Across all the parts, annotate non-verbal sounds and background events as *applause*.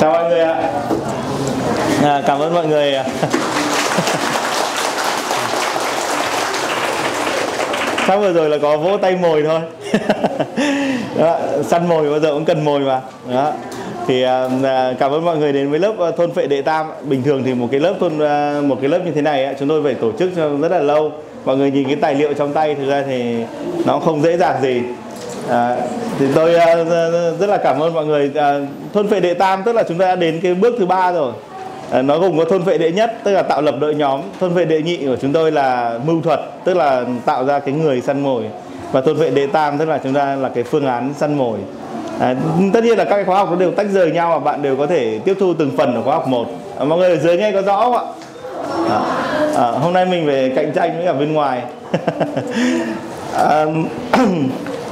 chào mọi người ạ. À, cảm ơn mọi người Sao vừa rồi là có vỗ tay mồi thôi. *laughs* Đó, Săn mồi bao giờ cũng cần mồi mà. Đó. Thì à, à cảm ơn mọi người đến với lớp à, thôn phệ đệ tam. Bình thường thì một cái lớp thôn à, một cái lớp như thế này chúng tôi phải tổ chức rất là lâu. Mọi người nhìn cái tài liệu trong tay thực ra thì nó không dễ dàng gì. À, thì tôi uh, rất là cảm ơn mọi người. À, thôn phệ đệ tam tức là chúng ta đã đến cái bước thứ ba rồi. À, nó gồm có thôn phệ đệ nhất tức là tạo lập đội nhóm thôn phệ đệ nhị của chúng tôi là mưu thuật tức là tạo ra cái người săn mồi. Và thôn phệ đệ tam tức là chúng ta là cái phương án săn mồi. À, tất nhiên là các cái khóa học nó đều tách rời nhau và bạn đều có thể tiếp thu từng phần của khóa học một. À, mọi người ở dưới nghe có rõ không ạ? À, à, hôm nay mình về cạnh tranh với cả bên ngoài à, *laughs*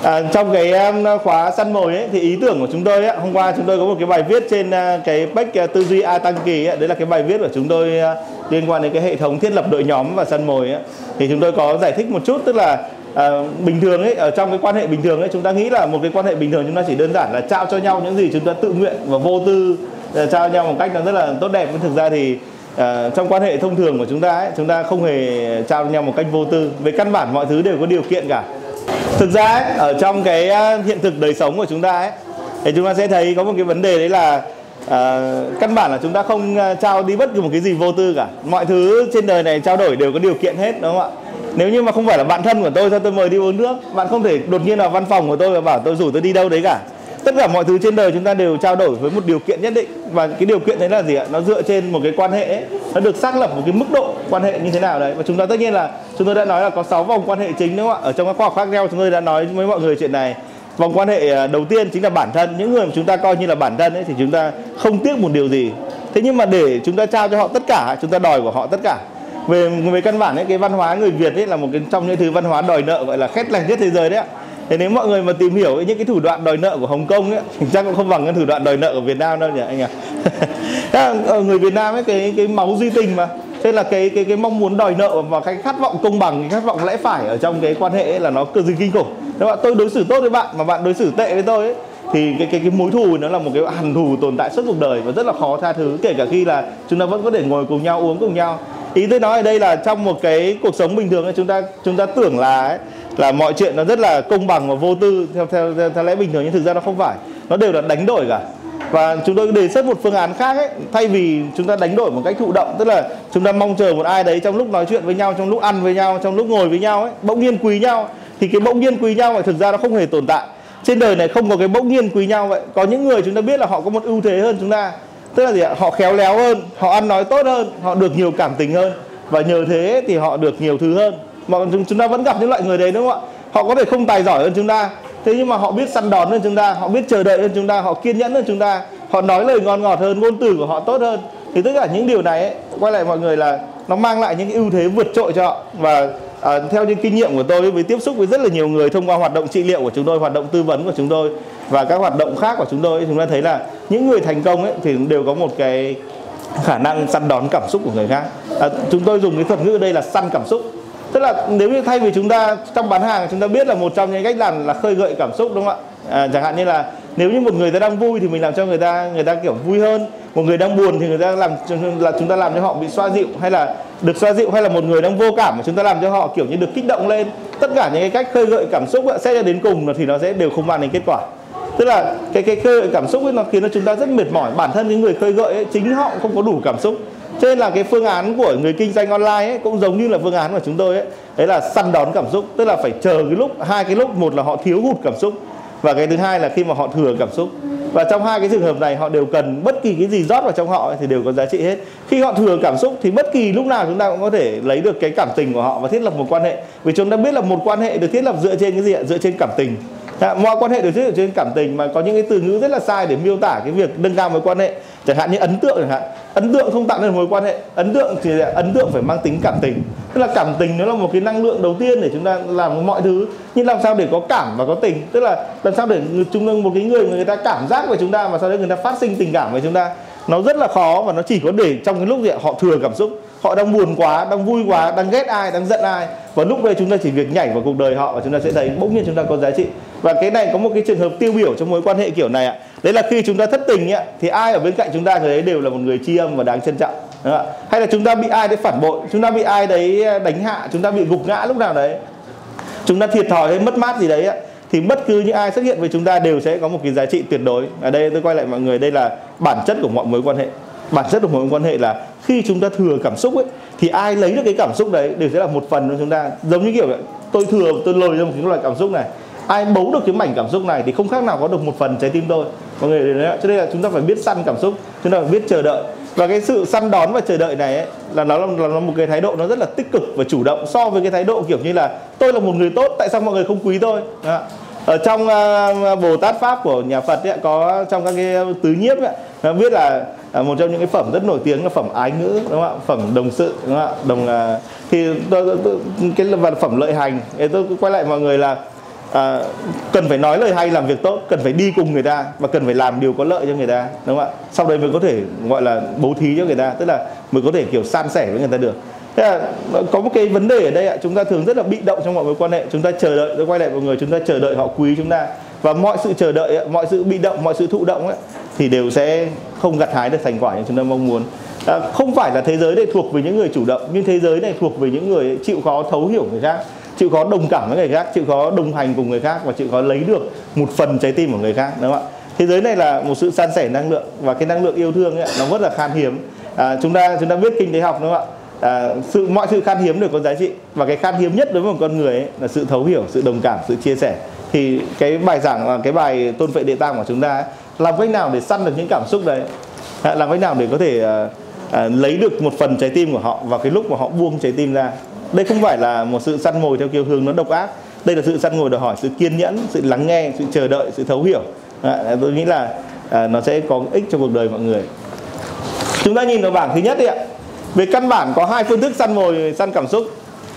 À, *clears throat* trong cái um, khóa săn mồi ấy, thì ý tưởng của chúng tôi ấy, hôm qua chúng tôi có một cái bài viết trên uh, cái bách uh, tư duy A tăng kỳ ấy, đấy là cái bài viết của chúng tôi uh, liên quan đến cái hệ thống thiết lập đội nhóm và săn mồi ấy. thì chúng tôi có giải thích một chút tức là À, bình thường ấy ở trong cái quan hệ bình thường ấy chúng ta nghĩ là một cái quan hệ bình thường chúng ta chỉ đơn giản là trao cho nhau những gì chúng ta tự nguyện và vô tư trao nhau một cách nó rất là tốt đẹp nhưng thực ra thì à, trong quan hệ thông thường của chúng ta ấy chúng ta không hề trao nhau một cách vô tư. Về căn bản mọi thứ đều có điều kiện cả. Thực ra ấy, ở trong cái ờ, hiện thực đời sống của chúng ta ấy thì chúng ta sẽ thấy có một cái vấn đề đấy là à, căn bản là chúng ta không trao đi bất cứ một cái gì vô tư cả. Mọi thứ trên đời này trao đổi đều có điều kiện hết đúng không ạ? Nếu như mà không phải là bạn thân của tôi sao tôi mời đi uống nước? Bạn không thể đột nhiên vào văn phòng của tôi và bảo tôi rủ tôi đi đâu đấy cả tất cả mọi thứ trên đời chúng ta đều trao đổi với một điều kiện nhất định. Và cái điều kiện đấy là gì ạ? Nó dựa trên một cái quan hệ ấy, nó được xác lập một cái mức độ quan hệ như thế nào đấy. Và chúng ta tất nhiên là chúng tôi đã nói là có 6 vòng quan hệ chính đúng không ạ? Ở trong các khoa học khác nhau chúng tôi đã nói với mọi người chuyện này. Vòng quan hệ à, đầu tiên chính là bản thân. Những người mà chúng ta coi như là bản thân ấy thì chúng ta không tiếc một điều gì. Thế nhưng mà để chúng ta trao cho họ tất cả chúng ta đòi của họ tất cả. Về về căn bản ấy cái văn hóa người Việt ấy là một cái trong những thứ văn hóa đòi nợ gọi là khét lành nhất thế giới đấy ạ thế nếu mọi người mà tìm hiểu những cái thủ đoạn đòi nợ của Hồng Kông ấy thì chắc cũng không bằng cái thủ đoạn đòi nợ của Việt Nam đâu nhỉ anh ạ. *laughs* Ở ờ, người Việt Nam ấy cái cái máu duy tình mà. Thế là cái cái cái mong muốn đòi nợ và cái khát vọng công bằng cái khát vọng lẽ phải ở trong cái quan hệ ấy là nó cực kỳ kinh khủng. Nếu bạn tôi đối xử tốt với bạn mà bạn đối xử tệ với tôi ấy thì cái cái cái mối thù nó là một cái hằn thù tồn tại suốt cuộc đời và rất là khó tha thứ kể cả khi là chúng ta vẫn có thể ngồi cùng nhau uống cùng nhau. Ý tôi nói ở đây là trong một cái cuộc sống bình thường ấy, chúng ta chúng ta tưởng là ấy, là mọi chuyện nó rất là công bằng và vô tư theo theo theo, theo lẽ bình thường nhưng thực ra nó không phải. Nó đều là đánh đổi cả. Và chúng tôi đề xuất một phương án khác ấy thay vì chúng ta đánh đổi một cách thụ động tức là chúng ta mong chờ một ai đấy trong lúc nói chuyện với nhau trong lúc ăn với nhau trong lúc ngồi với nhau ấy bỗng nhiên quý nhau. Thì cái bỗng nhiên quý nhau mà thực ra nó không hề tồn tại. Trên đời này không có cái bỗng nhiên quý nhau vậy. Có những người chúng ta biết là họ có một ưu thế hơn chúng ta. Tức là gì ạ? Họ khéo léo hơn họ ăn nói tốt hơn họ được nhiều cảm tình hơn. Và nhờ thế thì họ được nhiều thứ hơn mà chúng ta vẫn gặp những loại người đấy đúng không ạ? Họ có thể không tài giỏi hơn chúng ta thế nhưng mà họ biết săn đón hơn chúng ta họ biết chờ đợi hơn chúng ta họ kiên nhẫn hơn chúng ta họ nói lời ngon ngọt hơn ngôn từ của họ tốt hơn. Thì tất cả những điều này ấy, quay lại mọi người là nó mang lại những ưu thế vượt trội cho họ. Và à, theo những kinh nghiệm của tôi với tiếp xúc với rất là nhiều người thông qua hoạt động trị liệu của chúng tôi hoạt động tư vấn của chúng tôi và các hoạt động khác của chúng tôi chúng ta thấy là những người thành công ấy thì đều có một cái khả năng săn đón cảm xúc của người khác. À, chúng tôi dùng cái thuật ngữ ở đây là săn cảm xúc tức là nếu như thay vì chúng ta trong bán hàng chúng ta biết là một trong những cách làm là khơi gợi cảm xúc đúng không ạ? À, chẳng hạn như là nếu như một người ta đang vui thì mình làm cho người ta người ta kiểu vui hơn. Một người đang buồn thì người ta làm là chúng ta làm cho họ bị xoa dịu hay là được xoa dịu hay là một người đang vô cảm mà chúng ta làm cho họ kiểu như được kích động lên. Tất cả những cái cách khơi gợi cảm xúc sẽ đến cùng thì nó sẽ đều không mang đến kết quả. Tức là cái cái khơi gợi cảm xúc ấy nó khiến cho chúng ta rất mệt mỏi. Bản thân cái người khơi gợi ấy, chính họ không có đủ cảm xúc cho nên là cái phương án của người kinh doanh online ấy, cũng giống như là phương án của chúng tôi ấy, đấy là săn đón cảm xúc, tức là phải chờ cái lúc, hai cái lúc, một là họ thiếu hụt cảm xúc, và cái thứ hai là khi mà họ thừa cảm xúc. Và trong hai cái trường hợp này, họ đều cần bất kỳ cái gì rót vào trong họ thì đều có giá trị hết. Khi họ thừa cảm xúc thì bất kỳ lúc nào chúng ta cũng có thể lấy được cái cảm tình của họ và thiết lập một quan hệ. Vì chúng ta biết là một quan hệ được thiết lập dựa trên cái gì ạ? Dựa trên cảm tình. Mọi quan hệ được thiết lập trên cảm tình mà có những cái từ ngữ rất là sai để miêu tả cái việc nâng cao mối quan hệ chẳng hạn như ấn tượng chẳng hạn. Ấn tượng không tạo nên mối quan hệ. Ấn tượng thì ấn tượng phải mang tính cảm tình. Tức là cảm tình nó là một cái năng lượng đầu tiên để chúng ta làm mọi thứ. Nhưng làm sao để có cảm và có tình? Tức là làm sao để chúng ta một cái người người ta cảm giác về chúng ta và sau đấy người ta phát sinh tình cảm với chúng ta? Nó rất là khó và nó chỉ có để trong cái lúc gì họ thừa cảm xúc. Họ đang buồn quá, đang vui quá, đang ghét ai, đang giận ai. Và lúc đấy chúng ta chỉ việc nhảy vào cuộc đời họ và chúng ta sẽ thấy bỗng nhiên chúng ta có giá trị. Và cái này có một cái trường hợp tiêu biểu trong mối quan hệ kiểu này ạ. Đấy là khi chúng ta thất tình ạ, thì ai ở bên cạnh chúng ta người đấy đều là một người tri âm và đáng trân trọng. Hay là chúng ta bị ai đấy phản bội, chúng ta bị ai đấy đánh hạ, chúng ta bị gục ngã lúc nào đấy. Chúng ta thiệt thòi hay mất mát gì đấy ạ thì bất cứ những ai xuất hiện với chúng ta đều sẽ có một cái giá trị tuyệt đối. Ở đây tôi quay lại mọi người, đây là bản chất của mọi mối quan hệ. Bản chất của mối quan hệ là khi chúng ta thừa cảm xúc ấy, thì ai lấy được cái cảm xúc đấy đều sẽ là một phần của chúng ta. Giống như kiểu tôi thừa, tôi lồi ra một cái loại cảm xúc này. Ai bấu được cái mảnh cảm xúc này thì không khác nào có được một phần trái tim tôi. Mọi người đấy cho nên là chúng ta phải biết săn cảm xúc, chúng ta phải biết chờ đợi và cái sự săn đón và chờ đợi này ấy, là nó là, là một cái thái độ nó rất là tích cực và chủ động so với cái thái độ kiểu như là tôi là một người tốt tại sao mọi người không quý tôi? Đó. Ở trong uh, Bồ Tát pháp của nhà Phật ấy, có trong các cái tứ nhiếp ấy, nó biết là uh, một trong những cái phẩm rất nổi tiếng là phẩm ái ngữ đúng không ạ? Phẩm đồng sự đúng không ạ? Đồng uh, thì tôi, tôi, cái là phẩm lợi hành. Thì tôi quay lại mọi người là à, cần phải nói lời hay làm việc tốt cần phải đi cùng người ta và cần phải làm điều có lợi cho người ta đúng không ạ? Sau đấy mới có thể gọi là bố thí cho người ta tức là mới có thể kiểu san sẻ với người ta được. Thế là ờ, có một cái vấn đề ở đây ạ chúng ta thường rất là bị động trong mọi mối quan hệ. Chúng ta chờ đợi tôi quay lại mọi người chúng ta chờ đợi họ quý chúng ta. Và mọi sự chờ đợi mọi sự bị động mọi sự thụ động ấy, thì đều sẽ không gặt hái được thành quả như chúng ta mong muốn. À, không phải là thế giới này thuộc về những người chủ động nhưng thế giới này thuộc về những người chịu khó thấu hiểu người khác chịu khó đồng cảm với người khác chịu khó đồng hành cùng người khác và chịu khó lấy được một phần trái tim của người khác đúng không ạ? Thế giới này là một sự san sẻ năng lượng và cái năng lượng yêu thương ấy, nó rất là khan hiếm. À, chúng ta chúng ta biết kinh tế học đúng không ạ? À, sự mọi sự khan hiếm đều có giá trị và cái khan hiếm nhất đối với một con người ấy là sự thấu hiểu sự đồng cảm sự chia sẻ. Thì cái bài giảng là cái bài tôn vệ địa tạng của chúng ta ấy, làm cách nào để săn được những cảm xúc đấy? À, làm cách nào để có thể à, à, lấy được một phần trái tim của họ vào cái lúc mà họ buông trái tim ra? Đây không phải là một sự săn mồi theo kiểu hướng nó độc ác. Đây là sự săn mồi đòi hỏi sự kiên nhẫn sự lắng nghe sự chờ đợi sự thấu hiểu. À, tôi nghĩ là à, nó sẽ có ích cho cuộc đời mọi người. Chúng ta nhìn vào bảng thứ nhất đi ạ. Về căn bản có hai phương thức săn mồi săn cảm xúc.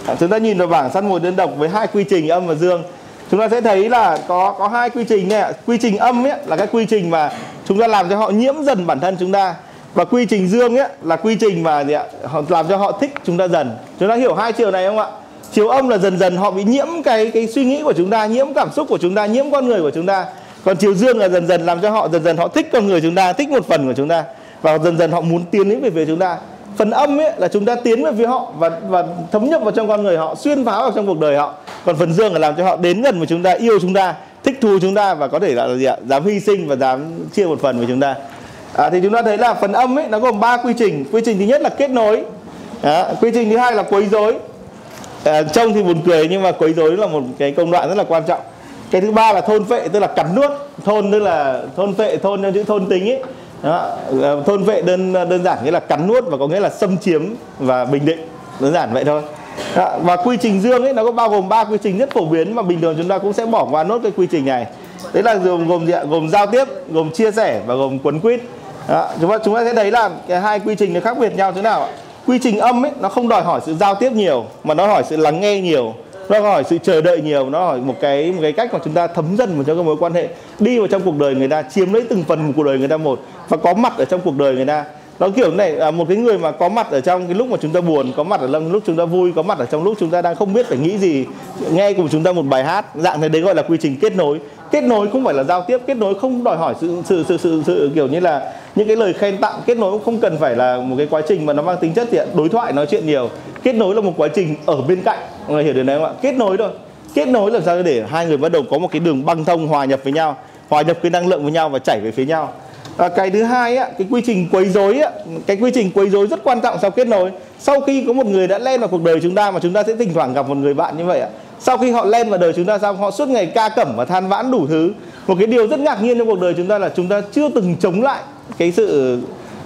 À, chúng ta nhìn vào bảng săn mồi đơn độc với hai quy trình âm và dương. Chúng ta sẽ thấy là có có hai quy trình này quy trình âm ấy là cái quy trình mà chúng ta làm cho họ nhiễm dần bản thân chúng ta và quy trình dương ấy, là quy trình mà gì ạ? Làm cho họ thích chúng ta dần. Chúng ta hiểu hai chiều này không ạ? Chiều âm là dần dần họ bị nhiễm cái cái suy nghĩ của chúng ta, nhiễm cảm xúc của chúng ta, nhiễm con người của chúng ta. Còn chiều dương là dần dần làm cho họ, dần dần họ thích con người chúng ta, thích một phần của chúng ta. Và dần dần họ muốn tiến đến về phía chúng ta. Phần âm ấy là chúng ta tiến về phía họ và và thấm nhập vào trong con người họ, xuyên phá vào trong cuộc đời họ. Còn phần dương là làm cho họ đến gần với chúng ta, yêu chúng ta, thích thú chúng ta và có thể là gì ạ? Dám hy sinh và dám chia một phần với chúng ta à, thì chúng ta thấy là phần âm ấy nó gồm 3 quy trình. Quy trình thứ nhất là kết nối. À, quy trình thứ hai là quấy rối. À, trông thì buồn cười nhưng mà quấy rối là một cái công đoạn rất là quan trọng. Cái thứ ba là thôn vệ tức là cắn nuốt. Thôn tức là thôn vệ thôn trong chữ thôn tính ấy. Đó. À, thôn vệ đơn đơn giản nghĩa là cắn nuốt và có nghĩa là xâm chiếm và bình định. Đơn giản vậy thôi. Đó. và quy trình dương ấy nó có bao gồm ba quy trình rất phổ biến mà bình thường chúng ta cũng sẽ bỏ qua nốt cái quy trình này. Đấy là gồm gồm gì ạ? Gồm giao tiếp gồm chia sẻ và gồm quấn quýt đó, chúng ta chúng ta sẽ thấy là cái hai quy trình nó khác biệt nhau thế nào ạ? Quy trình âm ấy nó không đòi hỏi sự giao tiếp nhiều mà nó hỏi sự lắng nghe nhiều nó hỏi sự chờ đợi nhiều nó hỏi một cái một cái cách mà chúng ta thấm dần vào trong cái mối quan hệ. Đi vào trong cuộc đời người ta chiếm lấy từng phần của cuộc đời người ta một và có mặt ở trong cuộc đời người ta. Nó kiểu này là một cái người mà có mặt ở trong cái lúc mà chúng ta buồn có mặt ở trong lúc chúng ta vui có mặt ở trong lúc chúng ta đang không biết phải nghĩ gì nghe cùng chúng ta một bài hát dạng thế đấy gọi là quy trình kết nối. Kết nối không phải là giao tiếp kết nối không đòi hỏi sự sự sự sự, sự kiểu như là những cái lời khen tặng kết nối cũng không cần phải là một cái quá trình mà nó mang tính chất thì đối thoại nói chuyện nhiều. Kết nối là một quá trình ở bên cạnh mọi người hiểu điều này không ạ? Kết nối thôi. Kết nối làm sao để hai người bắt đầu có một cái đường băng thông hòa nhập với nhau hòa nhập cái năng lượng với nhau và chảy về phía nhau. Và cái thứ hai á, cái quy trình quấy rối á, cái quy trình quấy rối rất quan trọng sau kết nối. Sau khi có một người đã lên vào cuộc đời chúng ta mà chúng ta sẽ thỉnh thoảng gặp một người bạn như vậy ạ sau khi họ lên vào đời chúng ta xong họ suốt ngày ca cẩm và than vãn đủ thứ. Một cái điều rất ngạc nhiên trong cuộc đời chúng ta là chúng ta chưa từng chống lại cái sự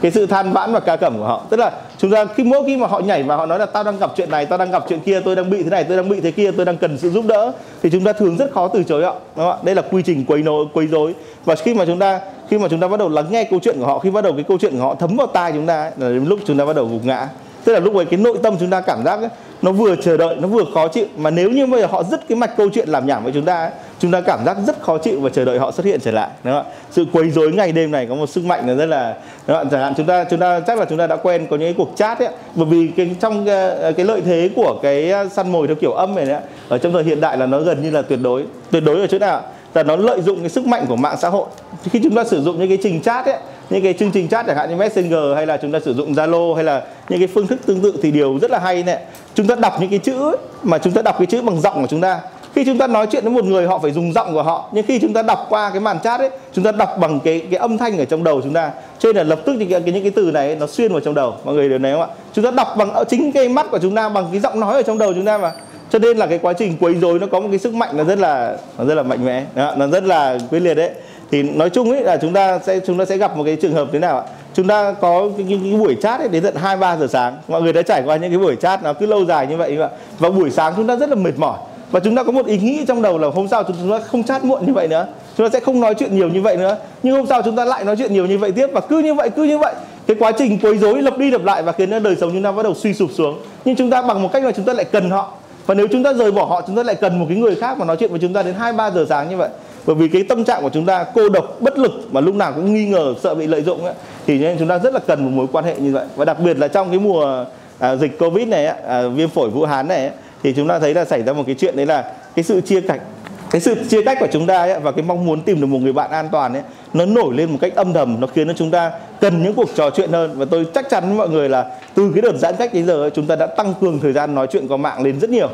cái sự than vãn và ca cẩm của họ. Tức là chúng ta khi mỗi khi mà họ nhảy và họ nói là tao đang gặp chuyện này tao đang gặp chuyện kia tôi đang bị thế này tôi đang bị thế kia tôi đang cần sự giúp đỡ thì chúng ta thường rất khó từ chối họ đúng không ạ? Đây là quy trình quấy nối quấy rối. Và khi mà chúng ta khi mà chúng ta bắt đầu lắng nghe câu chuyện của họ khi bắt đầu cái câu chuyện của họ thấm vào tai chúng ta ấy, là đến lúc chúng ta bắt đầu gục ngã. Tức là lúc ấy cái nội tâm chúng ta cảm giác ấy, nó vừa chờ đợi nó vừa khó chịu. Mà nếu như bây giờ họ dứt cái mạch câu chuyện làm nhảm với chúng ta ấy, chúng ta cảm giác rất khó chịu và chờ đợi họ xuất hiện trở lại đúng không ạ? Sự quấy rối ngày đêm này có một sức mạnh là rất là đúng không? chẳng hạn chúng ta chúng ta chắc là chúng ta đã quen có những cái cuộc chat ấy bởi vì cái trong cái, cái lợi thế của cái ờ, săn mồi theo kiểu âm này đấy ở trong thời hiện đại là nó gần như là tuyệt đối tuyệt đối ở chỗ nào là nó lợi dụng cái sức mạnh của mạng xã hội. Khi chúng ta sử dụng những cái trình chat ấy những cái chương trình chat chẳng hạn như messenger hay là chúng ta sử dụng zalo hay là những cái phương thức tương tự thì điều rất là hay này chúng ta đọc những cái chữ ấy, mà chúng ta đọc cái chữ bằng giọng của chúng ta khi chúng ta nói chuyện với một người họ phải dùng giọng của họ. Nhưng khi chúng ta đọc qua cái màn chat ấy chúng ta đọc bằng cái cái âm thanh ở trong đầu chúng ta. Cho nên là lập tức những cái, những cái từ này nó xuyên vào trong đầu mọi người đều này không ạ? Chúng ta đọc bằng chính cái mắt của chúng ta bằng cái giọng nói ở trong đầu chúng ta mà. Cho nên là cái quá trình quấy rối nó có một cái sức mạnh nó rất là nó rất là mạnh mẽ. Đó, nó rất là quyết liệt đấy. Thì nói chung ấy là chúng ta sẽ chúng ta sẽ gặp một cái trường hợp thế nào ạ? Chúng ta có cái, cái, cái buổi chat ấy đến tận hai ba giờ sáng. Mọi người đã trải qua những cái buổi chat nó cứ lâu dài như vậy và buổi sáng chúng ta rất là mệt mỏi và chúng ta có một ý nghĩ trong đầu là hôm sau chúng ta không chat muộn như vậy nữa chúng ta sẽ không nói chuyện nhiều như vậy nữa nhưng hôm sau chúng ta lại nói chuyện nhiều như vậy tiếp và cứ như vậy cứ như vậy cái quá trình quấy rối lặp đi lặp lại và khiến cho đời sống chúng ta bắt đầu suy sụp xuống nhưng chúng ta bằng một cách là chúng ta lại cần họ và nếu chúng ta rời bỏ họ chúng ta lại cần một cái người khác mà nói chuyện với chúng ta đến hai ba giờ sáng như vậy bởi vì cái tâm trạng của chúng ta cô độc bất lực mà lúc nào cũng nghi ngờ sợ bị lợi dụng ấy, thì nên chúng ta rất là cần một mối quan hệ như vậy và đặc biệt là trong cái mùa à, dịch covid này à, viêm phổi vũ hán này thì chúng ta thấy là xảy ra một cái chuyện đấy là cái sự chia cách cái sự chia cách của chúng ta ấy, và cái mong muốn tìm được một người bạn an toàn ấy nó nổi lên một cách âm thầm nó khiến cho chúng ta cần những cuộc trò chuyện hơn. Và tôi chắc chắn với mọi người là từ cái đợt giãn cách đến giờ ấy, chúng ta đã tăng cường thời gian nói chuyện qua mạng lên rất nhiều.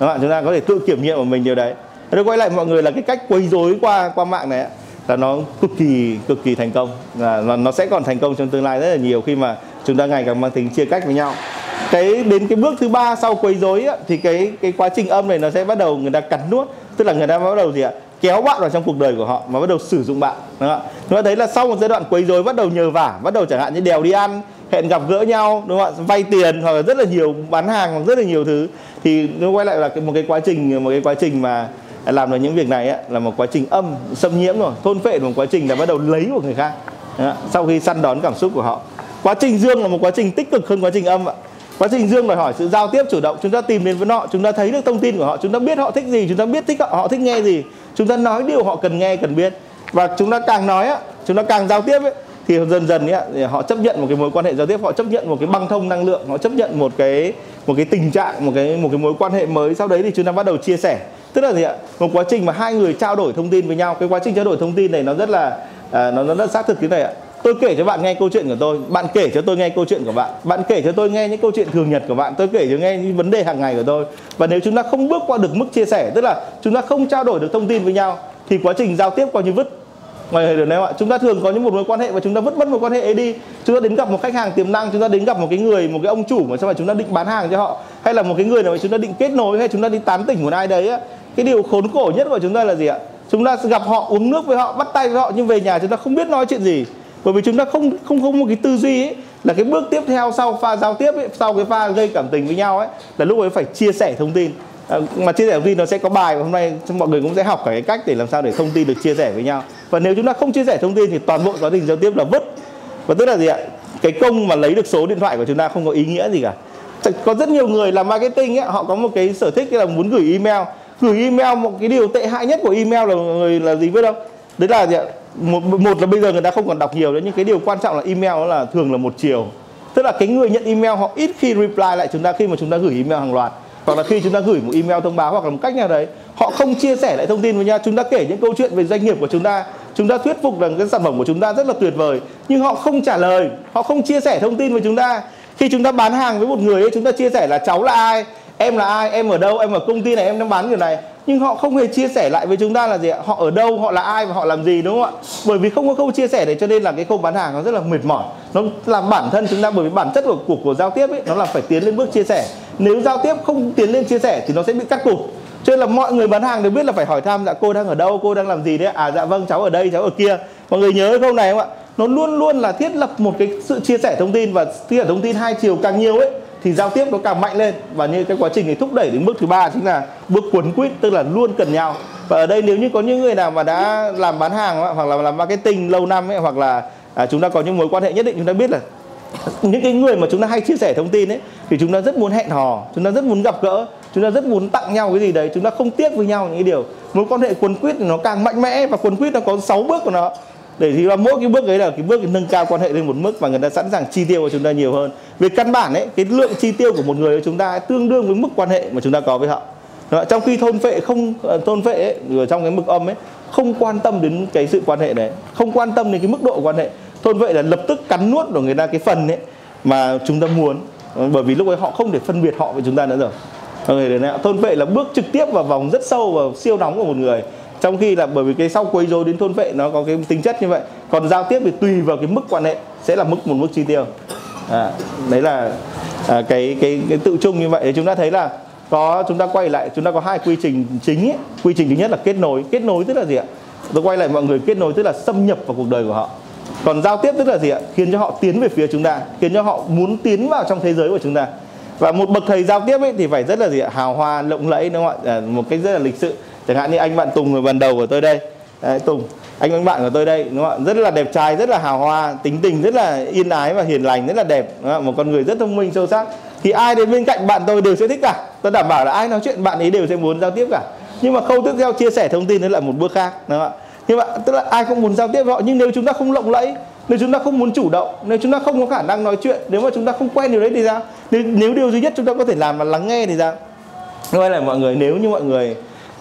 Các bạn chúng ta có thể tự kiểm nghiệm của mình điều đấy. Tôi quay lại mọi người là cái cách quấy rối qua qua mạng này là nó cực kỳ cực kỳ thành công. Là nó sẽ còn thành công trong tương lai rất là nhiều khi mà chúng ta ngày càng mang tính chia cách với nhau cái đến cái bước thứ ba sau quấy rối thì cái cái quá trình âm này nó sẽ bắt đầu người ta cắn nuốt tức là người ta bắt đầu gì ạ? Kéo bạn vào trong cuộc đời của họ mà bắt đầu sử dụng bạn đúng không ạ? Chúng ta thấy là sau một giai đoạn quấy rối bắt đầu nhờ vả bắt đầu chẳng hạn như đèo đi ăn hẹn gặp gỡ nhau đúng không ạ? Vay tiền hoặc là rất là nhiều bán hàng hoặc rất là nhiều thứ thì nó quay lại là một cái quá trình một cái quá trình mà làm được những việc này ấy, là một quá trình âm xâm nhiễm rồi thôn phệ một quá trình là bắt đầu lấy của người khác sau khi săn đón cảm xúc của họ. Quá trình dương là một quá trình tích cực hơn quá trình âm ạ quá trình dương đòi hỏi sự giao tiếp chủ động chúng ta tìm đến với họ chúng ta thấy được thông tin của họ chúng ta biết họ thích gì chúng ta biết thích họ, họ thích nghe gì chúng ta nói điều họ cần nghe cần biết. Và chúng ta càng nói á chúng ta càng giao tiếp ấy, thì dần dần ấy, họ chấp nhận một cái mối quan hệ giao tiếp họ chấp nhận một cái băng thông năng lượng họ chấp nhận một cái một cái tình trạng một cái một cái mối quan hệ mới. Sau đấy thì chúng ta bắt đầu chia sẻ. Tức là gì ạ? Một quá trình mà hai người trao đổi thông tin với nhau cái quá trình trao đổi thông tin này nó rất là à, nó, nó rất xác thực cái này ạ tôi kể cho bạn nghe câu chuyện của tôi. Bạn kể cho tôi nghe câu chuyện của bạn. Bạn kể cho tôi nghe những câu chuyện thường nhật của bạn. Tôi kể cho nghe những vấn đề hàng ngày của tôi. Và nếu chúng ta không bước qua được mức chia sẻ, tức là chúng ta không trao đổi được thông tin với nhau, thì quá trình giao tiếp coi như vứt. Mọi người hiểu đấy ạ? Chúng ta thường có những một mối quan hệ và chúng ta vứt mất mối quan hệ ấy đi. Chúng ta đến gặp một khách hàng tiềm năng, chúng ta đến gặp một cái người, một cái ông chủ mà sao mà chúng ta định bán hàng cho họ? Hay là một cái người nào mà chúng ta định kết nối, hay chúng ta đi tán tỉnh một ai đấy á? Cái điều khốn khổ nhất của chúng ta là gì ạ? Chúng ta gặp họ, uống nước với họ, bắt tay với họ, nhưng về nhà chúng ta không biết nói chuyện gì bởi vì chúng ta không không không một cái tư duy ấy là cái bước tiếp theo sau pha giao tiếp ấy, sau cái pha gây cảm tình với nhau ấy là lúc ấy phải chia sẻ thông tin. À, mà chia sẻ thông tin nó sẽ có bài và hôm nay mọi người cũng sẽ học cả cái cách để làm sao để thông tin được chia sẻ với nhau. Và nếu chúng ta không chia sẻ thông tin thì toàn bộ quá trình giao tiếp là vứt. Và tức là gì ạ? Cái công mà lấy được số điện thoại của chúng ta không có ý nghĩa gì cả. Có rất nhiều người làm marketing ấy, họ có một cái sở thích là muốn gửi email. Gửi email một cái điều tệ hại nhất của email là người là gì biết không? Đấy là gì ạ? Một một là bây giờ người ta không còn đọc nhiều nữa, nhưng cái điều quan trọng là email đó là thường là một chiều. Tức là cái người nhận email họ ít khi reply lại chúng ta khi mà chúng ta gửi email hàng loạt. Hoặc là khi chúng ta gửi một email thông báo hoặc là một cách nào đấy, họ không chia sẻ lại thông tin với nhau. Chúng ta kể những câu chuyện về doanh nghiệp của chúng ta. Chúng ta thuyết phục rằng cái sản phẩm của chúng ta rất là tuyệt vời, nhưng họ không trả lời, họ không chia sẻ thông tin với chúng ta. Khi chúng ta bán hàng với một người ấy, chúng ta chia sẻ là cháu là ai? Em là ai? Em ở đâu? Em ở công ty này? Em đang bán kiểu này nhưng họ không hề chia sẻ lại với chúng ta là gì ạ? Họ ở đâu, họ là ai và họ làm gì, đúng không ạ? Bởi vì không có câu chia sẻ đấy, cho nên là cái khâu bán hàng nó rất là mệt mỏi. Nó làm bản thân chúng ta, bởi vì bản chất của cuộc của giao tiếp ấy, nó là phải tiến lên bước chia sẻ. Nếu giao tiếp không tiến lên chia sẻ thì nó sẽ bị cắt cụt. Cho nên là mọi người bán hàng đều biết là phải hỏi thăm dạ cô đang ở đâu? Cô đang làm gì đấy à dạ vâng cháu ở đây, cháu ở kia. Mọi người nhớ câu này không ạ? Nó luôn luôn là thiết lập một cái sự chia sẻ thông tin và chia sẻ thông tin hai chiều càng nhiều ấy thì giao tiếp nó càng mạnh lên. Và như cái quá trình này thúc đẩy đến bước thứ ba chính là bước cuốn quýt tức là luôn cần nhau. Và ở đây nếu như có những người nào mà đã làm bán hàng hoặc là làm marketing lâu năm ấy, hoặc là à, chúng ta có những mối quan hệ nhất định chúng ta biết là những cái người mà chúng ta hay chia sẻ thông tin ấy thì chúng ta rất muốn hẹn hò chúng ta rất muốn gặp gỡ chúng ta rất muốn tặng nhau cái gì đấy chúng ta không tiếc với nhau những cái điều. Mối quan hệ quần quýt nó càng mạnh mẽ và quần quýt nó có 6 bước của nó để thì là mỗi cái bước ấy là cái bước nâng cao quan hệ lên một mức và người ta sẵn sàng chi tiêu của chúng ta nhiều hơn. Về căn bản ấy cái lượng chi tiêu của một người của chúng ta tương đương với mức quan hệ mà chúng ta có với họ. Đó, trong khi thôn phệ không ờ, thôn phệ ấy, ở trong cái mực âm ấy không quan tâm đến cái sự quan hệ đấy không quan tâm đến cái mức độ quan hệ. Thôn vệ là lập tức cắn nuốt của người ta cái phần ấy mà chúng ta muốn bởi vì lúc ấy họ không thể phân biệt họ với chúng ta nữa rồi. Người đấy thôn vệ là bước trực tiếp vào vòng rất sâu và siêu nóng của một người trong khi là bởi vì cái sau quấy rối đến thôn vệ nó có cái tính chất như vậy. Còn giao tiếp thì tùy vào cái mức quan hệ sẽ là mức một mức chi tiêu. À, đấy là à, cái cái cái tự chung như vậy. Thì chúng ta thấy là có chúng ta quay lại chúng ta có hai quy trình chính ấy. quy trình thứ nhất là kết nối. Kết nối tức là gì ạ? Tôi quay lại mọi người kết nối tức là xâm nhập vào cuộc đời của họ. Còn giao tiếp tức là gì ạ? Khiến cho họ tiến về phía chúng ta khiến cho họ muốn tiến vào trong thế giới của chúng ta. Và một bậc thầy giao tiếp ấy thì phải rất là gì ạ? Hào hoa lộng lẫy đúng không ạ? À, một cách rất là lịch sự chẳng hạn như anh bạn tùng người bàn đầu của tôi đây. Đấy, tùng anh anh bạn của tôi đây đúng không ạ? Rất là đẹp trai rất là hào hoa tính tình rất là yên ái và hiền lành rất là đẹp đúng không? một con người rất thông minh sâu sắc. Thì ai đến bên cạnh bạn tôi đều sẽ thích cả. Tôi đảm bảo là ai nói chuyện bạn ấy đều sẽ muốn giao tiếp cả. Nhưng mà khâu tiếp theo chia sẻ thông tin đó là một bước khác đúng không ạ? Nhưng mà tức là ai cũng muốn giao tiếp với họ nhưng nếu chúng ta không lộng lẫy nếu chúng ta không muốn chủ động nếu chúng ta không có khả năng nói chuyện nếu mà chúng ta không quen điều đấy thì sao? Nếu, nếu điều duy nhất chúng ta có thể làm là lắng nghe thì sao? Nói là mọi người nếu như mọi người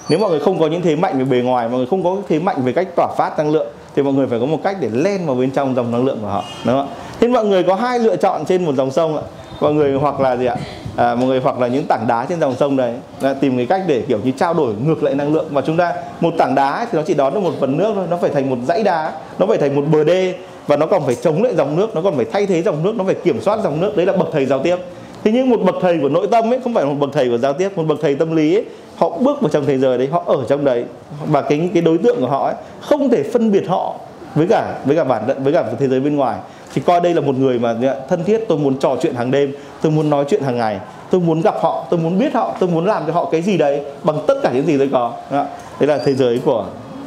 nếu mọi người không có những thế mạnh về bề ngoài mọi người không có thế mạnh về cách tỏa phát năng lượng thì mọi người phải có một cách để len vào bên trong dòng năng lượng của họ đúng không ạ? Thế mọi người có hai lựa chọn trên một dòng sông ạ. Mọi người hoặc là gì ạ? À, mọi người hoặc là những tảng đá trên dòng sông đấy là tìm cái cách để kiểu như trao đổi ngược lại năng lượng. Và chúng ta một tảng đá thì nó chỉ đón được một phần nước thôi nó phải thành một dãy đá nó phải thành một bờ đê và nó còn phải chống lại dòng nước nó còn phải thay thế dòng nước nó phải kiểm soát dòng nước. Đấy là bậc thầy giao tiếp thế nhưng một bậc thầy của nội tâm ấy không phải một bậc thầy của giao tiếp một bậc thầy tâm lý ấy, họ bước vào trong thế giới đấy họ ở trong đấy. Và cái cái đối tượng của họ ấy, không thể phân biệt họ với cả với cả bản với cả thế giới bên ngoài. Thì coi đây là một người mà dạ, thân thiết tôi muốn trò chuyện hàng đêm tôi muốn nói chuyện hàng ngày tôi muốn gặp họ tôi muốn biết họ tôi muốn làm cho họ cái gì đấy bằng tất cả những gì tôi có. Dạ, đấy là thế giới của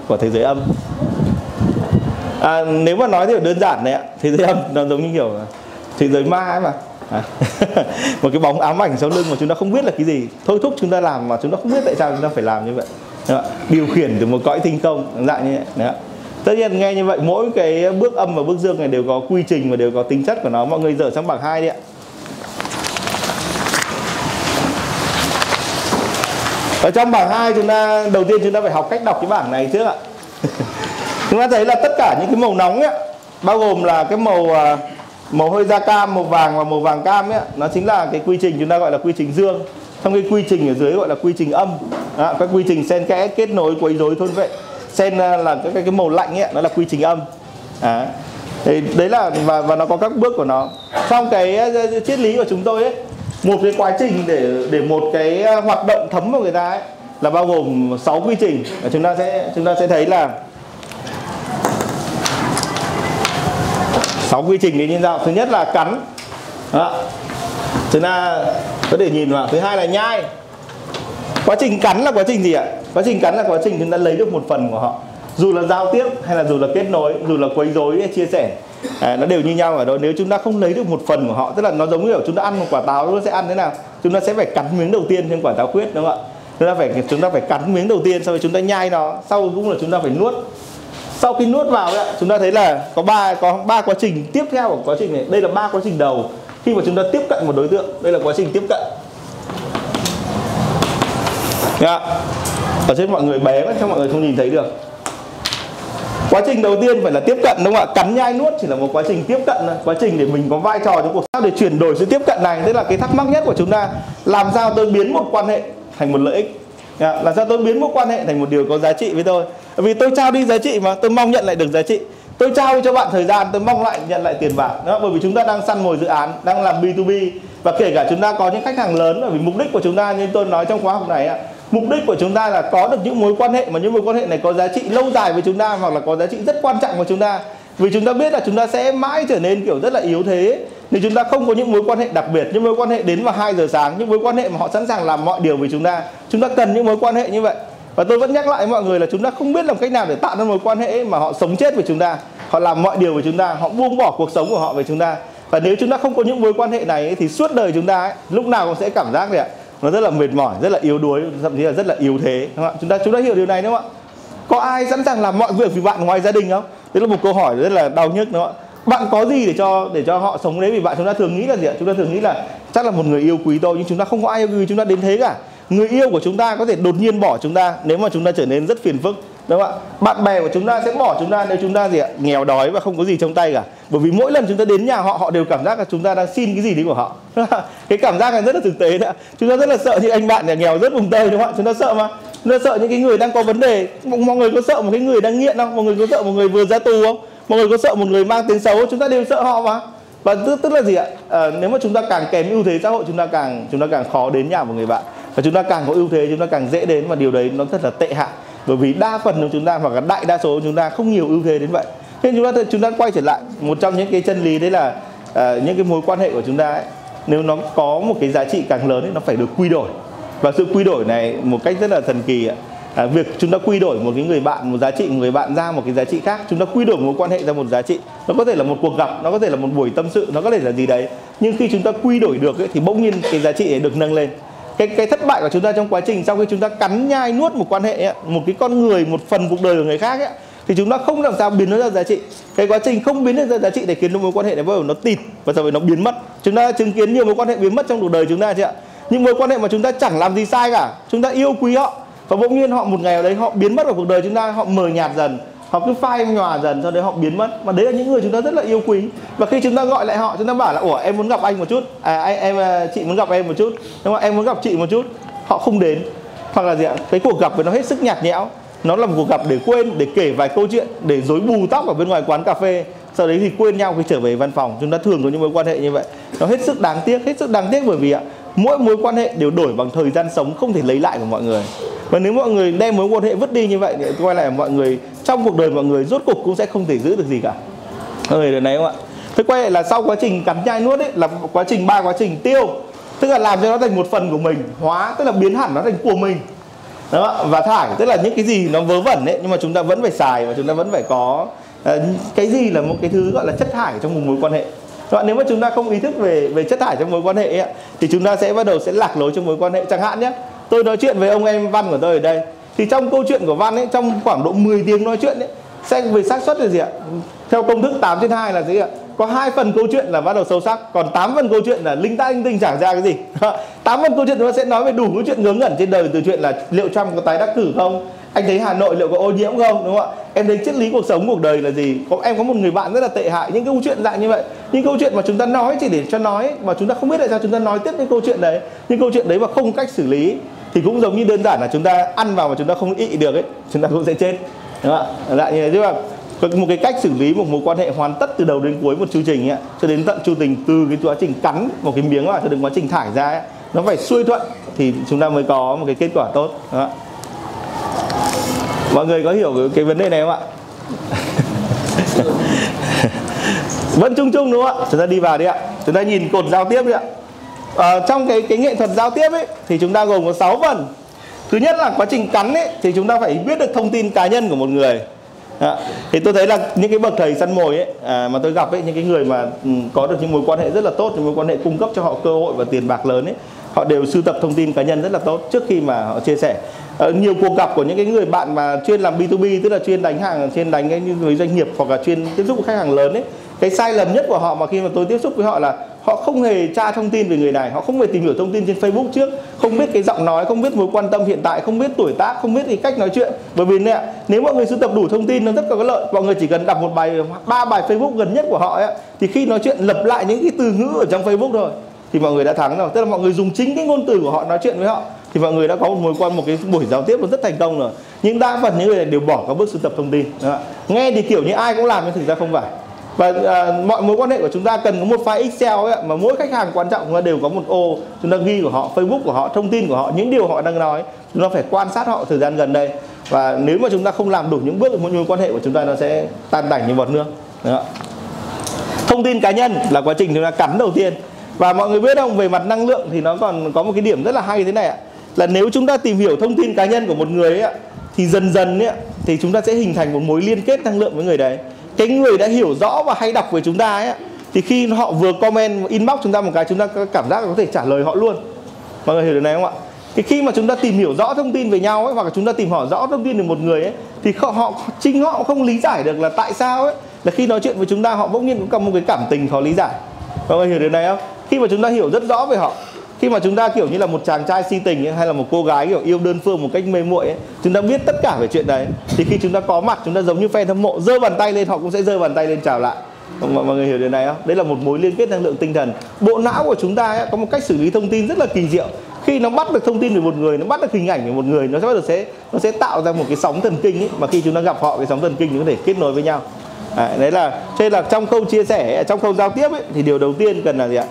của thế giới âm. À, nếu mà nói thì đơn giản đấy ạ thế giới âm nó giống như kiểu thế giới ma ấy mà à. *laughs* một cái bóng ám ảnh sau lưng mà chúng ta không biết là cái gì. Thôi thúc chúng ta làm mà chúng ta không biết tại sao chúng ta phải làm như vậy. Điều khiển từ một cõi tinh không dạng như vậy. Đấy tất nhiên nghe như vậy mỗi cái bước âm và bước dương này đều có quy trình và đều có tính chất của nó. Mọi người dở sang bảng hai đi ạ. Ở trong bảng 2 chúng ta đầu tiên chúng ta phải học cách đọc cái bảng này trước ạ. *laughs* Chúng ta thấy là tất cả những cái màu nóng ấy, bao gồm là cái màu à, màu hơi da cam màu vàng và màu vàng cam ấy, nó chính là cái quy trình chúng ta gọi là quy trình dương. Trong cái quy trình ở dưới gọi là quy trình âm. Đó, các quy trình xen kẽ kết nối quấy rối thôn vệ. Xen à, là cái, cái cái màu lạnh ấy nó là quy trình âm. À. thì đấy là và và nó có các bước của nó. Trong cái à, triết lý của chúng tôi ấy một cái quá trình để để một cái à, hoạt động thấm vào người ta ấy là bao gồm 6 quy trình. Và chúng ta sẽ chúng ta sẽ thấy là sáu quy trình đấy như nào thứ nhất là cắn. Đó. thứ ta có thể nhìn vào. Thứ hai là nhai. Quá trình cắn là quá trình gì ạ? Quá trình cắn là quá trình chúng ta lấy được một phần của họ. Dù là giao tiếp hay là dù là kết nối dù là quấy rối chia sẻ à, nó đều như nhau ở đó. Nếu chúng ta không lấy được một phần của họ tức là nó giống như kiểu chúng ta ăn một quả táo chúng ta sẽ ăn thế nào? Chúng ta sẽ phải cắn miếng đầu tiên trên quả táo quyết đúng không ạ? Chúng ta phải chúng ta phải cắn miếng đầu tiên sau đó chúng ta nhai nó sau cũng là chúng ta phải nuốt sau khi nuốt vào ấy, chúng ta thấy là có ba có ba quá trình tiếp theo của quá trình này. Đây là ba quá trình đầu khi mà chúng ta tiếp cận một đối tượng. Đây là quá trình tiếp cận. Dạ. ở trên mọi người bé quá cho mọi người không nhìn thấy được. Quá trình đầu tiên phải là tiếp cận đúng không ạ? Cắn nhai nuốt chỉ là một quá trình tiếp cận quá trình để mình có vai trò trong cuộc sao để chuyển đổi sự tiếp cận này. Tức là cái thắc mắc nhất của chúng ta làm sao tôi biến một quan hệ thành một lợi ích? Dạ, là sao tôi biến mối quan hệ thành một điều có giá trị với tôi. Vì tôi trao đi giá trị mà, tôi mong nhận lại được giá trị. Tôi trao cho bạn thời gian, tôi mong lại nhận lại tiền bạc. Đó, bởi vì chúng ta đang săn mồi dự án, đang làm B2B và kể cả chúng ta có những khách hàng lớn, bởi vì mục đích của chúng ta, như tôi nói trong khóa học này ạ, mục đích của chúng ta là có được những mối quan hệ, mà những mối quan hệ này có giá trị lâu dài với chúng ta, hoặc là có giá trị rất quan trọng với chúng ta. Vì chúng ta biết là chúng ta sẽ mãi trở nên kiểu rất là yếu thế nếu chúng ta không có những mối quan hệ đặc biệt những mối quan hệ đến vào 2 giờ sáng những mối quan hệ mà họ sẵn sàng làm mọi điều với chúng ta. Chúng ta cần những mối quan hệ như vậy. Và tôi vẫn nhắc lại với mọi người là chúng ta không biết làm cách nào để tạo ra mối quan hệ mà họ sống chết với chúng ta. Họ làm mọi điều với chúng ta họ buông bỏ cuộc sống của họ với chúng ta. Và nếu chúng ta không có những mối quan hệ này ấy, thì suốt đời chúng ta ấy, lúc nào cũng sẽ cảm giác gì ạ? Nó rất là mệt mỏi rất là yếu đuối thậm chí là rất là yếu thế đúng không? chúng ta chúng ta hiểu điều này đúng không ạ? Có ai sẵn sàng làm mọi việc vì bạn ngoài gia đình không? Đấy là một câu hỏi rất là đau nhức đúng không ạ? Bạn có gì để cho để cho họ sống đấy vì bạn chúng ta thường nghĩ là gì ạ chúng ta thường nghĩ là chắc là một người yêu quý tôi nhưng chúng ta không có ai yêu quý chúng ta đến thế cả người yêu của chúng ta có thể đột nhiên bỏ chúng ta nếu mà chúng ta trở nên rất phiền phức đúng không ạ bạn bè của chúng ta sẽ bỏ chúng ta nếu chúng ta gì ạ nghèo đói và không có gì trong tay cả bởi vì mỗi lần chúng ta đến nhà họ họ đều cảm giác là chúng ta đang xin cái gì đấy của họ cái cảm giác này rất là thực tế đó chúng ta rất là sợ những anh bạn nhà nghèo rất vùng tây đúng không ạ chúng ta sợ mà chúng ta sợ những cái người đang có vấn đề mọi người có sợ một cái người đang nghiện không mọi người có sợ một người vừa ra tù không mọi người có sợ một người mang tiếng xấu chúng ta đều sợ họ mà và tức, tức là gì ạ à, nếu mà chúng ta càng kém ưu thế xã hội chúng ta càng chúng ta càng khó đến nhà một người bạn và chúng ta càng có ưu thế chúng ta càng dễ đến và điều đấy nó rất là tệ hại bởi vì đa phần của chúng ta hoặc là đại đa số của chúng ta không nhiều ưu thế đến vậy nên chúng ta chúng ta quay trở lại một trong những cái chân lý đấy là uh, những cái mối quan hệ của chúng ta ấy, nếu nó có một cái giá trị càng lớn ấy, nó phải được quy đổi và sự quy đổi này một cách rất là thần kỳ ạ à, việc chúng ta quy đổi một cái người bạn một giá trị người bạn ra một cái giá trị khác chúng ta quy đổi mối quan hệ ra một giá trị nó có thể là một cuộc gặp nó có thể là một buổi tâm sự nó có thể là gì đấy. Nhưng khi chúng ta quy đổi được ấy, thì bỗng nhiên cái giá trị ấy được nâng lên. Cái cái thất bại của chúng ta trong quá trình sau khi chúng ta cắn nhai nuốt một quan hệ ấy, một cái con người một phần cuộc đời của người khác ấy, thì chúng ta không làm sao biến nó ra giá trị. Cái quá trình không biến nó ra giá trị để khiến mối quan hệ này bắt đầu nó tịt và sau đó nó biến mất. Chúng ta chứng kiến nhiều mối quan hệ biến mất trong cuộc đời chúng ta chị ạ? Những mối quan hệ mà chúng ta chẳng làm gì sai cả. Chúng ta yêu quý họ và bỗng nhiên họ một ngày ở đấy họ biến mất ở cuộc đời chúng ta, họ mờ nhạt dần, họ cứ phai nhòa dần, sau đấy họ biến mất. Và đấy là những người chúng ta rất là yêu quý. Và khi chúng ta gọi lại họ, chúng ta bảo là, ủa, em muốn gặp anh một chút. À anh, em à, chị muốn gặp em một chút. Đúng không? Em muốn gặp chị một chút. Họ không đến. Hoặc là gì ạ? Cái cuộc gặp với nó hết sức nhạt nhẽo. Nó là một cuộc gặp để quên, để kể vài câu chuyện, để dối bù tóc ở bên ngoài quán cà phê. Sau đấy thì quên nhau khi trở về văn phòng. Chúng ta thường có những mối quan hệ như vậy. Nó hết sức đáng tiếc, hết sức đáng tiếc bởi vì ạ mỗi mối quan hệ đều đổi bằng thời gian sống không thể lấy lại của mọi người. Và nếu mọi người đem mối quan hệ vứt đi như vậy thì quay lại mọi người, trong cuộc đời mọi người rốt cục cũng sẽ không thể giữ được gì cả. Mọi người được này không ạ? Thế quay lại là sau quá trình cắn nhai nuốt ấy, là quá trình ba quá trình tiêu, tức là làm cho nó thành một phần của mình, hóa, tức là biến hẳn nó thành của mình. Đó, và thải, tức là những cái gì nó vớ vẩn ấy, nhưng mà chúng ta vẫn phải xài và chúng ta vẫn phải có ờ, cái gì là một cái thứ gọi là chất thải trong một mối quan hệ các nếu mà chúng ta không ý thức về về chất thải trong mối quan hệ ấy, thì chúng ta sẽ bắt đầu sẽ lạc lối trong mối quan hệ. Chẳng hạn nhé tôi nói chuyện với ông em văn của tôi ở đây thì trong câu chuyện của văn ấy trong khoảng độ 10 tiếng nói chuyện ấy sẽ về xác suất là gì ạ? Theo công thức 8 trên 2 là gì ạ? Có hai phần câu chuyện là bắt đầu sâu sắc, còn 8 phần câu chuyện là linh ta linh tinh chẳng ra cái gì? *laughs* 8 phần câu chuyện chúng ta sẽ nói về đủ cái chuyện ngớ ngẩn trên đời, từ chuyện là liệu Trump có tái đắc cử không? Anh thấy Hà Nội liệu có ô nhiễm không? Đúng không ạ? Em thấy triết lý cuộc sống, cuộc đời là gì? Có, em có một người bạn rất là tệ hại, những câu chuyện dạng như vậy. Những câu chuyện mà chúng ta nói chỉ để cho nói, mà chúng ta không biết tại sao chúng ta nói tiếp những câu chuyện đấy. Những câu chuyện đấy mà không cách xử lý, thì cũng giống như đơn giản là chúng ta ăn vào mà chúng ta không ị được ấy, chúng ta cũng sẽ chết. Đúng không ạ? Dạng như thế chứ mà một cái cách xử lý một mối quan hệ hoàn tất từ đầu đến cuối một chương trình ấy, cho đến tận chu trình từ cái quá trình cắn một cái miếng vào cho đến quá trình thải ra ấy, nó phải xuôi thuận thì chúng ta mới có một cái kết quả tốt đó. mọi người có hiểu cái, cái vấn đề này không ạ? *laughs* Vẫn chung chung đúng không ạ? Chúng ta đi vào đi ạ. Chúng ta nhìn cột giao tiếp đi ạ. À, trong cái cái nghệ thuật giao tiếp ấy thì chúng ta gồm có 6 phần. Thứ nhất là quá trình cắn ấy thì chúng ta phải biết được thông tin cá nhân của một người. À, thì tôi thấy là những cái bậc thầy săn mồi ấy à, mà tôi gặp ấy những cái người mà ừ, có được những mối quan hệ rất là tốt những mối quan hệ cung cấp cho họ cơ hội và tiền bạc lớn ấy họ đều sưu tập thông tin cá nhân rất là tốt trước khi mà họ chia sẻ. À, nhiều cuộc gặp của những cái người bạn mà chuyên làm B2B tức là chuyên đánh hàng chuyên đánh cái với doanh nghiệp hoặc là chuyên tiếp xúc với khách hàng lớn ấy cái sai lầm nhất của họ mà khi mà tôi tiếp xúc với họ là họ không hề tra thông tin về người này họ không hề tìm hiểu thông tin trên facebook trước không biết cái giọng nói không biết mối quan tâm hiện tại không biết tuổi tác không biết cái cách nói chuyện. Bởi vì nè nếu mọi người sưu tập đủ thông tin nó rất có lợi. Mọi người chỉ cần đọc một bài ba bài facebook gần nhất của họ ấy, thì khi nói chuyện lập lại những cái từ ngữ ở trong facebook thôi thì mọi người đã thắng rồi. Tức là mọi người dùng chính cái ngôn từ của họ nói chuyện với họ thì mọi người đã có một mối quan một cái buổi giao tiếp nó rất thành công rồi. Nhưng đa phần những người này đều bỏ các bước sưu tập thông tin. Nghe thì kiểu như ai cũng làm nhưng thực ra không phải và à, mọi mối quan hệ của chúng ta cần có một file Excel ấy, mà mỗi khách hàng quan trọng chúng ta đều có một ô. Chúng ta ghi của họ Facebook của họ thông tin của họ những điều họ đang nói. Chúng ta phải quan sát họ thời gian gần đây. Và nếu mà chúng ta không làm đủ những bước mối mối quan hệ của chúng ta nó sẽ tan tành như bọt nước. Đó. thông tin cá nhân là quá trình chúng ta cắn đầu tiên. Và mọi người biết không về mặt năng lượng thì nó còn có một cái điểm rất là hay thế này ạ. Là nếu chúng ta tìm hiểu thông tin cá nhân của một người ấy, thì dần dần ấy, thì chúng ta sẽ hình thành một mối liên kết năng lượng với người đấy cái người đã hiểu rõ và hay đọc về chúng ta ấy thì khi họ vừa comment inbox chúng ta một cái chúng ta cảm giác có thể trả lời họ luôn. Mọi người hiểu điều này không ạ? Thì khi mà chúng ta tìm hiểu rõ thông tin về nhau ấy hoặc là chúng ta tìm hỏi rõ thông tin về một người ấy thì họ, họ chính họ không lý giải được là tại sao ấy là khi nói chuyện với chúng ta họ bỗng nhiên cũng có một cái cảm tình khó lý giải. Mọi người hiểu điều này không? Khi mà chúng ta hiểu rất rõ về họ khi mà chúng ta kiểu như là một chàng trai si tình ấy, hay là một cô gái kiểu yêu đơn phương một cách mê muội ấy, chúng ta biết tất cả về chuyện đấy. Thì khi chúng ta có mặt chúng ta giống như fan hâm mộ giơ bàn tay lên họ cũng sẽ giơ bàn tay lên chào lại. Mọi, mọi người hiểu điều này không? Đấy là một mối liên kết năng lượng tinh thần. Bộ não của chúng ta ấy, có một cách xử lý thông tin rất là kỳ diệu. Khi nó bắt được thông tin về một người nó bắt được hình ảnh về một người nó sẽ bắt được sẽ nó sẽ tạo ra một cái sóng thần kinh ấy. Mà khi chúng ta gặp họ cái sóng thần kinh nó có thể kết nối với nhau. À, đấy là thế là trong khâu chia sẻ trong khâu giao tiếp ấy, thì điều đầu tiên cần là gì ạ?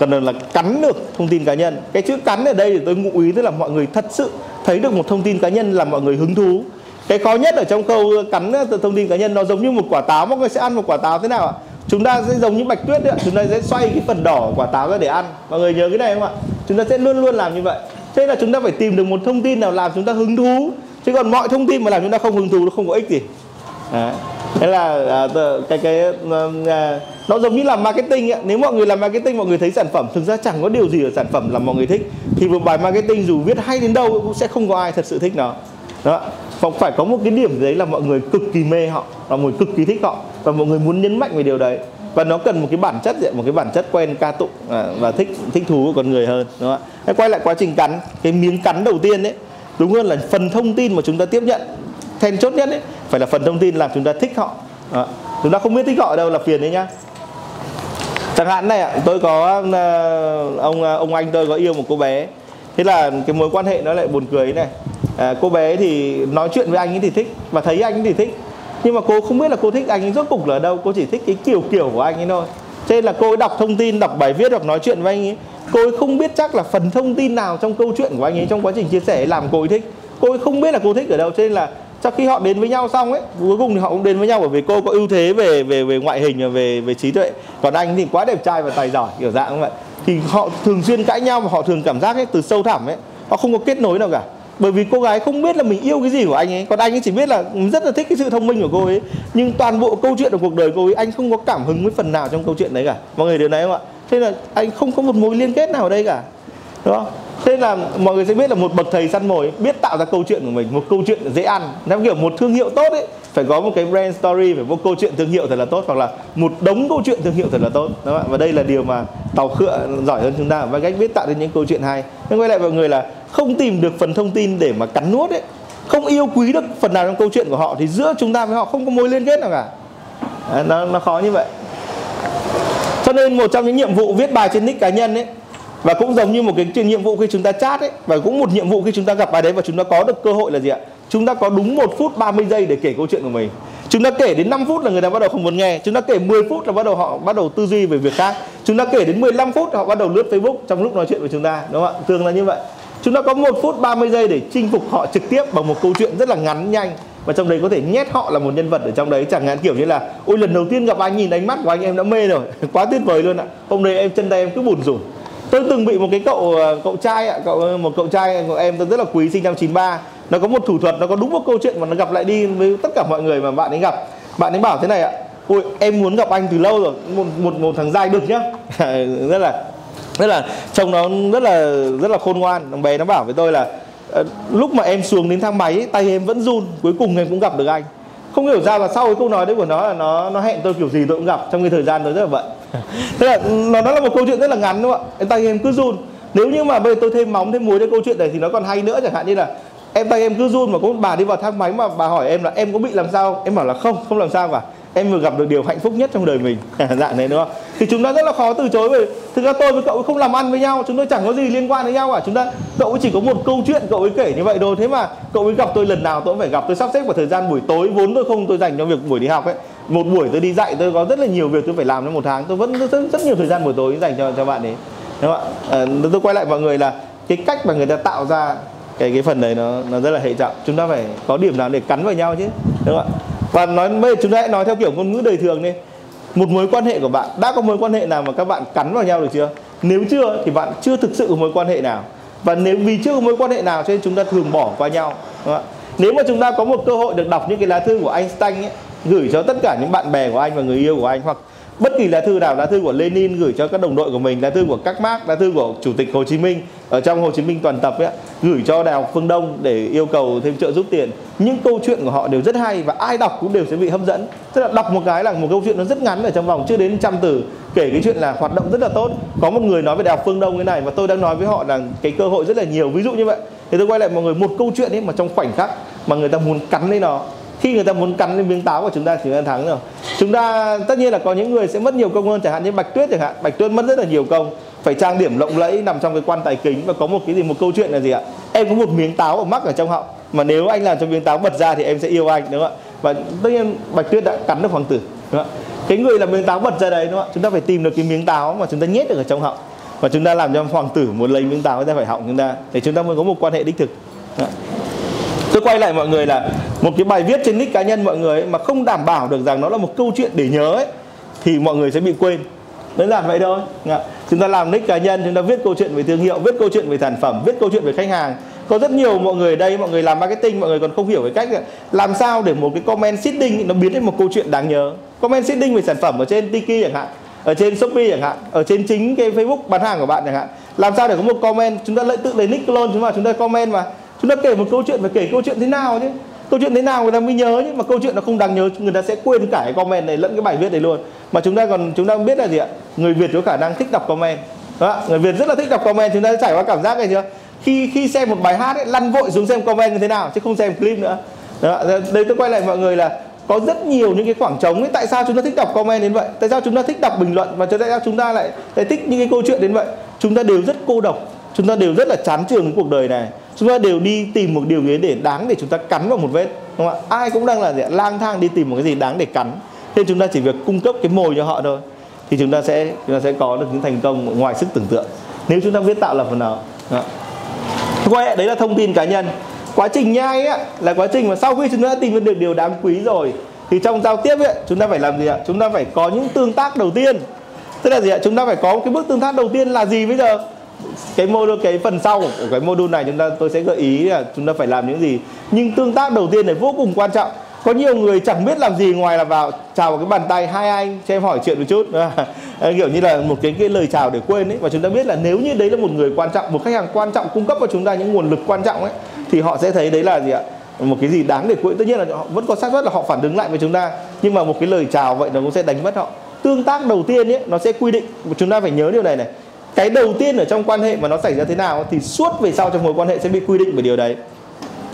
Cần là cắn được thông tin cá nhân. Cái chữ cắn ở đây thì tôi ngụ ý tức là mọi người thật sự thấy được một thông tin cá nhân làm mọi người hứng thú. Cái khó nhất ở trong câu cắn thông tin cá nhân nó giống như một quả táo. Mọi người sẽ ăn một quả táo thế nào ạ? Chúng ta sẽ giống như bạch tuyết đấy chúng ta sẽ xoay cái phần đỏ quả táo ra để ăn. Mọi người nhớ cái này không ạ? Chúng ta sẽ luôn luôn làm như vậy. Thế là chúng ta phải tìm được một thông tin nào làm chúng ta hứng thú. Chứ còn mọi thông tin mà làm chúng ta không hứng thú nó không có ích gì. Đấy thế là à, cái cái ờ, à, nó giống như là marketing ấy. nếu mọi người làm marketing mọi người thấy sản phẩm thực ra chẳng có điều gì ở sản phẩm làm mọi người thích. Thì một bài marketing dù viết hay đến đâu cũng sẽ không có ai thật sự thích nó. Đó. Hoặc phải có một cái điểm đấy là mọi người cực kỳ mê họ và mọi người cực kỳ thích họ và mọi người muốn nhấn mạnh về điều đấy. Và nó cần một cái bản chất một cái bản chất quen ca tụng à, và thích thích thú của con người hơn đúng không ạ? Quay lại quá trình cắn cái miếng cắn đầu tiên đấy đúng hơn là phần thông tin mà chúng ta tiếp nhận then chốt nhất ấy phải là phần thông tin làm chúng ta thích họ. À, chúng ta không biết thích họ ở đâu là phiền đấy nhá. Chẳng hạn này ạ tôi có ờ, ông ờ, ông anh tôi có yêu một cô bé. Thế là cái mối quan hệ nó lại buồn cười này. À, cô bé thì nói chuyện với anh ấy thì thích và thấy anh ấy thì thích. Nhưng mà cô không biết là cô thích anh ấy rốt cục là ở đâu cô chỉ thích cái kiểu kiểu của anh ấy thôi. Cho nên là cô ấy đọc thông tin đọc bài viết hoặc nói chuyện với anh ấy cô ấy không biết chắc là phần thông tin nào trong câu chuyện của anh ấy trong quá trình chia sẻ làm cô ấy thích. Cô ấy không biết là cô thích ở đâu cho nên là sau khi họ đến với nhau xong ấy, cuối cùng thì họ cũng đến với nhau bởi vì cô có ưu thế về về về ngoại hình và về về trí tuệ. Còn anh thì quá đẹp trai và tài giỏi, kiểu dạng như vậy. Thì họ thường xuyên cãi nhau và họ thường cảm giác ấy, từ sâu thẳm ấy, họ không có kết nối nào cả. Bởi vì cô gái không biết là mình yêu cái gì của anh ấy. Còn anh ấy chỉ biết là rất là thích cái sự thông minh của cô ấy. Nhưng toàn bộ câu chuyện của cuộc đời cô ấy, anh không có cảm hứng với phần nào trong câu chuyện đấy cả. Mọi người điều này không ạ? Thế là anh không có một mối liên kết nào ở đây cả. Đúng không? Thế là mọi người sẽ biết là một bậc thầy săn mồi biết tạo ra câu chuyện của mình, một câu chuyện dễ ăn. Theo kiểu một thương hiệu tốt ấy, phải có một cái brand story, phải một câu chuyện thương hiệu thật là tốt hoặc là một đống câu chuyện thương hiệu thật là tốt. Đúng không? và đây là điều mà tàu khựa giỏi hơn chúng ta, và cách biết tạo ra những câu chuyện hay. Nhưng quay lại mọi người là không tìm được phần thông tin để mà cắn nuốt ấy. Không yêu quý được phần nào trong câu chuyện của họ thì giữa chúng ta với họ không có mối liên kết nào cả. Nó nó khó như vậy. Cho nên một trong những nhiệm vụ viết bài trên nick cá nhân ấy và cũng giống như một cái nhiệm vụ khi chúng ta chat ấy, và cũng một nhiệm vụ khi chúng ta gặp ai đấy và chúng ta có được cơ hội là gì ạ? Chúng ta có đúng 1 phút 30 giây để kể câu chuyện của mình. Chúng ta kể đến 5 phút là người ta bắt đầu không muốn nghe. Chúng ta kể 10 phút là bắt đầu họ bắt đầu tư duy về việc khác. Chúng ta kể đến 15 phút họ bắt đầu lướt Facebook trong lúc nói chuyện với chúng ta, đúng không ạ? Thường là như vậy. Chúng ta có 1 phút 30 giây để chinh phục họ trực tiếp bằng một câu chuyện rất là ngắn, nhanh. Và trong đấy có thể nhét họ là một nhân vật ở trong đấy, chẳng hạn kiểu như là, ôi, lần đầu tiên gặp anh, nhìn ánh mắt của anh em đã mê rồi. *laughs* Quá tuyệt vời luôn ạ. Hôm nay em, chân tay em cứ bùn rủn tôi từng bị một cái cậu ờ, cậu trai ạ, cậu ờ, một cậu trai ờ, của em tôi rất là quý, sinh năm 93 nó có một thủ thuật, nó có đúng một câu chuyện mà nó gặp lại đi với tất cả mọi người mà bạn ấy gặp. Bạn ấy bảo thế này ạ, ôi, em muốn gặp anh từ lâu rồi, một một một thằng dai được nhá. *laughs* Rất là rất là, trông nó rất là rất là khôn ngoan. Thằng bé nó bảo với tôi là lúc mà em xuống đến thang máy, tay em vẫn run, cuối cùng em cũng gặp được anh. Không hiểu ra là sau cái câu nói đấy của nó là nó nó hẹn tôi kiểu gì tôi cũng gặp trong cái thời gian tôi rất là bận. *laughs* thế là, nó nó là một câu chuyện rất là ngắn đúng không ạ? Em tay em cứ run. Nếu như mà bây giờ tôi thêm móng, thêm muối cho câu chuyện này thì nó còn hay nữa, chẳng hạn như là em tay em cứ run mà có một bà đi vào thang máy mà bà hỏi em là em có bị làm sao? Em bảo là không không làm sao cả. Em vừa gặp được điều hạnh phúc nhất trong đời mình. *laughs* Dạng này, đúng không? Thì chúng ta rất là khó từ chối bởi thực ra tôi với cậu không làm ăn với nhau, chúng tôi chẳng có gì liên quan đến nhau cả. Chúng ta, cậu chỉ có một câu chuyện cậu ấy kể như vậy thôi. Thế mà cậu ấy gặp tôi lần nào tôi cũng phải gặp. Tôi sắp xếp vào thời gian buổi tối, vốn tôi không, tôi dành cho việc buổi đi học ấy một buổi tôi đi dạy tôi có rất là nhiều việc tôi phải làm trong một tháng. Tôi vẫn rất, rất nhiều thời gian buổi tối dành cho cho bạn ấy. Đúng không ạ? À, tôi quay lại mọi người là cái cách mà người ta tạo ra cái cái phần đấy nó nó rất là hệ trọng. Chúng ta phải có điểm nào để cắn vào nhau chứ đúng không ạ? Và nói bây giờ chúng ta hãy nói theo kiểu ngôn ngữ đời thường đi. Một mối quan hệ của bạn đã có mối quan hệ nào mà các bạn cắn vào nhau được chưa? Nếu chưa thì bạn chưa thực sự có mối quan hệ nào. Và nếu vì chưa có mối quan hệ nào cho nên chúng ta thường bỏ qua nhau đúng không? ạ? nếu mà chúng ta có một cơ hội được đọc những cái lá thư của Einstein ấy, gửi cho tất cả những bạn bè của anh và người yêu của anh, hoặc bất kỳ lá thư nào, lá thư của Lenin gửi cho các đồng đội của mình, lá thư của các Marx lá thư của chủ tịch Hồ Chí Minh, ở trong Hồ Chí Minh toàn tập ấy gửi cho đại học Phương Đông để yêu cầu thêm trợ giúp tiền. Những câu chuyện của họ đều rất hay và ai đọc cũng đều sẽ bị hấp dẫn. Tức là đọc một cái là một câu chuyện nó rất ngắn ở trong vòng chưa đến trăm từ, kể cái chuyện là hoạt động rất là tốt. Có một người nói về đại học Phương Đông cái này và tôi đang nói với họ là cái cơ hội rất là nhiều. Ví dụ như vậy, thì tôi quay lại mọi người một câu chuyện ấy mà trong khoảnh khắc mà người ta muốn cắn lên nó khi người ta muốn cắn lên miếng táo của chúng ta thì chúng ta thắng rồi. Chúng ta, tất nhiên là có những người sẽ mất nhiều công hơn, chẳng hạn như bạch tuyết chẳng hạn. Bạch tuyết mất rất là nhiều công. Phải trang điểm lộng lẫy, nằm trong cái quan tài kính và có một cái gì, một câu chuyện là gì ạ? Em có một miếng táo ở mắc ở trong họng, mà nếu anh làm cho miếng táo bật ra thì em sẽ yêu anh, đúng không ạ? Và tất nhiên bạch tuyết đã cắn được hoàng tử, đúng không ạ? Cái người làm miếng táo bật ra đấy, đúng không ạ? Chúng ta phải tìm được cái miếng táo mà chúng ta nhét được ở trong họng. Và chúng ta làm cho hoàng tử muốn lấy miếng táo ra ta phải họng chúng ta. Để chúng ta mới có một quan hệ đích thực. Tôi quay lại mọi người là một cái bài viết trên nick cá nhân mọi người ấy, mà không đảm bảo được rằng nó là một câu chuyện để nhớ ấy, thì mọi người sẽ bị quên. Đơn giản vậy thôi. Dạ. Chúng ta làm nick cá nhân chúng ta viết câu chuyện về thương hiệu viết câu chuyện về sản phẩm viết câu chuyện về khách hàng. Có rất nhiều mọi người đây mọi người làm marketing mọi người còn không hiểu cái cách làm sao để một cái comment seeding nó biến thành một câu chuyện đáng nhớ? Comment seeding về sản phẩm ở trên Tiki chẳng hạn ở trên Shopee chẳng hạn ở trên chính cái Facebook bán hàng của bạn chẳng hạn. Làm sao để có một comment chúng ta lại tự lấy nick luôn chúng ta chúng ta comment mà chúng ta kể một câu chuyện và kể câu chuyện thế nào chứ? Câu chuyện thế nào người ta mới nhớ nhưng mà câu chuyện nó không đáng nhớ người ta sẽ quên cả cái comment này lẫn cái bài viết này luôn. Mà chúng ta còn chúng ta biết là gì ạ? Người việt có khả năng thích đọc comment. Đó, người việt rất là thích đọc comment chúng ta trải qua cảm giác này chưa? Khi khi xem một bài hát ấy, lăn vội xuống xem comment như thế nào chứ không xem clip nữa. Đó, đây tôi quay lại mọi người là có rất nhiều những cái khoảng trống ấy. Tại sao chúng ta thích đọc comment đến vậy? Tại sao chúng ta thích đọc bình luận và tại sao chúng ta lại, lại thích những cái câu chuyện đến vậy? Chúng ta đều rất cô độc chúng ta đều rất là chán trường cuộc đời này chúng ta đều đi tìm một điều gì để đáng để chúng ta cắn vào một vết đúng không ạ? Ai cũng đang là gì? lang thang đi tìm một cái gì đáng để cắn. Nên chúng ta chỉ việc cung cấp cái mồi cho họ thôi thì chúng ta sẽ chúng ta sẽ có được những thành công ngoài sức tưởng tượng. Nếu chúng ta biết tạo lập phần nào quay đấy là thông tin cá nhân. Quá trình nhai á là quá trình mà sau khi chúng ta tìm được điều đáng quý rồi thì trong giao tiếp ấy, chúng ta phải làm gì ạ? Chúng ta phải có những tương tác đầu tiên. Tức là gì ạ? Chúng ta phải có cái bước tương tác đầu tiên là gì bây giờ? Cái module cái phần sau của cái module này chúng ta tôi sẽ gợi ý là chúng ta phải làm những gì. Nhưng tương tác đầu tiên này vô cùng quan trọng. Có nhiều người chẳng biết làm gì ngoài là vào chào cái bàn tay hai anh cho em hỏi chuyện một chút. *laughs* Kiểu như là một cái, cái lời chào để quên ấy. Và chúng ta biết là nếu như đấy là một người quan trọng một khách hàng quan trọng cung cấp cho chúng ta những nguồn lực quan trọng ấy thì họ sẽ thấy đấy là gì ạ? Một cái gì đáng để quên. Tất nhiên là họ vẫn có xác suất là họ phản ứng lại với chúng ta nhưng mà một cái lời chào vậy nó cũng sẽ đánh mất họ. Tương tác đầu tiên ấy nó sẽ quy định chúng ta phải nhớ điều này này cái đầu tiên ở trong quan hệ mà nó xảy ra thế nào thì suốt về sau trong mối quan hệ sẽ bị quy định về điều đấy.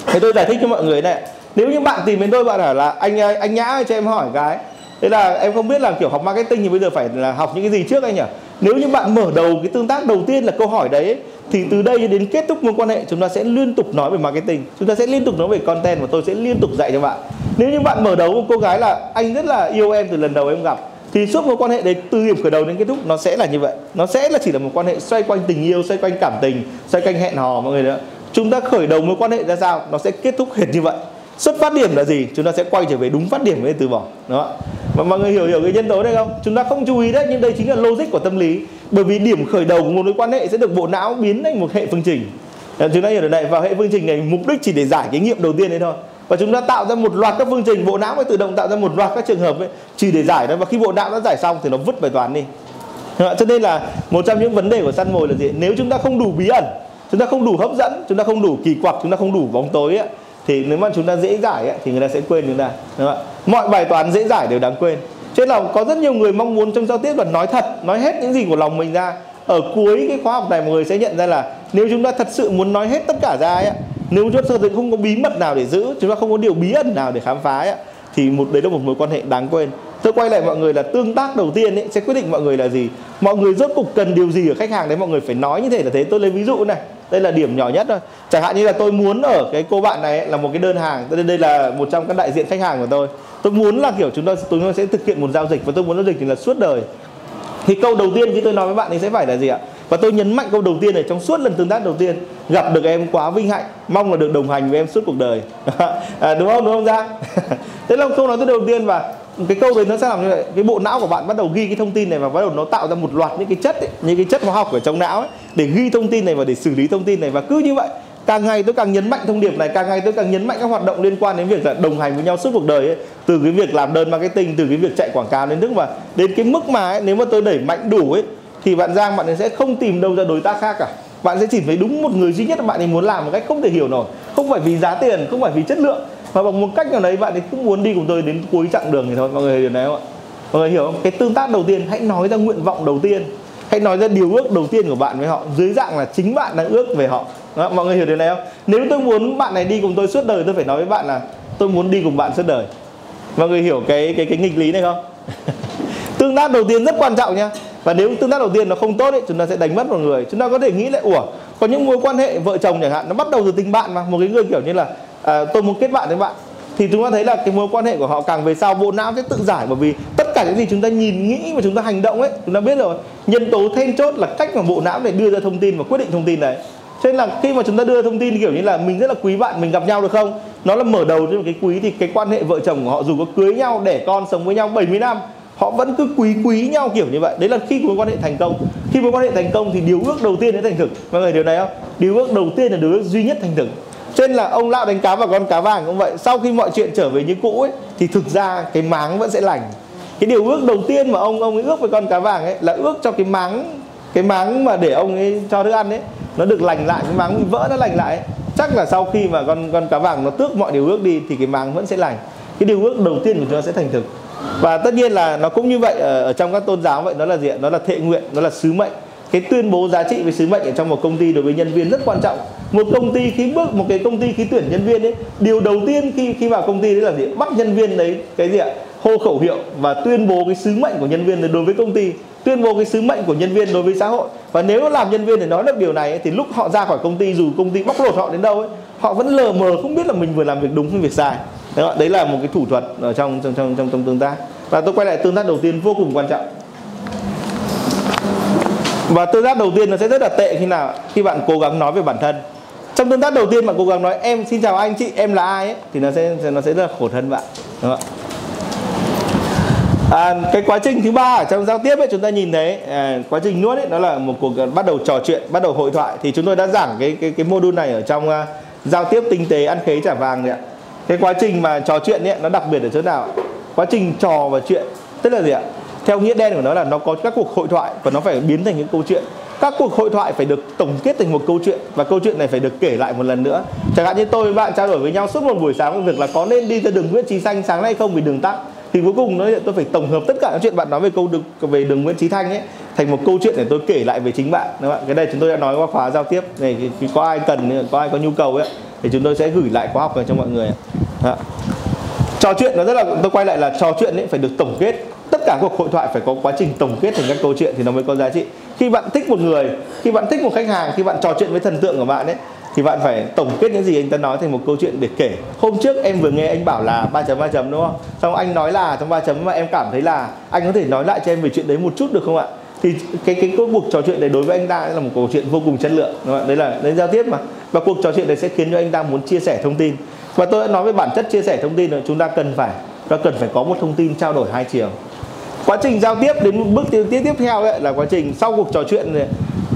Thế tôi giải thích cho mọi người này. Nếu như bạn tìm đến tôi, bạn hỏi là, anh anh nhã cho em hỏi cái. Thế là em không biết là kiểu học marketing thì bây giờ phải là học những cái gì trước anh nhỉ? Nếu như bạn mở đầu cái tương tác đầu tiên là câu hỏi đấy, thì từ đây đến kết thúc mối quan hệ, chúng ta sẽ liên tục nói về marketing. Chúng ta sẽ liên tục nói về content và tôi sẽ liên tục dạy cho bạn. Nếu như bạn mở đầu một cô gái là, anh rất là yêu em từ lần đầu em gặp thì suốt mối quan hệ đấy, từ điểm khởi đầu đến kết thúc, nó sẽ là như vậy. Nó sẽ là chỉ là một quan hệ xoay quanh tình yêu, xoay quanh cảm tình, xoay quanh hẹn hò mọi người nữa chúng ta khởi đầu mối quan hệ ra sao, nó sẽ kết thúc hệt như vậy. Xuất phát điểm là gì, chúng ta sẽ quay trở về đúng phát điểm để từ bỏ. Đó. Mà mọi người hiểu hiểu cái nhân tố này không? Chúng ta không chú ý đấy, nhưng đây chính là logic của tâm lý. Bởi vì điểm khởi đầu của một mối quan hệ sẽ được bộ não biến thành một hệ phương trình. Chúng ta hiểu được này vào hệ phương trình này, mục đích chỉ để giải cái nghiệm đầu tiên đấy thôi và chúng ta tạo ra một loạt các phương trình bộ não mới tự động tạo ra một loạt các trường hợp ấy, chỉ để giải đó và khi bộ não đã giải xong thì nó vứt bài toán đi. Cho nên là một trong những vấn đề của săn mồi là gì? Nếu chúng ta không đủ bí ẩn chúng ta không đủ hấp dẫn chúng ta không đủ kỳ quặc chúng ta không đủ bóng tối ấy, thì nếu mà chúng ta dễ giải ấy, thì người ta sẽ quên chúng ta đúng không? mọi bài toán dễ giải đều đáng quên. Cho nên là có rất nhiều người mong muốn trong giao tiếp là nói thật nói hết những gì của lòng mình ra. Ở cuối cái khóa học này mọi người sẽ nhận ra là nếu chúng ta thật sự muốn nói hết tất cả ra ấy, nếu chúng ta không có bí mật nào để giữ chúng ta không có điều bí ẩn nào để khám phá ấy, thì một đấy là một mối quan hệ đáng quên. Tôi quay lại mọi người là tương tác đầu tiên ấy sẽ quyết định mọi người là gì. Mọi người rốt cục cần điều gì ở khách hàng đấy mọi người phải nói như thế là thế. Tôi lấy ví dụ này đây là điểm nhỏ nhất thôi. Chẳng hạn như là tôi muốn ở cái cô bạn này ấy, là một cái đơn hàng đây, đây là một trong các đại diện khách hàng của tôi. Tôi muốn là kiểu chúng ta chúng tôi sẽ thực hiện một giao dịch và tôi muốn giao dịch thì là suốt đời. Thì câu đầu tiên khi tôi nói với bạn thì sẽ phải là gì ạ? Và tôi nhấn mạnh câu đầu tiên này trong suốt lần tương tác đầu tiên gặp được em quá vinh hạnh mong là được đồng hành với em suốt cuộc đời. *laughs* À, đúng không? Đúng không giang? *laughs* Thế là câu nói tôi đầu tiên và cái câu đấy nó sẽ làm như vậy. Cái bộ não của bạn bắt đầu ghi cái thông tin này và bắt đầu nó tạo ra một loạt những cái chất ấy, những cái chất hóa học ở trong não ấy, để ghi thông tin này và để xử lý thông tin này. Và cứ như vậy càng ngày tôi càng nhấn mạnh thông điệp này càng ngày tôi càng nhấn mạnh các hoạt động liên quan đến việc là đồng hành với nhau suốt cuộc đời ấy từ cái việc làm đơn marketing từ cái việc chạy quảng cáo đến thức. Mà đến cái mức mà ấy, nếu mà tôi đẩy mạnh đủ ấy thì bạn Giang bạn ấy sẽ không tìm đâu ra đối tác khác cả. Bạn sẽ chỉ thấy đúng một người duy nhất mà bạn ấy muốn làm một cách không thể hiểu nổi. Không phải vì giá tiền không phải vì chất lượng mà bằng một cách nào đấy bạn ấy cũng muốn đi cùng tôi đến cuối chặng đường thì thôi. Mọi người hiểu này không ạ? Mọi người hiểu không? Cái tương tác đầu tiên hãy nói ra nguyện vọng đầu tiên. Hãy nói ra điều ước đầu tiên của bạn với họ. Dưới dạng là chính bạn đang ước về họ. Đó, mọi người hiểu điều này không? Nếu tôi muốn bạn này đi cùng tôi suốt đời tôi phải nói với bạn là tôi muốn đi cùng bạn suốt đời. Mọi người hiểu cái cái cái nghịch lý này không? *laughs* tương tác đầu tiên rất quan trọng nha và nếu tương tác đầu tiên nó không tốt ấy chúng ta sẽ đánh mất một người. Chúng ta có thể nghĩ lại ủa có những mối quan hệ vợ chồng chẳng hạn nó bắt đầu từ tình bạn mà. Một cái người kiểu như là à, tôi muốn kết bạn với bạn. Thì chúng ta thấy là cái mối quan hệ của họ càng về sau bộ não sẽ tự giải bởi vì tất cả những gì chúng ta nhìn nghĩ và chúng ta hành động ấy chúng ta biết rồi. Nhân tố then chốt là cách mà bộ não để đưa ra thông tin và quyết định thông tin đấy. Cho nên là khi mà chúng ta đưa thông tin kiểu như là mình rất là quý bạn mình gặp nhau được không? Nó là mở đầu cho một cái quý thì cái quan hệ vợ chồng của họ dù có cưới nhau đẻ con sống với nhau 70 năm họ vẫn cứ quý quý nhau kiểu như vậy. Đấy là khi mối quan hệ thành công. Khi mối quan hệ thành công thì điều ước đầu tiên đến thành thực. Mọi người điều này không? Điều ước đầu tiên là điều ước duy nhất thành thực. Cho nên là ông lão đánh cá và con cá vàng cũng vậy. Sau khi mọi chuyện trở về như cũ ấy, thì thực ra cái máng vẫn sẽ lành. Cái điều ước đầu tiên mà ông ông ấy ước với con cá vàng ấy là ước cho cái máng cái máng mà để ông ấy cho thức ăn ấy, nó được lành lại. Cái máng bị vỡ nó lành lại ấy. chắc là sau khi mà con con cá vàng nó tước mọi điều ước đi thì cái máng vẫn sẽ lành. Cái điều ước đầu tiên của chúng ta sẽ thành thực và tất nhiên là nó cũng như vậy ờ, ở, trong các tôn giáo vậy nó là gì nó là thệ nguyện nó là sứ mệnh. Cái tuyên bố giá trị về sứ mệnh ở trong một công ty đối với nhân viên rất quan trọng. Một công ty khi bước một cái công ty khi tuyển nhân viên ấy điều đầu tiên khi khi vào công ty đấy là gì bắt nhân viên đấy cái gì ạ? Hô khẩu hiệu và tuyên bố cái sứ mệnh của nhân viên đối với công ty. Tuyên bố cái sứ mệnh của nhân viên đối với xã hội. Và nếu làm nhân viên để nói được điều này ấy, thì lúc họ ra khỏi công ty dù công ty bóc lột họ đến đâu ấy họ vẫn lờ mờ không biết là mình vừa làm việc đúng hay việc sai đấy, đấy là một cái thủ thuật ở trong trong trong trong, trong tương tác. Và tôi quay lại tương tác đầu tiên vô cùng quan trọng. Và tương tác đầu tiên nó sẽ rất là tệ khi nào khi bạn cố gắng nói về bản thân. Trong tương tác đầu tiên bạn cố gắng nói em xin chào anh chị em là ai? ấy thì nó sẽ nó sẽ rất là khổ thân bạn đúng không À, cái quá trình thứ ba ở trong giao tiếp ấy chúng ta nhìn thấy à, quá trình nuốt ấy nó là một cuộc à, bắt đầu trò chuyện bắt đầu hội thoại. Thì chúng tôi đã giảng cái cái cái module này ở trong uh, giao tiếp tinh tế ăn khế trả vàng đấy ạ cái quá trình mà trò chuyện ấy, nó đặc biệt ở chỗ nào? Quá trình trò và chuyện, tức là gì ạ? Theo nghĩa đen của nó là nó có các cuộc hội thoại và nó phải biến thành những câu chuyện. Các cuộc hội thoại phải được tổng kết thành một câu chuyện và câu chuyện này phải được kể lại một lần nữa. Chẳng hạn như tôi với bạn trao đổi với nhau suốt một buổi sáng về việc là có nên đi ra đường Nguyễn Trí Thanh sáng nay không vì đường tắc thì cuối cùng nói tôi phải tổng hợp tất cả những chuyện bạn nói về câu được về đường Nguyễn Trí Thanh ấy, thành một câu chuyện để tôi kể lại về chính bạn. Đúng không? cái này chúng tôi đã nói qua khóa giao tiếp. Này có ai cần, có ai có nhu cầu ấy thì chúng tôi sẽ gửi lại khóa học này cho mọi người Đó. trò chuyện nó rất là, tôi quay lại là trò chuyện ấy phải được tổng kết. Tất cả cuộc hội thoại phải có quá trình tổng kết thành các câu chuyện thì nó mới có giá trị. Khi bạn thích một người, khi bạn thích một khách hàng, khi bạn trò chuyện với thần tượng của bạn ấy, thì bạn phải tổng kết những gì anh ta nói thành một câu chuyện để kể. Hôm trước em vừa nghe anh bảo là ba chấm ba chấm, đúng không? Xong anh nói là, trong ba chấm mà em cảm thấy là anh có thể nói lại cho em về chuyện đấy một chút được không ạ? Thì cái cái cuộc trò chuyện đấy đối với anh ta là một câu chuyện vô cùng chất lượng, đúng không? đấy là, đấy giao tiếp mà và cuộc trò chuyện này sẽ khiến cho anh ta muốn chia sẻ thông tin. Và tôi đã nói về bản chất chia sẻ thông tin là chúng ta cần phải và cần phải có một thông tin trao đổi hai chiều. Quá trình giao tiếp đến bước tiếp tiếp theo ấy là quá trình sau cuộc trò chuyện này,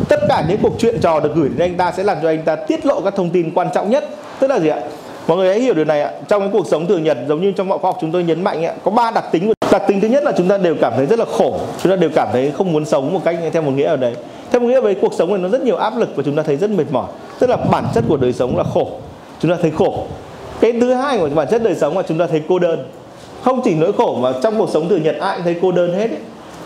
tất cả những cuộc chuyện trò được gửi đến anh ta sẽ làm cho anh ta tiết lộ các thông tin quan trọng nhất. Tức là gì ạ? Mọi người hãy hiểu điều này ạ. Trong cái cuộc sống thường nhật giống như trong mọi khoa học chúng tôi nhấn mạnh ạ có ba đặc tính. Của đặc tính thứ nhất là chúng ta đều cảm thấy rất là khổ. Chúng ta đều cảm thấy không muốn sống một cách theo một nghĩa ở đấy. Theo một nghĩa về cuộc sống này nó rất nhiều áp lực và chúng ta thấy rất mệt mỏi tức là bản chất của đời sống là khổ. Chúng ta thấy khổ. Cái thứ hai của bản chất đời sống là chúng ta thấy cô đơn. Không chỉ nỗi khổ mà trong cuộc sống thường nhật ai cũng thấy cô đơn hết ấy.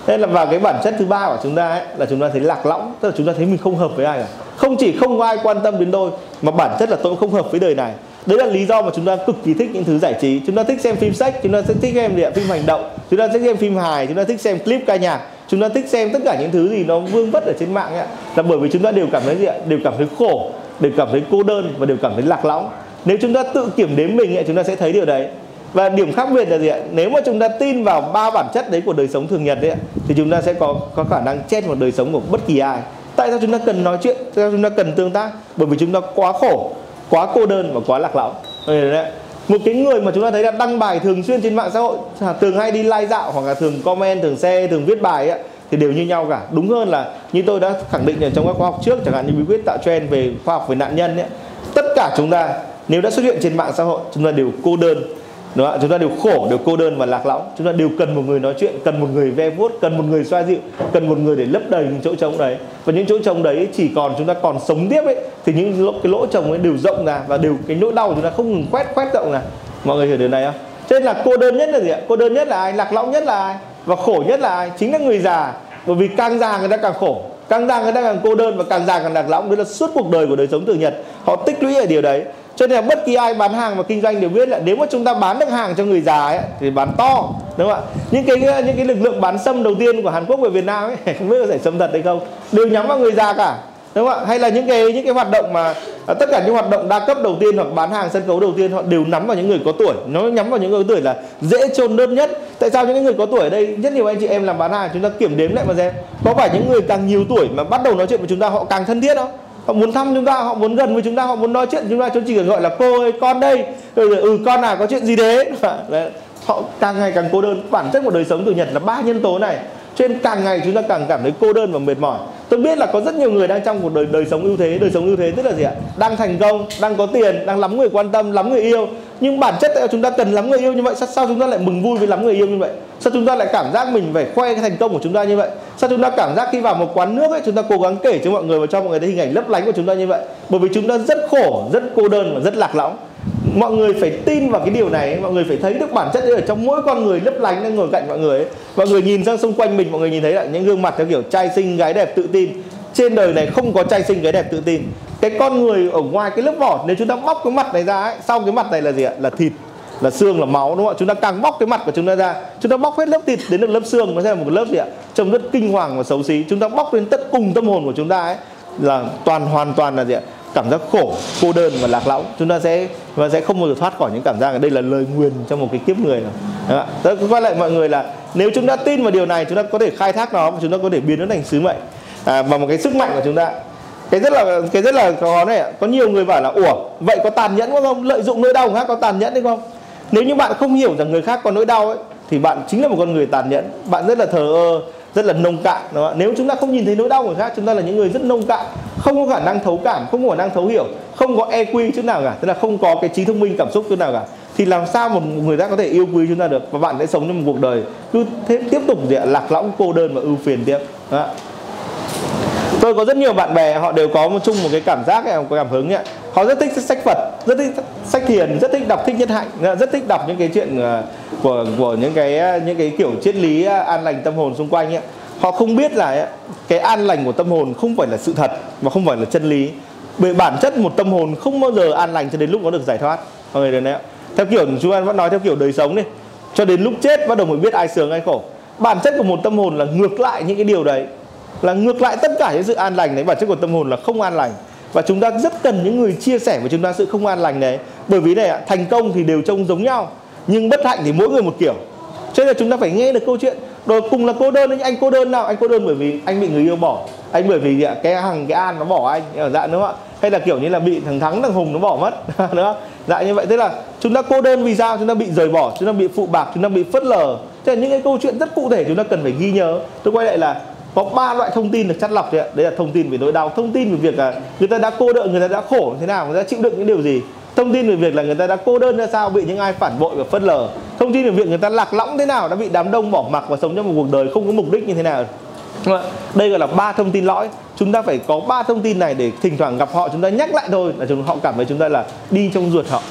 nên là vào cái bản chất thứ ba của chúng ta ấy, là chúng ta thấy lạc lõng. Tức là chúng ta thấy mình không hợp với ai cả. Không chỉ không có ai quan tâm đến tôi mà bản chất là tôi không hợp với đời này. Đấy là lý do mà chúng ta cực kỳ thích những thứ giải trí. Chúng ta thích xem phim sách chúng ta thích xem địa phim hành động. Chúng ta thích xem phim hài chúng ta thích xem clip ca nhạc. Chúng ta thích xem tất cả những thứ gì nó vương vất ở trên mạng ấy, là bởi vì chúng ta đều cảm thấy gì ạ? Đều cảm thấy khổ đều cảm thấy cô đơn và đều cảm thấy lạc lõng. Nếu chúng ta tự kiểm đếm mình ấy, chúng ta sẽ thấy điều đấy. Và điểm khác biệt là gì ạ? Nếu mà chúng ta tin vào ba bản chất đấy của đời sống thường nhật đấy thì chúng ta sẽ có có khả năng chết một đời sống của bất kỳ ai. Tại sao chúng ta cần nói chuyện? Tại sao chúng ta cần tương tác? Bởi vì chúng ta quá khổ quá cô đơn và quá lạc lõng. Một cái người mà chúng ta thấy là đăng bài thường xuyên trên mạng xã hội thường hay đi like dạo hoặc là thường comment thường xe thường viết bài ấy, thì đều như nhau cả. Đúng hơn là như tôi đã khẳng định ở trong các khóa học trước chẳng hạn như bí quyết tạo trend về khoa học về nạn nhân ấy, tất cả chúng ta nếu đã xuất hiện trên mạng xã hội chúng ta đều cô đơn. Đúng không? chúng ta đều khổ đều cô đơn và lạc lõng. Chúng ta đều cần một người nói chuyện cần một người ve vuốt cần một người xoa dịu cần một người để lấp đầy những chỗ trống đấy. Và những chỗ trống đấy chỉ còn chúng ta còn sống tiếp ấy thì những lỗ, cái lỗ trống ấy đều rộng ra và đều cái nỗi đau chúng ta không ngừng quét quét rộng ra. Mọi người hiểu điều này không? Cho nên là cô đơn nhất là gì ạ? Cô đơn nhất là ai? Lạc lõng nhất là ai? Và khổ nhất là ai? Chính là người già. Bởi vì càng già người ta càng khổ. Càng già người ta càng cô đơn và càng già càng lạc lõng. Đấy là suốt cuộc đời của đời sống thường nhật. Họ tích lũy ở điều đấy. Cho nên là bất kỳ ai bán hàng và kinh doanh đều biết là nếu mà chúng ta bán được hàng cho người già ấy, thì bán to đúng không ạ? Những cái những cái lực lượng bán xâm đầu tiên của Hàn Quốc về Việt Nam ấy *laughs* không biết có thể sâm thật hay không. Đều nhắm vào người già cả đúng không ạ? Hay là những cái những cái hoạt động mà à, tất cả những hoạt động đa cấp đầu tiên hoặc bán hàng sân khấu đầu tiên họ đều nắm vào những người có tuổi. Nó nhắm vào những người có tuổi là dễ chôn đơn nhất. Tại sao những người có tuổi ở đây rất nhiều anh chị em làm bán hàng chúng ta kiểm đếm lại mà xem có phải những người càng nhiều tuổi mà bắt đầu nói chuyện với chúng ta họ càng thân thiết không? Họ muốn thăm chúng ta họ muốn gần với chúng ta họ muốn nói chuyện với chúng ta chúng chỉ cần gọi là cô ơi con đây. Rồi ừ con à có chuyện gì *laughs* đấy? họ càng ngày càng cô đơn. Bản chất của đời sống từ nhật là ba nhân tố này. Cho nên càng ngày chúng ta càng cảm thấy cô đơn và mệt mỏi tôi biết là có rất nhiều người đang trong một đời đời sống ưu thế đời sống ưu thế tức là gì ạ? Đang thành công đang có tiền đang lắm người quan tâm lắm người yêu. Nhưng bản chất tại sao chúng ta cần lắm người yêu như vậy? Sao, sao chúng ta lại mừng vui với lắm người yêu như vậy? Sao chúng ta lại cảm giác mình phải khoe cái thành công của chúng ta như vậy? Sao chúng ta cảm giác khi vào một quán nước ấy chúng ta cố gắng kể cho mọi người và cho mọi người thấy hình ảnh lấp lánh của chúng ta như vậy? Bởi vì chúng ta rất khổ rất cô đơn và rất lạc lõng mọi người phải tin vào cái điều này mọi người phải thấy được bản chất ở trong mỗi con người lấp lánh đang ngồi cạnh mọi người ấy. mọi người nhìn sang xung quanh mình mọi người nhìn thấy là những gương mặt theo kiểu trai xinh gái đẹp tự tin. Trên đời này không có trai xinh gái đẹp tự tin. Cái con người ở ngoài cái lớp vỏ nếu chúng ta bóc cái mặt này ra ấy, sau cái mặt này là gì ạ? Là thịt là xương là máu đúng không ạ? Chúng ta càng bóc cái mặt của chúng ta ra chúng ta bóc hết lớp thịt đến được lớp xương nó sẽ là một lớp gì ạ? Trông rất kinh hoàng và xấu xí. Chúng ta bóc đến tất cùng tâm hồn của chúng ta ấy là toàn hoàn toàn là gì ạ? Cảm giác khổ cô đơn và lạc lõng. Chúng ta sẽ và sẽ không bao giờ thoát khỏi những cảm giác ở đây là lời nguyền trong một cái kiếp người đó tôi quay lại mọi người là nếu chúng ta tin vào điều này chúng ta có thể khai thác nó và chúng ta có thể biến nó thành sứ mệnh. À, và một cái sức mạnh của chúng ta. Cái rất là cái rất là khó này có nhiều người bảo là ủa vậy có tàn nhẫn không? Lợi dụng nỗi đau của khác có tàn nhẫn hay không? Nếu như bạn không hiểu rằng người khác có nỗi đau ấy thì bạn chính là một con người tàn nhẫn. Bạn rất là thờ ơ rất là nông cạn đúng không? nếu chúng ta không nhìn thấy nỗi đau của người khác chúng ta là những người rất nông cạn không có khả năng thấu cảm không có khả năng thấu hiểu không có EQ chút nào cả tức là không có cái trí thông minh cảm xúc chút nào cả thì làm sao một người ta có thể yêu quý chúng ta được và bạn sẽ sống trong một cuộc đời cứ thế, tiếp tục gì ạ lạc lõng cô đơn và ưu phiền tiếp đó tôi có rất nhiều bạn bè họ đều có một chung một cái cảm giác một cái cảm hứng ấy họ rất thích sách Phật, rất thích sách thiền, rất thích đọc thích nhất hạnh rất thích đọc những cái chuyện ờ, của của những cái ờ, những cái kiểu triết lý ờ, an lành tâm hồn xung quanh ấy. họ không biết là cái an lành của tâm hồn không phải là sự thật và không phải là chân lý. Bởi bản chất một tâm hồn không bao giờ an lành cho đến lúc nó được giải thoát. Mọi người đến đấy theo kiểu, chúng ta vẫn nói theo kiểu đời sống đi. Cho đến lúc chết bắt đầu mới biết ai sướng ai khổ. Bản chất của một tâm hồn là ngược lại những cái điều đấy. Là ngược lại tất cả những sự an lành đấy. Bản chất của tâm hồn là không an lành và chúng ta rất cần những người chia sẻ với chúng ta sự không an lành đấy bởi vì này thành công thì đều trông giống nhau, nhưng bất hạnh thì mỗi người một kiểu. Cho nên là chúng ta phải nghe được câu chuyện rồi cùng là cô đơn nhưng anh cô đơn nào? Anh cô đơn bởi vì anh bị người yêu bỏ. Anh bởi vì à, cái hằng cái an nó bỏ anh ở dạ đúng không ạ? Hay là kiểu như là bị thằng thắng, thằng hùng nó bỏ mất, *laughs* đúng không dạ như vậy. Tức là chúng ta cô đơn vì sao? Chúng ta bị rời bỏ, chúng ta bị phụ bạc, chúng ta bị phớt lờ. Thế là những cái câu chuyện rất cụ thể chúng ta cần phải ghi nhớ. Tôi quay lại là có ba loại thông tin được chắt lọc đấy ạ. Đấy là thông tin về nỗi đau thông tin về việc là người ta đã cô đơn người ta đã khổ thế nào người ta chịu đựng những điều gì. Thông tin về việc là người ta đã cô đơn ra sao bị những ai phản bội và phớt lờ. Thông tin về việc người ta lạc lõng thế nào đã bị đám đông bỏ mặc và sống trong một cuộc đời không có mục đích như thế nào. Đây gọi là ba thông tin lõi. Chúng ta phải có ba thông tin này để thỉnh thoảng gặp họ chúng ta nhắc lại thôi là chúng họ cảm thấy chúng ta là đi trong ruột họ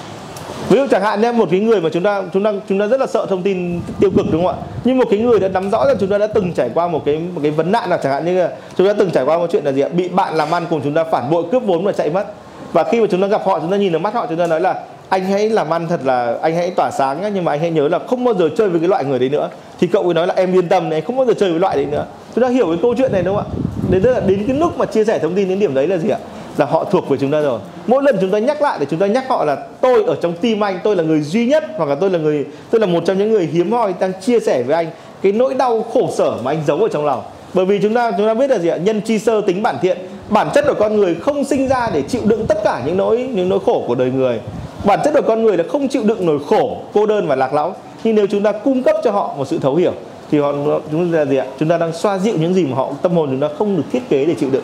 ví dụ chẳng hạn nhé một cái người mà chúng ta chúng ta chúng ta rất là sợ thông tin tiêu cực đúng không ạ? Nhưng một cái người đã nắm rõ rằng chúng ta đã từng trải qua một cái một cái vấn nạn là chẳng hạn như là chúng ta từng trải qua một chuyện là gì ạ? Bị bạn làm ăn cùng chúng ta phản bội cướp vốn và chạy mất. Và khi mà chúng ta gặp họ chúng ta nhìn vào mắt họ chúng ta nói là anh hãy làm ăn thật là anh hãy tỏa sáng nhá, nhưng mà anh hãy nhớ là không bao giờ chơi với cái loại người đấy nữa. Thì cậu ấy nói là em yên tâm này không bao giờ chơi với loại đấy nữa. Chúng ta hiểu cái câu chuyện này đúng không ạ? Đến là đến cái lúc mà chia sẻ thông tin đến điểm đấy là gì ạ? Là họ thuộc về chúng ta rồi. Mỗi lần chúng ta nhắc lại để chúng ta nhắc họ là tôi ở trong tim anh, tôi là người duy nhất, hoặc là tôi là người, tôi là một trong những người hiếm hoi đang chia sẻ với anh cái nỗi đau khổ sở mà anh giấu ở trong lòng. Bởi vì chúng ta chúng ta biết là gì ạ? Nhân chi sơ tính bản thiện. Bản chất của con người không sinh ra để chịu đựng tất cả những nỗi những nỗi khổ của đời người. Bản chất của con người là không chịu đựng nỗi khổ, cô đơn và lạc lõng. Nhưng nếu chúng ta cung cấp cho họ một sự thấu hiểu, thì họ, chúng ta là gì ạ? Chúng ta đang xoa dịu những gì mà họ, tâm hồn chúng ta không được thiết kế để chịu đựng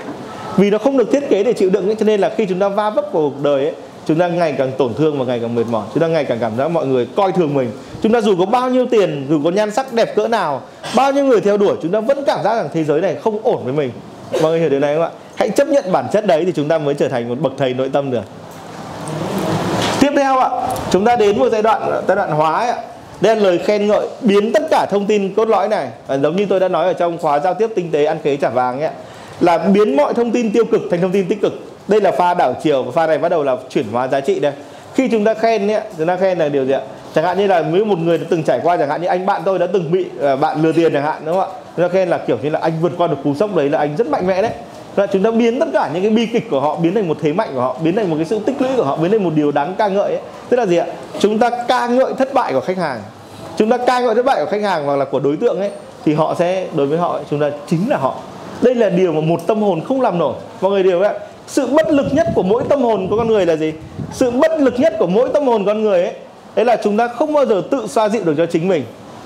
vì nó không được thiết kế để chịu đựng ấy, cho nên là khi chúng ta va vấp vào cuộc đời ấy chúng ta ngày càng tổn thương và ngày càng mệt mỏi. Chúng ta ngày càng cảm giác mọi người coi thường mình. Chúng ta dù có bao nhiêu tiền dù có nhan sắc đẹp cỡ nào bao nhiêu người theo đuổi chúng ta vẫn cảm giác rằng thế giới này không ổn với mình. Mọi người hiểu điều này không ạ? Hãy chấp nhận bản chất đấy thì chúng ta mới trở thành một bậc thầy nội tâm được. Tiếp theo ạ chúng ta đến một giai đoạn giai đoạn hóa ấy ạ. Đây là lời khen ngợi biến tất cả thông tin cốt lõi này. À, giống như tôi đã nói ở trong khóa giao tiếp tinh tế ăn khế trả vàng ấy là biến mọi thông tin tiêu cực thành thông tin tích cực. Đây là pha đảo chiều và pha này bắt đầu là chuyển hóa giá trị đây. Khi chúng ta khen ấy, chúng ta khen là điều gì ạ? Chẳng hạn như là nếu một người đã từng trải qua chẳng hạn như anh bạn tôi đã từng bị à, bạn lừa tiền chẳng hạn đúng không ạ? Chúng ta khen là kiểu như là anh vượt qua được cú sốc đấy là anh rất mạnh mẽ đấy. Là chúng ta biến tất cả những cái bi kịch của họ biến thành một thế mạnh của họ biến thành một cái sự tích lũy của họ biến thành một điều đáng ca ngợi ấy. tức là gì ạ? Chúng ta ca ngợi thất bại của khách hàng. Chúng ta ca ngợi thất bại của khách hàng hoặc là của đối tượng ấy thì họ sẽ đối với họ chúng ta chính là họ đây là điều mà một tâm hồn không làm nổi. Mọi người đều ạ. Sự bất lực nhất của mỗi tâm hồn của con người là gì? Sự bất lực nhất của mỗi tâm hồn con người ấy đấy là chúng ta không bao giờ tự xoa dịu được cho chính mình.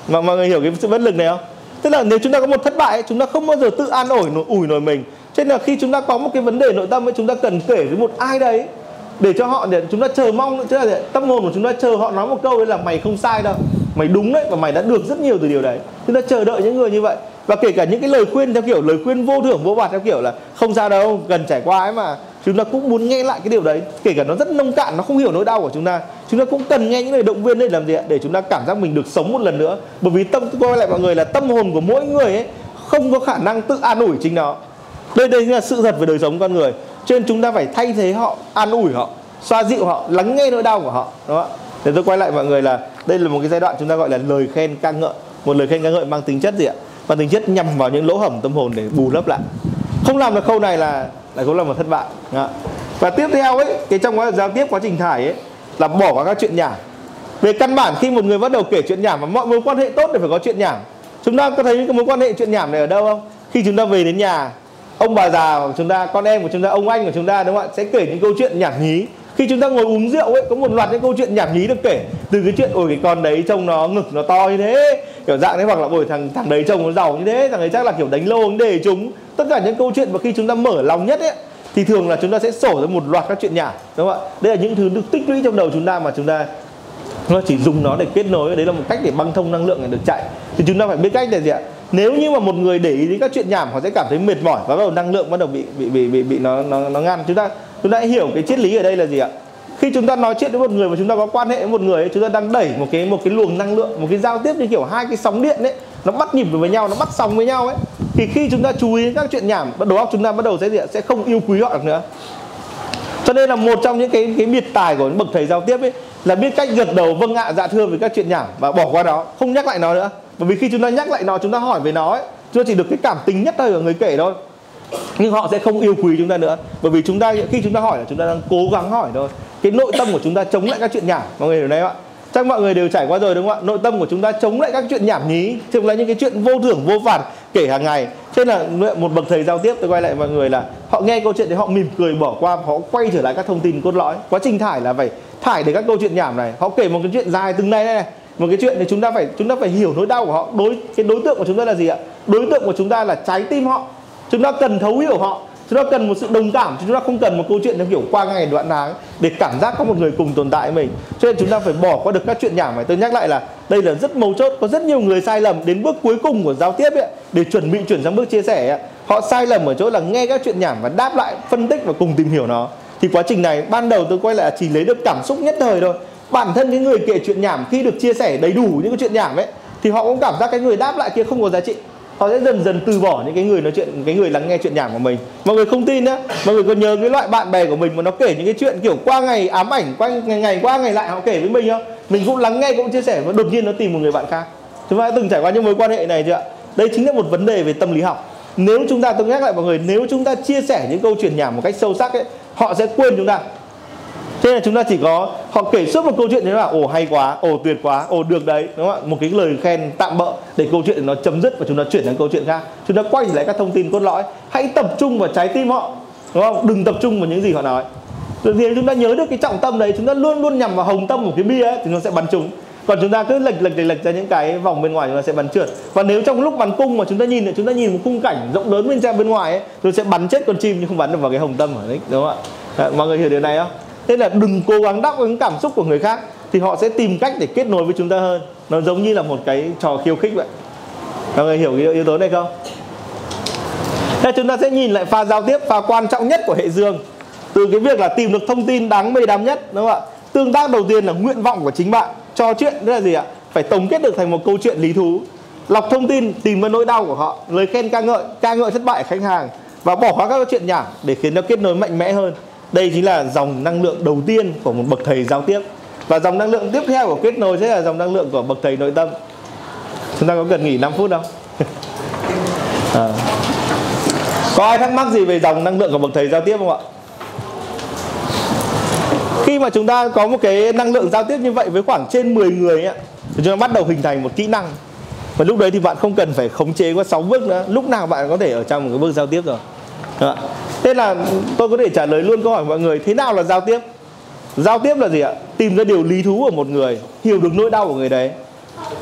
Mà mọi người hiểu cái sự bất lực này không? Tức là nếu chúng ta có một thất bại ấy, chúng ta không bao giờ tự an ủi nổi ủi nổi mình. Cho nên là khi chúng ta có một cái vấn đề nội tâm ấy chúng ta cần kể với một ai đấy để cho họ để chúng ta chờ mong chứ là tâm hồn của chúng ta chờ họ nói một câu đấy là mày không sai đâu. Mày đúng đấy và mày đã được rất nhiều từ điều đấy. Chúng ta chờ đợi những người như vậy và kể cả những cái lời khuyên theo kiểu, lời khuyên vô thưởng, vô phạt theo kiểu là không sao đâu cần trải qua ấy mà, chúng ta cũng muốn nghe lại cái điều đấy. Kể cả nó rất nông cạn, nó không hiểu nỗi đau của chúng ta. Chúng ta cũng cần nghe những lời động viên để làm gì ạ? Để chúng ta cảm giác mình được sống một lần nữa. Bởi vì tâm quay lại mọi người là tâm hồn của mỗi người ấy không có khả năng tự an ủi chính nó. Đây đây là sự thật về đời sống con người. Cho nên chúng ta phải thay thế họ, an ủi họ, xoa dịu họ, lắng nghe nỗi đau của họ, đúng không ạ? Để tôi quay lại mọi người là, đây là một cái giai đoạn chúng ta gọi là lời khen ca ngợi. Một lời khen ca ngợi mang tính chất gì ạ? Và tính chất nhằm vào những lỗ hổng tâm hồn để bù lấp lại. Không làm được khâu này là, lại cũng là một thất bại. Và tiếp theo ấy, cái trong quá giao tiếp quá trình thải ấy, là bỏ qua các chuyện nhảm. Về căn bản, khi một người bắt đầu kể chuyện nhảm và mọi mối quan hệ tốt thì phải có chuyện nhảm, chúng ta có thấy những cái mối quan hệ chuyện nhảm này ở đâu không? Khi chúng ta về đến nhà, ông bà già của chúng ta, con em của chúng ta, ông anh của chúng ta, đúng không ạ? Sẽ kể những câu chuyện nhảm nhí. Khi chúng ta ngồi uống rượu ấy, có một loạt những câu chuyện nhảm nhí được kể. Từ cái chuyện, ôi, cái con đấy trông nó ngực nó to như thế kiểu dạng đấy hoặc là bởi thằng thằng đấy trông nó giàu như thế thằng ấy chắc là kiểu đánh lô để chúng. Tất cả những câu chuyện mà khi chúng ta mở lòng nhất ấy thì thường là chúng ta sẽ sổ ra một loạt các chuyện nhảm đúng không ạ? Đây là những thứ được tích lũy trong đầu chúng ta mà chúng ta nó chỉ dùng nó để kết nối đấy là một cách để băng thông năng lượng để được chạy. Thì chúng ta phải biết cách là gì ạ? Nếu như mà một người để ý đến các chuyện nhảm họ sẽ cảm thấy mệt mỏi và bắt đầu năng lượng bắt đầu bị bị bị bị, bị nó nó nó ngăn. Chúng ta chúng ta hãy hiểu cái triết lý ở đây là gì ạ? Khi chúng ta nói chuyện với một người mà chúng ta có quan hệ với một người ấy, chúng ta đang đẩy một cái một cái luồng năng lượng một cái giao tiếp như kiểu hai cái sóng điện ấy nó bắt nhịp với nhau nó bắt sóng với nhau ấy thì khi chúng ta chú ý các chuyện nhảm đầu óc chúng ta bắt đầu sẽ gì sẽ không yêu quý họ được nữa cho nên là một trong những cái cái biệt tài của những bậc thầy giao tiếp ấy là biết cách gật đầu vâng ạ dạ thưa với các chuyện nhảm và bỏ qua đó không nhắc lại nó nữa bởi vì khi chúng ta nhắc lại nó chúng ta hỏi về nó ấy chúng ta chỉ được cái cảm tính nhất thôi của người kể thôi nhưng họ sẽ không yêu quý chúng ta nữa bởi vì chúng ta khi chúng ta hỏi là chúng ta đang cố gắng hỏi thôi cái nội tâm của chúng ta chống lại các chuyện nhảm. Mọi người hiểu đấy không ạ? Chắc mọi người đều trải qua rồi đúng không ạ? Nội tâm của chúng ta chống lại các chuyện nhảm nhí. Thường là những cái chuyện vô thưởng, vô phạt kể hàng ngày. Thế là một bậc thầy giao tiếp, tôi quay lại mọi người là họ nghe câu chuyện thì họ mỉm cười bỏ qua, họ quay trở lại các thông tin cốt lõi. Quá trình thải là phải thải để các câu chuyện nhảm này. Họ kể một cái chuyện dài từng này này. Một cái chuyện thì chúng ta phải, chúng ta phải hiểu nỗi đau của họ. Đối, cái đối tượng của chúng ta là gì ạ? Đối tượng của chúng ta là trái tim họ. Chúng ta cần thấu hiểu họ chúng ta cần một sự đồng cảm chúng ta không cần một câu chuyện theo kiểu qua ngày đoạn tháng để cảm giác có một người cùng tồn tại với mình. Cho nên chúng ta phải bỏ qua được các chuyện nhảm này. Tôi nhắc lại là đây là rất mấu chốt có rất nhiều người sai lầm đến bước cuối cùng của giao tiếp ấy, để chuẩn bị chuyển sang bước chia sẻ ấy. họ sai lầm ở chỗ là nghe các chuyện nhảm và đáp lại phân tích và cùng tìm hiểu nó. Thì quá trình này ban đầu tôi quay lại chỉ lấy được cảm xúc nhất thời thôi. Bản thân cái người kể chuyện nhảm khi được chia sẻ đầy đủ những cái chuyện nhảm ấy thì họ cũng cảm giác cái người đáp lại kia không có giá trị họ sẽ dần dần từ bỏ những cái người nói chuyện, cái người lắng nghe chuyện nhảm của mình. Mọi người không tin nhá. Mọi người còn nhớ cái loại bạn bè của mình mà nó kể những cái chuyện kiểu qua ngày ám ảnh, qua ngày ngày, qua ngày lại họ kể với mình không? Mình cũng lắng nghe, cũng chia sẻ và đột nhiên nó tìm một người bạn khác. Chúng ta đã từng trải qua những mối quan hệ này chưa ạ? Đây chính là một vấn đề về tâm lý học. Nếu chúng ta, tôi nhắc lại mọi người, nếu chúng ta chia sẻ những câu chuyện nhảm một cách sâu sắc ấy, họ sẽ quên chúng ta thế là chúng ta chỉ có họ kể suốt một câu chuyện thế là ồ hay quá ồ tuyệt quá ồ được đấy. Đúng không ạ? Một cái lời khen tạm bỡ để câu chuyện nó chấm dứt và chúng ta chuyển sang câu chuyện khác. Chúng ta quay lại các thông tin cốt lõi. Hãy tập trung vào trái tim họ đúng không? Đừng tập trung vào những gì họ nói. Rồi thì chúng ta nhớ được cái trọng tâm đấy chúng ta luôn luôn nhằm vào hồng tâm của cái bia ấy thì nó sẽ bắn trúng. Còn chúng ta cứ lệch lệch lệch lệch ra những cái vòng bên ngoài chúng ta sẽ bắn trượt. Và nếu trong lúc bắn cung mà chúng ta nhìn chúng ta nhìn một khung cảnh rộng lớn bên trong bên ngoài ấy, chúng sẽ bắn chết con chim nhưng không bắn được vào cái hồng tâm ở đấy đúng không ạ? Mọi người hiểu điều này không? Nên là đừng cố gắng đáp ứng cảm xúc của người khác thì họ sẽ tìm cách để kết nối với chúng ta hơn. Nó giống như là một cái trò khiêu khích vậy. Mọi người hiểu cái yếu tố này không? Thế chúng ta sẽ nhìn lại pha giao tiếp, pha quan trọng nhất của hệ dương. Từ cái việc là tìm được thông tin đáng mê đắm nhất, đúng không ạ? Tương tác đầu tiên là nguyện vọng của chính bạn trò chuyện đó là gì ạ? Phải tổng kết được thành một câu chuyện lý thú. Lọc thông tin, tìm ra nỗi đau của họ, lời khen ca ngợi ca ngợi thất bại khách hàng và bỏ qua các câu chuyện nhảm để khiến nó kết nối mạnh mẽ hơn đây chính là dòng năng lượng đầu tiên của một bậc thầy giao tiếp. Và dòng năng lượng tiếp theo của kết nối sẽ là dòng năng lượng của bậc thầy nội tâm. Chúng ta có cần nghỉ 5 phút không? *laughs* À. có ai thắc mắc gì về dòng năng lượng của bậc thầy giao tiếp không ạ? Khi mà chúng ta có một cái năng lượng giao tiếp như vậy với khoảng trên 10 người ấy, thì chúng ta bắt đầu hình thành một kỹ năng. Và lúc đấy thì bạn không cần phải khống chế qua 6 bước nữa. Lúc nào bạn có thể ở trong một cái bước giao tiếp rồi? Đó. thế là tôi có thể trả lời luôn câu hỏi mọi người thế nào là giao tiếp? Giao tiếp là gì ạ? Tìm ra điều lý thú ở một người hiểu được nỗi đau của người đấy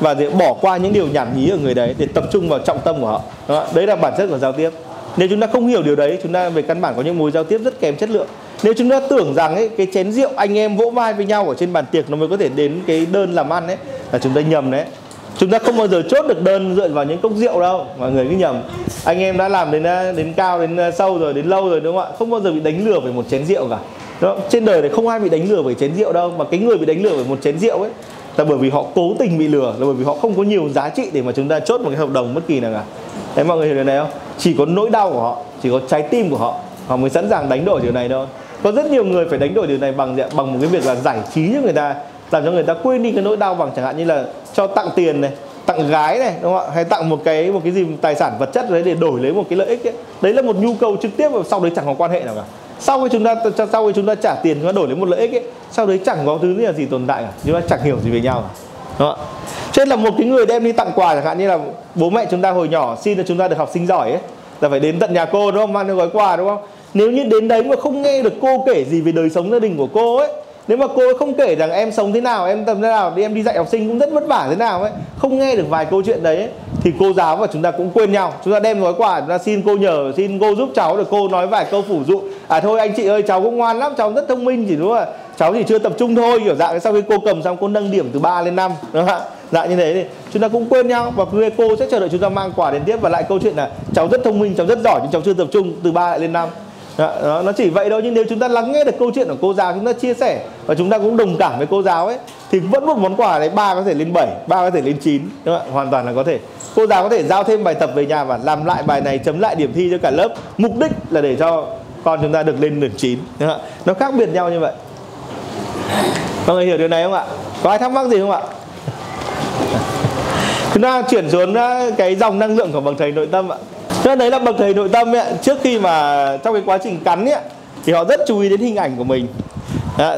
và để bỏ qua những điều nhảm nhí ở người đấy để tập trung vào trọng tâm của họ. Đó. đấy là bản chất của giao tiếp. Nếu chúng ta không hiểu điều đấy chúng ta về căn bản có những mối giao tiếp rất kém chất lượng. Nếu chúng ta tưởng rằng ấy, cái chén rượu anh em vỗ vai với nhau ở trên bàn tiệc nó mới có thể đến cái đơn làm ăn ấy là chúng ta nhầm đấy chúng ta không bao giờ chốt được đơn dựa vào những cốc rượu đâu, mọi người cứ nhầm. Anh em đã làm đến ờ, đến cao, đến ờ, sâu rồi, đến lâu rồi đúng không ạ? Không bao giờ bị đánh lừa về một chén rượu cả. Đó. trên đời này không ai bị đánh lừa bởi chén rượu đâu, mà cái người bị đánh lừa bởi một chén rượu ấy là bởi vì họ cố tình bị lừa, là bởi vì họ không có nhiều giá trị để mà chúng ta chốt một cái hợp đồng bất kỳ nào cả. Đấy, mọi người hiểu điều này không? Chỉ có nỗi đau của họ, chỉ có trái tim của họ họ mới sẵn sàng đánh đổi điều này thôi. Có rất nhiều người phải đánh đổi điều này bằng bằng một cái việc là giải trí cho người ta làm cho người ta quên đi cái nỗi đau bằng chẳng hạn như là cho tặng tiền này, tặng gái này, đúng không ạ? Hay tặng một cái một cái gì tài sản vật chất đấy để đổi lấy một cái lợi ích ấy. đấy là một nhu cầu trực tiếp và sau đấy chẳng có quan hệ nào cả. Sau khi chúng ta sau khi chúng ta trả tiền, chúng ta đổi lấy một lợi ích ấy, sau đấy chẳng có thứ gì là gì tồn tại cả. Chúng ta chẳng hiểu gì về nhau cả. Đúng không ạ? Cho nên là một cái người đem đi tặng quà chẳng hạn như là bố mẹ chúng ta hồi nhỏ xin cho chúng ta được học sinh giỏi ấy, là phải đến tận nhà cô, đúng không? Mang theo gói quà, đúng không? Nếu như đến đấy mà không nghe được cô kể gì về đời sống gia đình của cô ấy nếu mà cô ấy không kể rằng em sống thế nào em tầm thế nào thì em đi dạy học sinh cũng rất vất vả thế nào ấy không nghe được vài câu chuyện đấy ấy, thì cô giáo và chúng ta cũng quên nhau. Chúng ta đem gói quà chúng ta xin cô nhờ xin cô giúp cháu được cô nói vài câu phủ dụ. À thôi anh chị ơi cháu cũng ngoan lắm cháu rất thông minh chỉ đúng là cháu chỉ chưa tập trung thôi kiểu dạng sau khi cô cầm xong cô nâng điểm từ 3 lên 5 đúng không ạ? Dạng như thế thì chúng ta cũng quên nhau và cô sẽ chờ đợi chúng ta mang quà đến tiếp. Và lại câu chuyện là cháu rất thông minh cháu rất giỏi nhưng cháu chưa tập trung từ 3 lại lên 5 Dạ, đó, nó chỉ vậy thôi nhưng nếu chúng ta lắng nghe được câu chuyện của cô giáo chúng ta chia sẻ và chúng ta cũng đồng cảm với cô giáo ấy thì vẫn một món quà đấy ba có thể lên 7 ba có thể lên 9 đúng không? hoàn toàn là có thể. Cô giáo có thể giao thêm bài tập về nhà và làm lại bài này chấm lại điểm thi cho cả lớp. Mục đích là để cho con chúng ta được lên điểm 9 đúng không? nó khác biệt nhau như vậy. Mọi người hiểu điều này không ạ? Có ai thắc mắc gì không ạ? *laughs* Chúng ta chuyển xuống ờ, cái dòng năng lượng của bậc thầy nội tâm ạ nên đấy là bậc thầy nội tâm ấy, trước khi mà trong cái quá trình cắn ấy, thì họ rất chú ý đến hình ảnh của mình. À,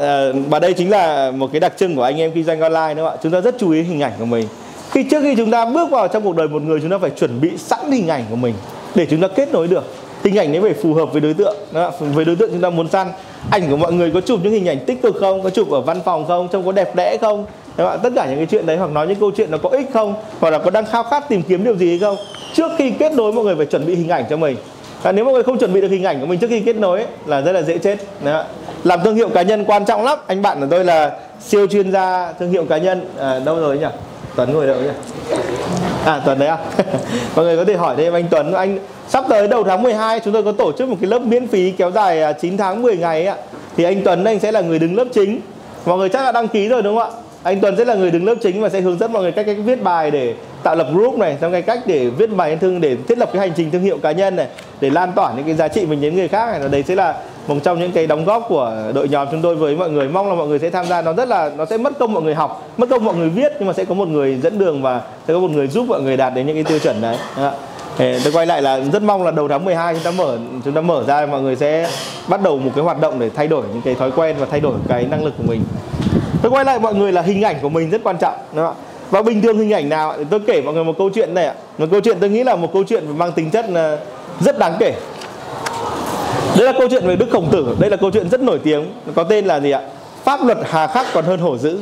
và đây chính là một cái đặc trưng của anh em kinh doanh online đúng không ạ? Chúng ta rất chú ý hình ảnh của mình. Khi trước khi chúng ta bước vào trong cuộc đời một người chúng ta phải chuẩn bị sẵn hình ảnh của mình để chúng ta kết nối được. Hình ảnh đấy phải phù hợp với đối tượng với đối tượng chúng ta muốn săn. Ảnh của mọi người có chụp những hình ảnh tích cực không? Có chụp ở văn phòng không? Trông có đẹp đẽ không? Các bạn tất cả những cái chuyện đấy hoặc nói những câu chuyện nó có ích không? Hoặc là có đang khao khát tìm kiếm điều gì hay không? Trước khi kết nối mọi người phải chuẩn bị hình ảnh cho mình. À, nếu mọi người không chuẩn bị được hình ảnh của mình trước khi kết nối ấy, là rất là dễ chết. Đó. làm thương hiệu cá nhân quan trọng lắm. Anh bạn của tôi là siêu chuyên gia thương hiệu cá nhân. À, đâu rồi nhỉ? Tuấn ngồi đâu nhỉ? À Tuấn đấy à *laughs* mọi người có thể hỏi thêm anh Tuấn. Anh sắp tới đầu tháng 12 chúng tôi có tổ chức một cái lớp miễn phí kéo dài à, 9 tháng 10 ngày ấy ạ. Thì anh Tuấn anh sẽ là người đứng lớp chính. Mọi người chắc là đăng ký rồi đúng không ạ? Anh Tuấn sẽ là người đứng lớp chính và sẽ hướng dẫn mọi người cách cách viết bài để tạo lập group này trong cái cách để viết bài thương, để thiết lập cái hành trình thương hiệu cá nhân này, để lan tỏa những cái giá trị mình đến người khác này. Đấy sẽ là một trong những cái đóng góp của đội nhóm chúng tôi với mọi người. Mong là mọi người sẽ tham gia. Nó rất là, nó sẽ mất công mọi người học, mất công mọi người viết, nhưng mà sẽ có một người dẫn đường và sẽ có một người giúp mọi người đạt đến những cái tiêu chuẩn đấy. Tôi quay lại là rất mong là đầu tháng 12 chúng ta mở, chúng ta mở ra, mọi người sẽ bắt đầu một cái hoạt động để thay đổi những cái thói quen và thay đổi cái năng lực của mình. Tôi quay lại mọi người là hình ảnh của mình rất quan trọng, đúng không? Và bình thường hình ảnh nào tôi kể mọi người một câu chuyện này ạ. Một câu chuyện tôi nghĩ là một câu chuyện mang tính chất rất đáng kể. Đây là câu chuyện về đức khổng tử. Đây là câu chuyện rất nổi tiếng. Có tên là gì ạ? Pháp luật hà khắc còn hơn hổ dữ.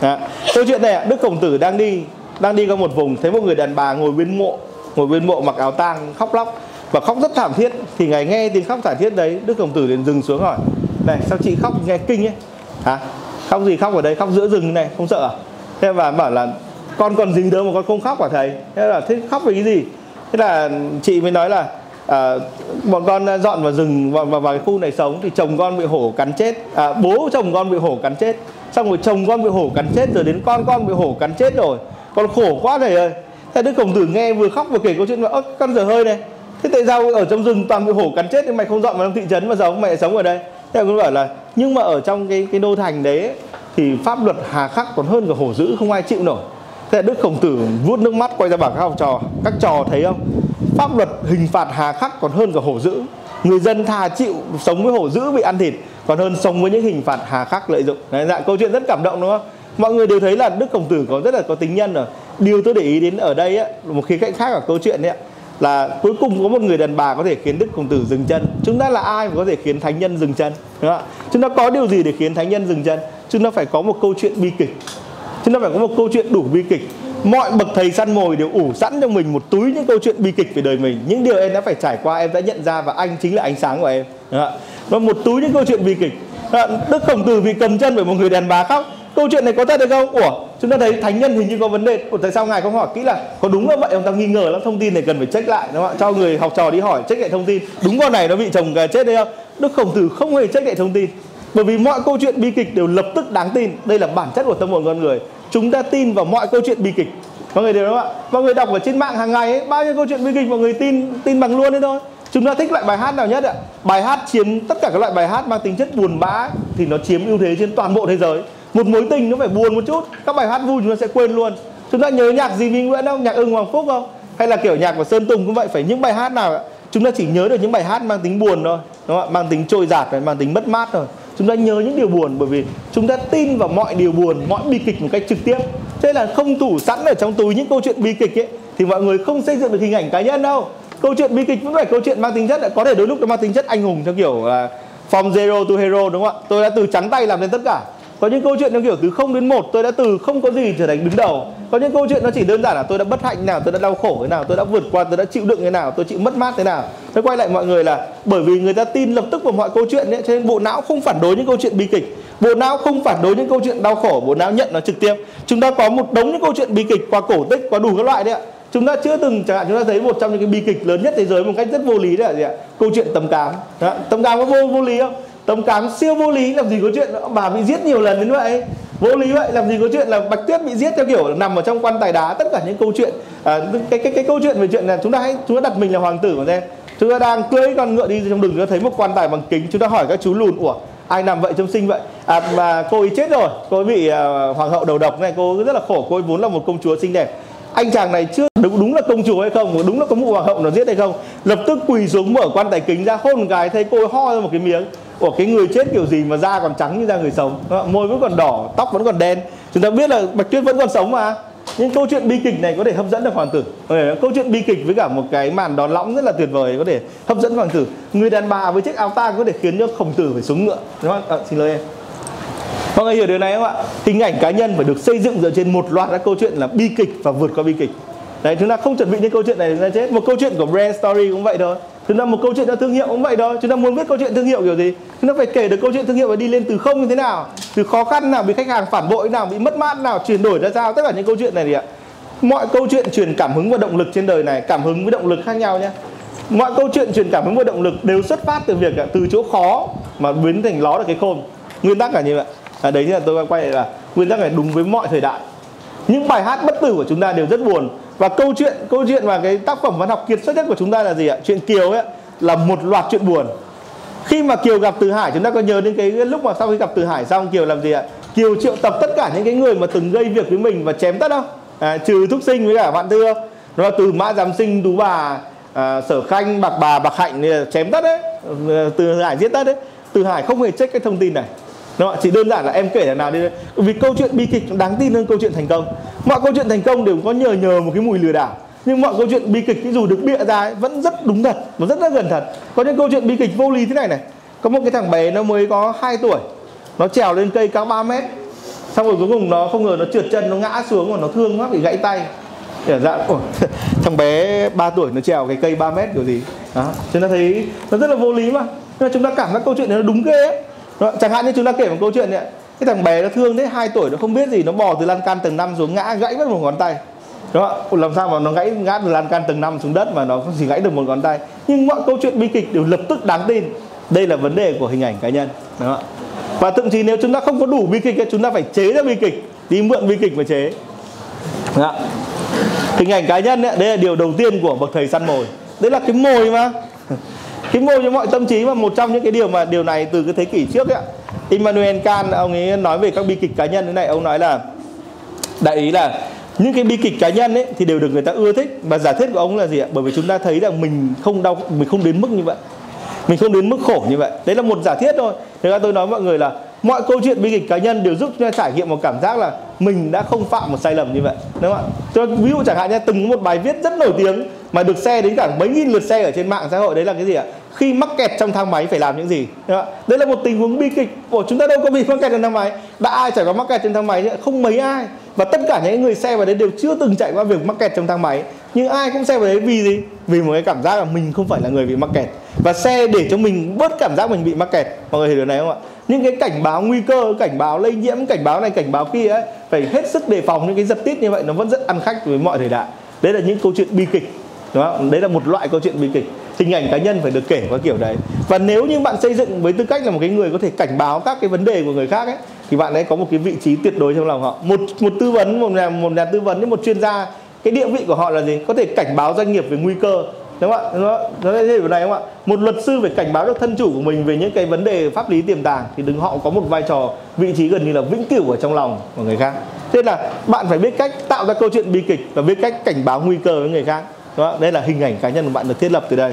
À, câu chuyện này ạ đức khổng tử đang đi đang đi qua một vùng thấy một người đàn bà ngồi bên mộ ngồi bên mộ mặc áo tang khóc lóc và khóc rất thảm thiết. Thì ngài nghe tiếng khóc thảm thiết đấy đức khổng tử liền dừng xuống hỏi này sao chị khóc nghe kinh ấy? Hả? Khóc gì khóc ở đây? Khóc giữa rừng này không sợ à? Thế và bảo là con còn gì đâu mà con không khóc hả thầy? Thế là thế khóc về cái gì? Thế là chị mới nói là à, bọn con dọn vào rừng vào, vào, vào cái khu này sống thì chồng con bị hổ cắn chết. À, bố chồng con bị hổ cắn chết. Xong rồi chồng con bị hổ cắn chết rồi đến con con bị hổ cắn chết rồi. Con khổ quá thầy ơi. Thế đức khổng tử nghe vừa khóc vừa kể câu chuyện là ơ con dở hơi này. Thế tại sao ở trong rừng toàn bị hổ cắn chết thì mày không dọn vào trong thị trấn mà sống? Mày sống ở đây. Thế là con bảo là nhưng mà ở trong cái cái đô thành đấy thì pháp luật hà khắc còn hơn cả hổ dữ không ai chịu nổi thế đức khổng tử vuốt nước mắt quay ra bảo các học trò, các trò thấy không? Pháp luật hình phạt hà khắc còn hơn cả hổ dữ. Người dân thà chịu sống với hổ dữ bị ăn thịt, còn hơn sống với những hình phạt hà khắc lợi dụng. Đấy dạ câu chuyện rất cảm động, đúng không? Mọi người đều thấy là đức khổng tử có rất là có tính nhân rồi. Điều tôi để ý đến ở đây á một khía cạnh khác ở câu chuyện đấy là cuối cùng có một người đàn bà có thể khiến đức khổng tử dừng chân. Chúng ta là ai mà có thể khiến thánh nhân dừng chân, đúng không? chúng ta có điều gì để khiến thánh nhân dừng chân? Chúng ta phải có một câu chuyện bi kịch chúng ta phải có một câu chuyện đủ bi kịch. Mọi bậc thầy săn mồi đều ủ sẵn cho mình một túi những câu chuyện bi kịch về đời mình. Những điều em đã phải trải qua, em đã nhận ra và anh chính là ánh sáng của em. Và một túi những câu chuyện bi kịch. Đức khổng tử vì cầm chân bởi một người đàn bà khóc câu chuyện này có thật hay không? Ủa, chúng ta thấy thánh nhân hình như có vấn đề. Ủa, tại sao ngài không hỏi kỹ là có đúng là vậy ông ta nghi ngờ lắm, thông tin này cần phải check lại, đúng không ạ? Cho người học trò đi hỏi, check lại thông tin. Đúng con này nó bị chồng chết đấy không? Đức khổng tử không hề check lại thông tin bởi vì mọi câu chuyện bi kịch đều lập tức đáng tin. Đây là bản chất của tâm hồn con người. Chúng ta tin vào mọi câu chuyện bi kịch. Mọi người đều đúng không ạ mọi người đọc ở trên mạng hàng ngày ấy, bao nhiêu câu chuyện bi kịch mọi người tin tin bằng luôn đấy thôi. Chúng ta thích loại bài hát nào nhất ạ? Bài hát chiếm tất cả các loại bài hát mang tính chất buồn bã thì nó chiếm ưu thế trên toàn bộ thế giới. Một mối tình nó phải buồn một chút các bài hát vui chúng ta sẽ quên luôn. Chúng ta nhớ nhạc gì Minh Nguyễn không? Nhạc ưng Hoàng Phúc không? Hay là kiểu nhạc của Sơn Tùng cũng vậy phải những bài hát nào chúng ta chỉ nhớ được những bài hát mang tính buồn thôi đúng không ạ? Mang tính trôi giạt mang tính mất mát thôi chúng ta nhớ những điều buồn, bởi vì chúng ta tin vào mọi điều buồn, mọi bi kịch một cách trực tiếp. Thế là không tủ sẵn ở trong túi những câu chuyện bi kịch ấy, thì mọi người không xây dựng được hình ảnh cá nhân đâu. Câu chuyện bi kịch vẫn phải câu chuyện mang tính chất có thể đôi lúc nó mang tính chất anh hùng theo kiểu là from zero to hero, đúng không ạ? Tôi đã từ trắng tay làm nên tất cả có những câu chuyện nó kiểu từ 0 đến 1 tôi đã từ không có gì trở thành đứng đầu. Có những câu chuyện nó chỉ đơn giản là tôi đã bất hạnh nào tôi đã đau khổ thế nào tôi đã vượt qua tôi đã chịu đựng thế nào tôi chịu mất mát thế nào. Tôi quay lại mọi người là bởi vì người ta tin lập tức vào mọi câu chuyện ấy, cho nên bộ não không phản đối những câu chuyện bi kịch. Bộ não không phản đối những câu chuyện đau khổ bộ não nhận nó trực tiếp. Chúng ta có một đống những câu chuyện bi kịch qua cổ tích qua đủ các loại đấy ạ. Chúng ta chưa từng chẳng hạn chúng ta thấy một trong những cái bi kịch lớn nhất thế giới một cách rất vô lý đấy là gì ạ? Câu chuyện tầm cám. Đó. tầm cám có vô vô lý không? Tống cám siêu vô lý làm gì có chuyện bà bị giết nhiều lần đến vậy. Vô lý vậy làm gì có chuyện là bạch tuyết bị giết theo kiểu nằm ở trong quan tài đá. Tất cả những câu chuyện à, cái cái cái câu chuyện về chuyện là chúng ta hãy chúng ta đặt mình là hoàng tử mà xem. Chúng ta đang cưỡi con ngựa đi trong đường chúng ta thấy một quan tài bằng kính. Chúng ta hỏi các chú lùn ủa ai nằm vậy trong sinh vậy? À mà cô ấy chết rồi. Cô ấy bị uh, hoàng hậu đầu độc này. Cô ấy rất là khổ. Cô ấy vốn là một công chúa xinh đẹp. Anh chàng này chưa đúng, đúng là công chúa hay không đúng là có một hoàng hậu nó giết hay không? Lập tức quỳ xuống mở quan tài kính ra hôn một cái thấy cô ấy ho ra một cái miếng của cái người chết kiểu gì mà da còn trắng như da người sống? Ờ, môi vẫn còn đỏ tóc vẫn còn đen. Chúng ta biết là bạch tuyết vẫn còn sống mà. Nhưng câu chuyện bi kịch này có thể hấp dẫn được hoàng tử. Câu chuyện bi kịch với cả một cái màn đón lõng rất là tuyệt vời có thể hấp dẫn hoàng tử. Người đàn bà với chiếc áo tang có thể khiến cho khổng tử phải xuống ngựa đúng không? À, xin lỗi em. Mọi người hiểu điều này không ạ? Hình ảnh cá nhân phải được xây dựng dựa trên một loạt các câu chuyện là bi kịch và vượt qua bi kịch. Đấy chúng ta không chuẩn bị những câu chuyện này ra chết. Một câu chuyện của brand story cũng vậy thôi chúng ta một câu chuyện cho thương hiệu cũng vậy đó chúng ta muốn viết câu chuyện thương hiệu kiểu gì chúng ta phải kể được câu chuyện thương hiệu và đi lên từ không như thế nào từ khó khăn nào bị khách hàng phản bội nào bị mất mát nào chuyển đổi ra sao. Tất cả những câu chuyện này thì ạ mọi câu chuyện truyền cảm hứng và động lực trên đời này cảm hứng với động lực khác nhau nhé. Mọi câu chuyện truyền cảm hứng và động lực đều xuất phát từ việc từ chỗ khó mà biến thành ló được cái khôn. Nguyên tắc là như vậy. À, đấy là tôi quay lại là nguyên tắc này đúng với mọi thời đại. Những bài hát bất tử của chúng ta đều rất buồn và câu chuyện câu chuyện và cái tác phẩm văn học kiệt xuất nhất của chúng ta là gì ạ? Chuyện kiều ấy là một loạt chuyện buồn. Khi mà kiều gặp từ hải chúng ta có nhớ đến cái lúc mà sau khi gặp từ hải xong kiều làm gì ạ? Kiều triệu tập tất cả những cái người mà từng gây việc với mình và chém tất không? À, trừ thúc sinh với cả bạn thưa nó từ mã giám sinh tú bà à, sở khanh bạc bà bạc hạnh chém tất đấy. Ờ, từ hải giết tất đấy. Từ hải không hề check cái thông tin này. Đúng không? Chỉ đơn giản là em kể là nào đi. Vì câu chuyện bi kịch đáng tin hơn câu chuyện thành công. Mọi câu chuyện thành công đều có nhờ nhờ một cái mùi lừa đảo. Nhưng mọi câu chuyện bi kịch dù được bịa ra ấy, vẫn rất đúng thật và rất rất gần thật. Có những câu chuyện bi kịch vô lý thế này này. Có một cái thằng bé nó mới có 2 tuổi. Nó trèo lên cây cao 3 mét. Xong rồi cuối cùng nó không ngờ nó trượt chân nó ngã xuống và nó thương quá bị gãy tay. Để dạ ủa, *laughs* thằng bé 3 tuổi nó trèo cái cây 3 mét kiểu gì. Đó. Chúng ta thấy nó rất là vô lý mà. Nhưng mà chúng ta cảm giác câu chuyện này nó đúng ghê ấy. Đó, chẳng hạn như chúng ta kể một câu chuyện này cái thằng bé nó thương thế 2 tuổi nó không biết gì nó bò từ lan can tầng 5 xuống ngã gãy mất một ngón tay. Đó làm sao mà nó gãy ngã từ lan can tầng 5 xuống đất mà nó không chỉ gãy được một ngón tay? Nhưng mọi câu chuyện bi kịch đều lập tức đáng tin. Đây là vấn đề của hình ảnh cá nhân. Đó và thậm chí nếu chúng ta không có đủ bi kịch chúng ta phải chế ra bi kịch. Đi mượn bi kịch và chế. Đó. hình ảnh cá nhân ấy, đây là điều đầu tiên của bậc thầy săn mồi. Đấy là cái mồi mà cái mô cho mọi tâm trí mà một trong những cái điều mà điều này từ cái thế kỷ trước ấy Immanuel Kant, ông ấy nói về các bi kịch cá nhân thế này, ông nói là, đại ý là những cái bi kịch cá nhân ấy thì đều được người ta ưa thích. Và giả thiết của ông là gì ạ? Bởi vì chúng ta thấy rằng mình không đau, mình không đến mức như vậy. Mình không đến mức khổ như vậy. Đấy là một giả thiết thôi. Thế ra tôi nói mọi người là mọi câu chuyện bi kịch cá nhân đều giúp chúng ta trải nghiệm một cảm giác là mình đã không phạm một sai lầm như vậy. Đúng không ạ? Tôi, ví dụ chẳng hạn như từng một bài viết rất nổi tiếng mà được xe đến cả mấy nghìn lượt xe ở trên mạng xã hội, đấy là cái gì ạ? Khi mắc kẹt trong thang máy phải làm những gì? Đấy là một tình huống bi kịch. Của chúng ta đâu có bị mắc kẹt trong thang máy. Đã ai trải qua mắc kẹt trên thang máy không mấy ai. Và tất cả những người xe vào đấy đều chưa từng chạy qua việc mắc kẹt trong thang máy. Nhưng ai cũng xe vào đấy vì gì? Vì một cái cảm giác là mình không phải là người bị mắc kẹt. Và xe để cho mình bớt cảm giác mình bị mắc kẹt. Mọi người hiểu điều này không ạ? Những cái cảnh báo nguy cơ, cảnh báo lây nhiễm, cảnh báo này, cảnh báo kia ấy, phải hết sức đề phòng những cái giật tít như vậy. Nó vẫn rất ăn khách với mọi thời đại. Đấy là những câu chuyện bi kịch. Đúng không? Đấy là một loại câu chuyện bi kịch hình ảnh cá nhân phải được kể qua kiểu đấy. Và nếu như bạn xây dựng với tư cách là một cái người có thể cảnh báo các cái vấn đề của người khác ấy, thì bạn ấy có một cái vị trí tuyệt đối trong lòng họ. Một một tư vấn, một nhà một nhà tư vấn với một chuyên gia, cái địa vị của họ là gì? Có thể cảnh báo doanh nghiệp về nguy cơ. Đúng không ạ? Nó nó là điều này không ạ? Một luật sư phải cảnh báo được thân chủ của mình về những cái vấn đề pháp lý tiềm tàng, thì đừng họ có một vai trò, vị trí gần như là vĩnh cửu ở trong lòng của người khác. Thế là bạn phải biết cách tạo ra câu chuyện bi kịch và biết cách cảnh báo nguy cơ với người khác đó đây là hình ảnh cá nhân của bạn được thiết lập từ đây.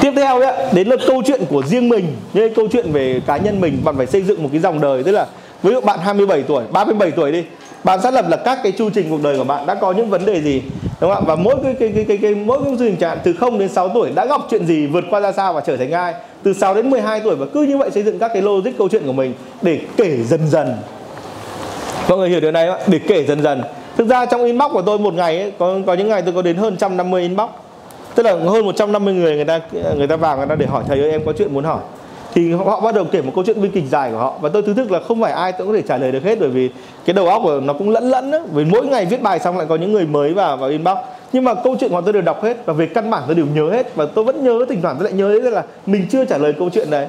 Tiếp theo ấy, đến là câu chuyện của riêng mình. Như câu chuyện về cá nhân mình bạn phải xây dựng một cái dòng đời. Tức là ví dụ bạn 27 tuổi 37 tuổi đi. Bạn xác lập là các cái chu trình cuộc đời của bạn đã có những vấn đề gì đúng không ạ? Và mỗi cái cái cái cái, cái mỗi cái tình trạng từ 0 đến 6 tuổi đã gặp chuyện gì vượt qua ra sao và trở thành ai? Từ 6 đến 12 tuổi và cứ như vậy xây dựng các cái logic câu chuyện của mình để kể dần dần. Mọi người hiểu điều này không ạ? Để kể dần dần thực ra trong inbox của tôi một ngày ấy, có có những ngày tôi có đến hơn 150 inbox. Tức là hơn 150 người người ta người ta vào người ta để hỏi thầy ơi em có chuyện muốn hỏi. Thì họ bắt đầu kể một câu chuyện bi kịch dài của họ. Và tôi thứ thức là không phải ai cũng có thể trả lời được hết bởi vì cái đầu óc của nó cũng lẫn lẫn đó. vì mỗi ngày viết bài xong lại có những người mới vào vào inbox. Nhưng mà câu chuyện của tôi đều đọc hết và về căn bản tôi đều nhớ hết. Và tôi vẫn nhớ thỉnh thoảng tôi lại nhớ đấy là mình chưa trả lời câu chuyện đấy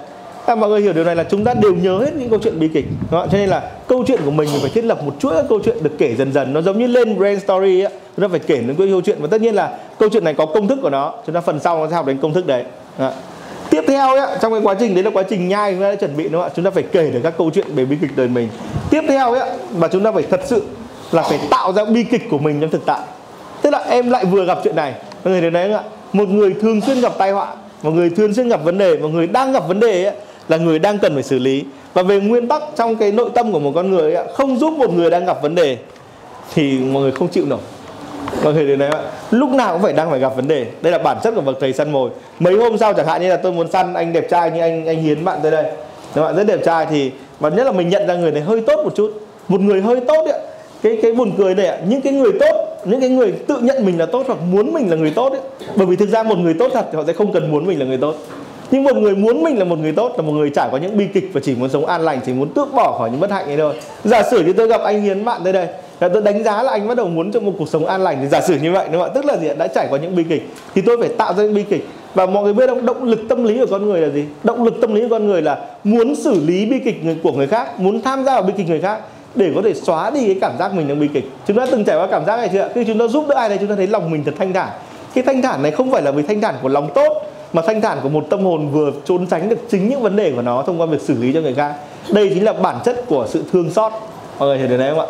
à, mọi người hiểu điều này là chúng ta đều nhớ hết những câu chuyện bi kịch. Đúng không? cho nên là câu chuyện của mình phải thiết lập một chuỗi các câu chuyện được kể dần dần. Nó giống như lên brand story ấy. chúng ta phải kể những câu chuyện. Và tất nhiên là câu chuyện này có công thức của nó. Chúng ta phần sau nó sẽ học đến công thức đấy. Đó tiếp theo ấy, trong cái quá trình đấy là quá trình nhai chúng ta đã chuẩn bị đúng không ạ? Chúng ta phải kể được các câu chuyện về bi kịch đời mình. Tiếp theo ấy mà chúng ta phải thật sự là phải tạo ra bi kịch của mình trong thực tại. Tức là em lại vừa gặp chuyện này. Mọi người đến đấy không ạ? Một người thường xuyên gặp tai họa một người thường xuyên gặp vấn đề một người đang gặp vấn đề ấy, là người đang cần phải xử lý. Và về nguyên tắc trong cái nội tâm của một con người ấy, không giúp một người đang gặp vấn đề thì mọi người không chịu nổi. Mọi người đến đấy ạ? Lúc nào cũng phải đang phải gặp vấn đề. Đây là bản chất của bậc thầy săn mồi. Mấy hôm sau chẳng hạn như là tôi muốn săn anh đẹp trai như anh anh hiến bạn tới đây. Các bạn rất đẹp trai thì và nhất là mình nhận ra người này hơi tốt một chút. Một người hơi tốt ấy, cái cái buồn cười này ạ những cái người tốt những cái người tự nhận mình là tốt hoặc muốn mình là người tốt ấy. Bởi vì thực ra một người tốt thật thì họ sẽ không cần muốn mình là người tốt nhưng một người muốn mình là một người tốt, là một người trải qua những bi kịch và chỉ muốn sống an lành, chỉ muốn tước bỏ khỏi những bất hạnh ấy thôi. Giả sử như tôi gặp anh hiến bạn tới đây là tôi đánh giá là anh bắt đầu muốn cho một cuộc sống an lành thì giả sử như vậy, đúng không ạ? Tức là gì đã trải qua những bi kịch thì tôi phải tạo ra những bi kịch. Và mọi người biết không? Động lực tâm lý của con người là gì? Động lực tâm lý của con người là muốn xử lý bi kịch của người khác, muốn tham gia vào bi kịch người khác để có thể xóa đi cái cảm giác mình đang bi kịch. Chúng ta từng trải qua cảm giác này chưa khi chúng ta giúp đỡ ai đây chúng ta thấy lòng mình thật thanh thản. Cái thanh thản này không phải là vì thanh thản của lòng tốt mà thanh thản của một tâm hồn vừa trốn tránh được chính những vấn đề của nó thông qua việc xử lý cho người khác. Đây chính là bản chất của sự thương xót. Mọi người hiểu điều này không ạ?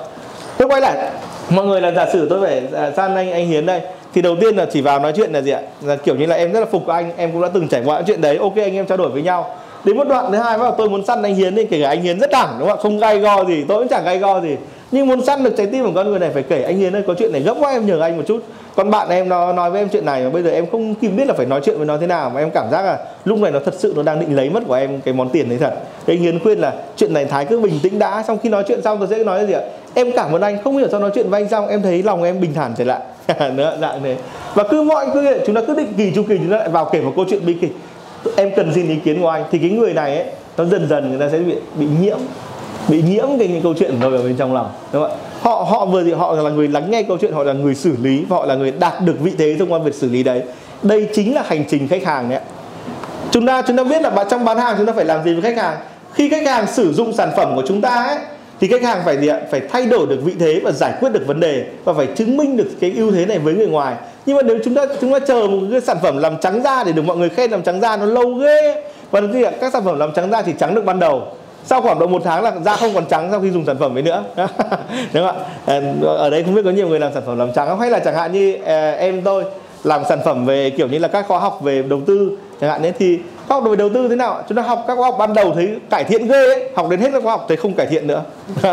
Tôi quay lại. Mọi người là giả sử tôi phải à, san anh anh hiến đây. Thì đầu tiên là chỉ vào nói chuyện là gì ạ? Là kiểu như là em rất là phục anh, em cũng đã từng trải qua chuyện đấy. Ok, anh em trao đổi với nhau. Đến một đoạn thứ hai là tôi muốn săn anh hiến thì kể cả anh hiến rất thẳng đúng không ạ? Không gay go gì, tôi cũng chẳng gay go gì nhưng muốn săn được trái tim của con người này phải kể anh Hiền ơi, có chuyện này gấp quá, em nhờ anh một chút. Còn bạn em nó nói với em chuyện này mà bây giờ em không kịp biết là phải nói chuyện với nó thế nào. Mà em cảm giác là lúc này nó thật sự nó đang định lấy mất của em cái món tiền đấy thật. Thì anh Hiền khuyên là chuyện này thái cứ bình tĩnh đã, xong khi nói chuyện xong tôi sẽ nói gì ạ? Em cảm ơn anh, không hiểu sao nói chuyện với anh xong em thấy lòng em bình thản trở lại. *laughs* Nữa dạng thế. Và cứ mọi cứ chúng ta cứ định kỳ chu kỳ chúng ta lại vào kể một câu chuyện bi kịch. Em cần xin ý kiến của anh. Thì cái người này ấy, nó dần dần người ta sẽ bị bị nhiễm bị nhiễm cái những câu chuyện rồi ở bên trong lòng, đúng không ạ? Họ họ vừa thì họ là người lắng nghe câu chuyện, họ là người xử lý và họ là người đạt được vị thế thông qua việc xử lý đấy. Đây chính là hành trình khách hàng đấy chúng ta chúng ta biết là trong bán hàng chúng ta phải làm gì với khách hàng? Khi khách hàng sử dụng sản phẩm của chúng ta ấy, thì khách hàng phải gì ạ? Phải thay đổi được vị thế và giải quyết được vấn đề và phải chứng minh được cái ưu thế này với người ngoài. Nhưng mà nếu chúng ta chúng ta chờ một cái sản phẩm làm trắng da để được mọi người khen làm trắng da nó lâu ghê và gì ạ? Các sản phẩm làm trắng da chỉ trắng được ban đầu sau khoảng độ một tháng là da không còn trắng sau khi dùng sản phẩm ấy nữa. *laughs* Đúng không ạ? Ờ, ở đây không biết có nhiều người làm sản phẩm làm trắng không? Hay là chẳng hạn như ờ, em tôi làm sản phẩm về kiểu như là các khóa học về đầu tư chẳng hạn đấy thì khóa học về đầu tư thế nào chúng ta học các khóa học ban đầu thấy cải thiện ghê ấy học đến hết các khóa học thấy không cải thiện nữa. *laughs*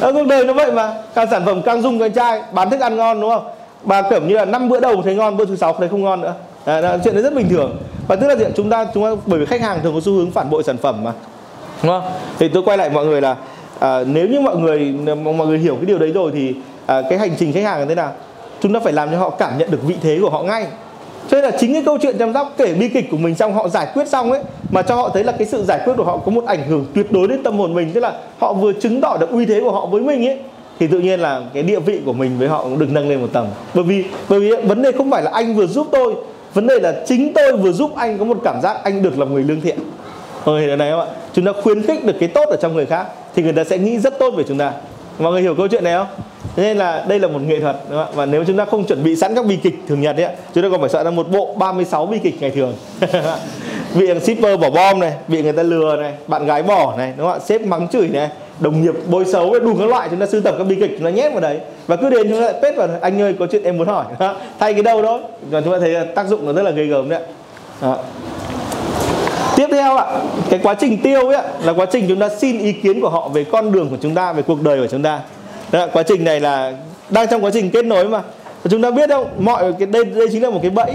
Cuộc đời nó vậy mà càng sản phẩm càng dùng càng chai, bán thức ăn ngon đúng không? Bà kiểu như là năm bữa đầu thấy ngon bữa thứ sáu thấy không ngon nữa. À, chuyện đấy rất bình thường. Và tức là chuyện chúng ta chúng ta bởi vì khách hàng thường có xu hướng phản bội sản phẩm mà đúng không? Thì tôi quay lại mọi người là à, nếu như mọi người mọi người hiểu cái điều đấy rồi thì à, cái hành trình khách hàng là thế nào? Chúng ta phải làm cho họ cảm nhận được vị thế của họ ngay. Cho nên là chính cái câu chuyện chăm sóc kể bi kịch của mình xong họ giải quyết xong ấy mà cho họ thấy là cái sự giải quyết của họ có một ảnh hưởng tuyệt đối đến tâm hồn mình tức là họ vừa chứng tỏ được uy thế của họ với mình ấy thì tự nhiên là cái địa vị của mình với họ cũng được nâng lên một tầm. Bởi vì bởi vì vấn đề không phải là anh vừa giúp tôi vấn đề là chính tôi vừa giúp anh có một cảm giác anh được làm người lương thiện người hiểu này không ạ chúng ta khuyến khích được cái tốt ở trong người khác thì người ta sẽ nghĩ rất tốt về chúng ta. Mọi người hiểu câu chuyện này không? Thế nên là đây là một nghệ thuật đúng không? và nếu chúng ta không chuẩn bị sẵn các bi kịch thường nhật ấy, chúng ta còn phải soạn ra một bộ 36 bi kịch ngày thường. *laughs* Bị shipper bỏ bom này bị người ta lừa này bạn gái bỏ này đúng không ạ? Sếp mắng chửi này đồng nghiệp bôi xấu đủ các loại chúng ta sưu tập các bi kịch chúng ta nhét vào đấy. Và cứ đến chúng ta pết vào anh ơi có chuyện em muốn hỏi. *laughs* Thay cái đâu đó. Và chúng ta thấy tác dụng nó rất là ghê gớm đấy tiếp theo ạ cái quá trình tiêu ấy là quá trình chúng ta xin ý kiến của họ về con đường của chúng ta về cuộc đời của chúng ta. Đó, quá trình này là đang trong quá trình kết nối mà. Và chúng ta biết không mọi cái đây đây chính là một cái bẫy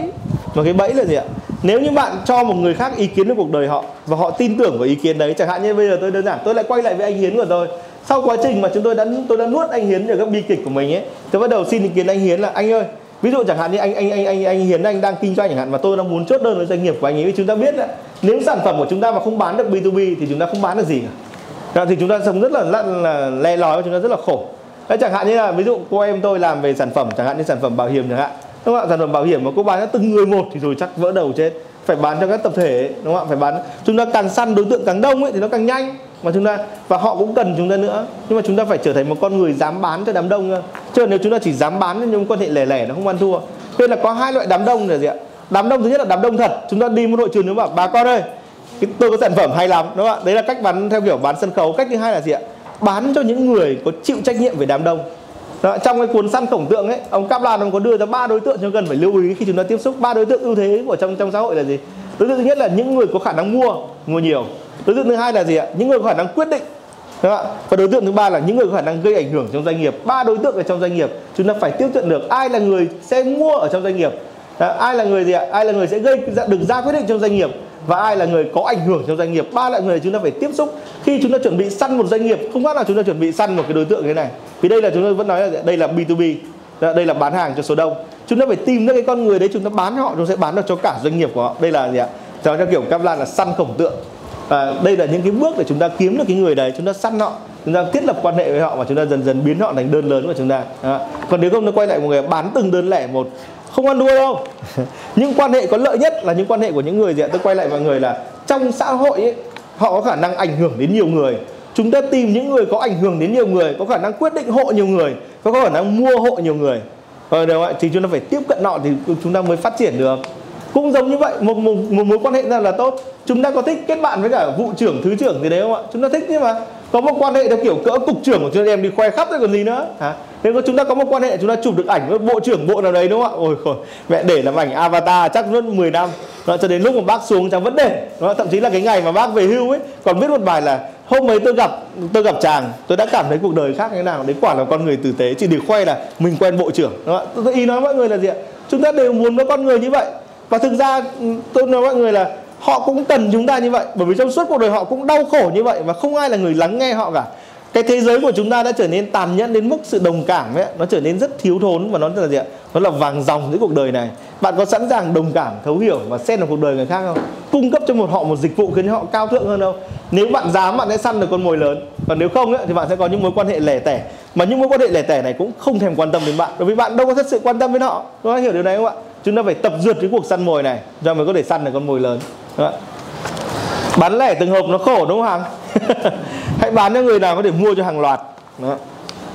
Mà cái bẫy là gì ạ? Nếu như bạn cho một người khác ý kiến về cuộc đời họ và họ tin tưởng vào ý kiến đấy chẳng hạn như bây giờ tôi đơn giản tôi lại quay lại với anh hiến của tôi. Sau quá trình mà chúng tôi đã tôi đã nuốt anh hiến ở các bi kịch của mình ấy tôi bắt đầu xin ý kiến anh hiến là anh ơi ví dụ chẳng hạn như anh anh anh anh anh hiến anh đang kinh doanh chẳng hạn và tôi đang muốn chốt đơn với doanh nghiệp của anh ấy chúng ta biết đấy. Nếu sản phẩm của chúng ta mà không bán được B2B thì chúng ta không bán được gì cả. Dạ, thì chúng ta sống rất là, là, là le lói và chúng ta rất là khổ. Đấy, chẳng hạn như là ví dụ cô em tôi làm về sản phẩm chẳng hạn như sản phẩm bảo hiểm chẳng hạn đúng không ạ? Sản phẩm bảo hiểm mà cô bán cho từng người một thì rồi chắc vỡ đầu chết. Phải bán cho các tập thể đúng không ạ? Phải bán. Chúng ta càng săn đối tượng càng đông ấy thì nó càng nhanh mà chúng ta và họ cũng cần chúng ta nữa. Nhưng mà chúng ta phải trở thành một con người dám bán cho đám đông chứ nếu chúng ta chỉ dám bán cho những quan hệ lẻ lẻ nó không ăn thua. Nên là có hai loại đám đông là gì ạ? Đám đông thứ nhất là đám đông thật. Chúng ta đi một hội trường nếu bảo bà con ơi cái, tôi có sản phẩm hay lắm. Đúng không ạ? Đấy là cách bán theo kiểu bán sân khấu. Cách thứ hai là gì ạ? Bán cho những người có chịu trách nhiệm về đám đông. Đó, trong cái cuốn săn khổng tượng ấy ông Kaplan ông có đưa ra ba đối tượng chúng cần phải lưu ý khi chúng ta tiếp xúc. Ba đối tượng ưu thế của trong trong xã hội là gì? Đối tượng thứ nhất là những người có khả năng mua mua nhiều đối tượng thứ hai là gì ạ? Những người có khả năng quyết định. Đúng không? và đối tượng thứ ba là những người có khả năng gây ảnh hưởng trong doanh nghiệp. Ba đối tượng ở trong doanh nghiệp chúng ta phải tiếp cận được ai là người sẽ mua ở trong doanh nghiệp. Đó, ai là người gì ạ? Ai là người sẽ gây được ra quyết định trong doanh nghiệp và ai là người có ảnh hưởng trong doanh nghiệp. Ba loại người chúng ta phải tiếp xúc. Khi chúng ta chuẩn bị săn một doanh nghiệp không khác là chúng ta chuẩn bị săn một cái đối tượng như thế này. Vì đây là chúng ta vẫn nói là đây là B2B đây là bán hàng cho số đông. Chúng ta phải tìm ra cái con người đấy chúng ta bán họ chúng ta sẽ bán được cho cả doanh nghiệp của họ. Đây là gì ạ? Cho theo kiểu Kaplan là săn khổng tượng và đây là những cái bước để chúng ta kiếm được cái người đấy chúng ta săn họ chúng ta thiết lập quan hệ với họ và chúng ta dần dần biến họ thành đơn lớn của chúng ta. À. còn nếu không nó quay lại một người bán từng đơn lẻ một không ăn đua đâu. *laughs* Những quan hệ có lợi nhất là những quan hệ của những người gì ạ? Tôi quay lại mọi người là trong xã hội ấy, họ có khả năng ảnh hưởng đến nhiều người. Chúng ta tìm những người có ảnh hưởng đến nhiều người có khả năng quyết định hộ nhiều người có khả năng mua hộ nhiều người. Ờ, đều ạ thì chúng ta phải tiếp cận họ thì chúng ta mới phát triển được cũng giống như vậy một, một, một mối quan hệ ra là tốt. Chúng ta có thích kết bạn với cả vụ trưởng thứ trưởng gì đấy không ạ? Chúng ta thích nhưng mà có một quan hệ theo kiểu cỡ cục trưởng của chúng em đi khoe khắp rồi còn gì nữa. Hả? Nếu có chúng ta có một quan hệ chúng ta chụp được ảnh với bộ trưởng bộ nào đấy đúng không ạ? Ôi khổ mẹ để làm ảnh avatar chắc luôn 10 năm. Đó, cho đến lúc mà bác xuống chẳng vẫn để đó, thậm chí là cái ngày mà bác về hưu ấy còn viết một bài là hôm ấy tôi gặp tôi gặp chàng tôi đã cảm thấy cuộc đời khác như thế nào đấy quả là con người tử tế. Chỉ để khoe là mình quen bộ trưởng. Đó tôi ý nói mọi người là gì ạ? Chúng ta đều muốn có con người như vậy và thực ra ừ, tôi nói mọi người là họ cũng cần chúng ta như vậy bởi vì trong suốt cuộc đời họ cũng đau khổ như vậy và không ai là người lắng nghe họ cả. Cái thế giới của chúng ta đã trở nên tàn nhẫn đến mức sự đồng cảm ấy nó trở nên rất thiếu thốn và nó là gì ạ? Nó là vàng dòng giữa cuộc đời này. Bạn có sẵn sàng đồng cảm thấu hiểu và xen vào cuộc đời người khác không? Cung cấp cho một họ một dịch vụ khiến họ cao thượng hơn đâu nếu bạn dám bạn sẽ săn được con mồi lớn. Còn nếu không ấy, thì bạn sẽ có những mối quan hệ lẻ tẻ. Mà những mối quan hệ lẻ tẻ này cũng không thèm quan tâm đến bạn bởi vì bạn đâu có thật sự quan tâm đến họ. Các bạn hiểu điều này không ạ? Chúng ta phải tập dượt cái cuộc săn mồi này cho mới có thể săn được con mồi lớn. Đúng không? bán lẻ từng hộp nó khổ đúng không hàng *laughs* hãy bán cho người nào có thể mua cho hàng loạt. Đó.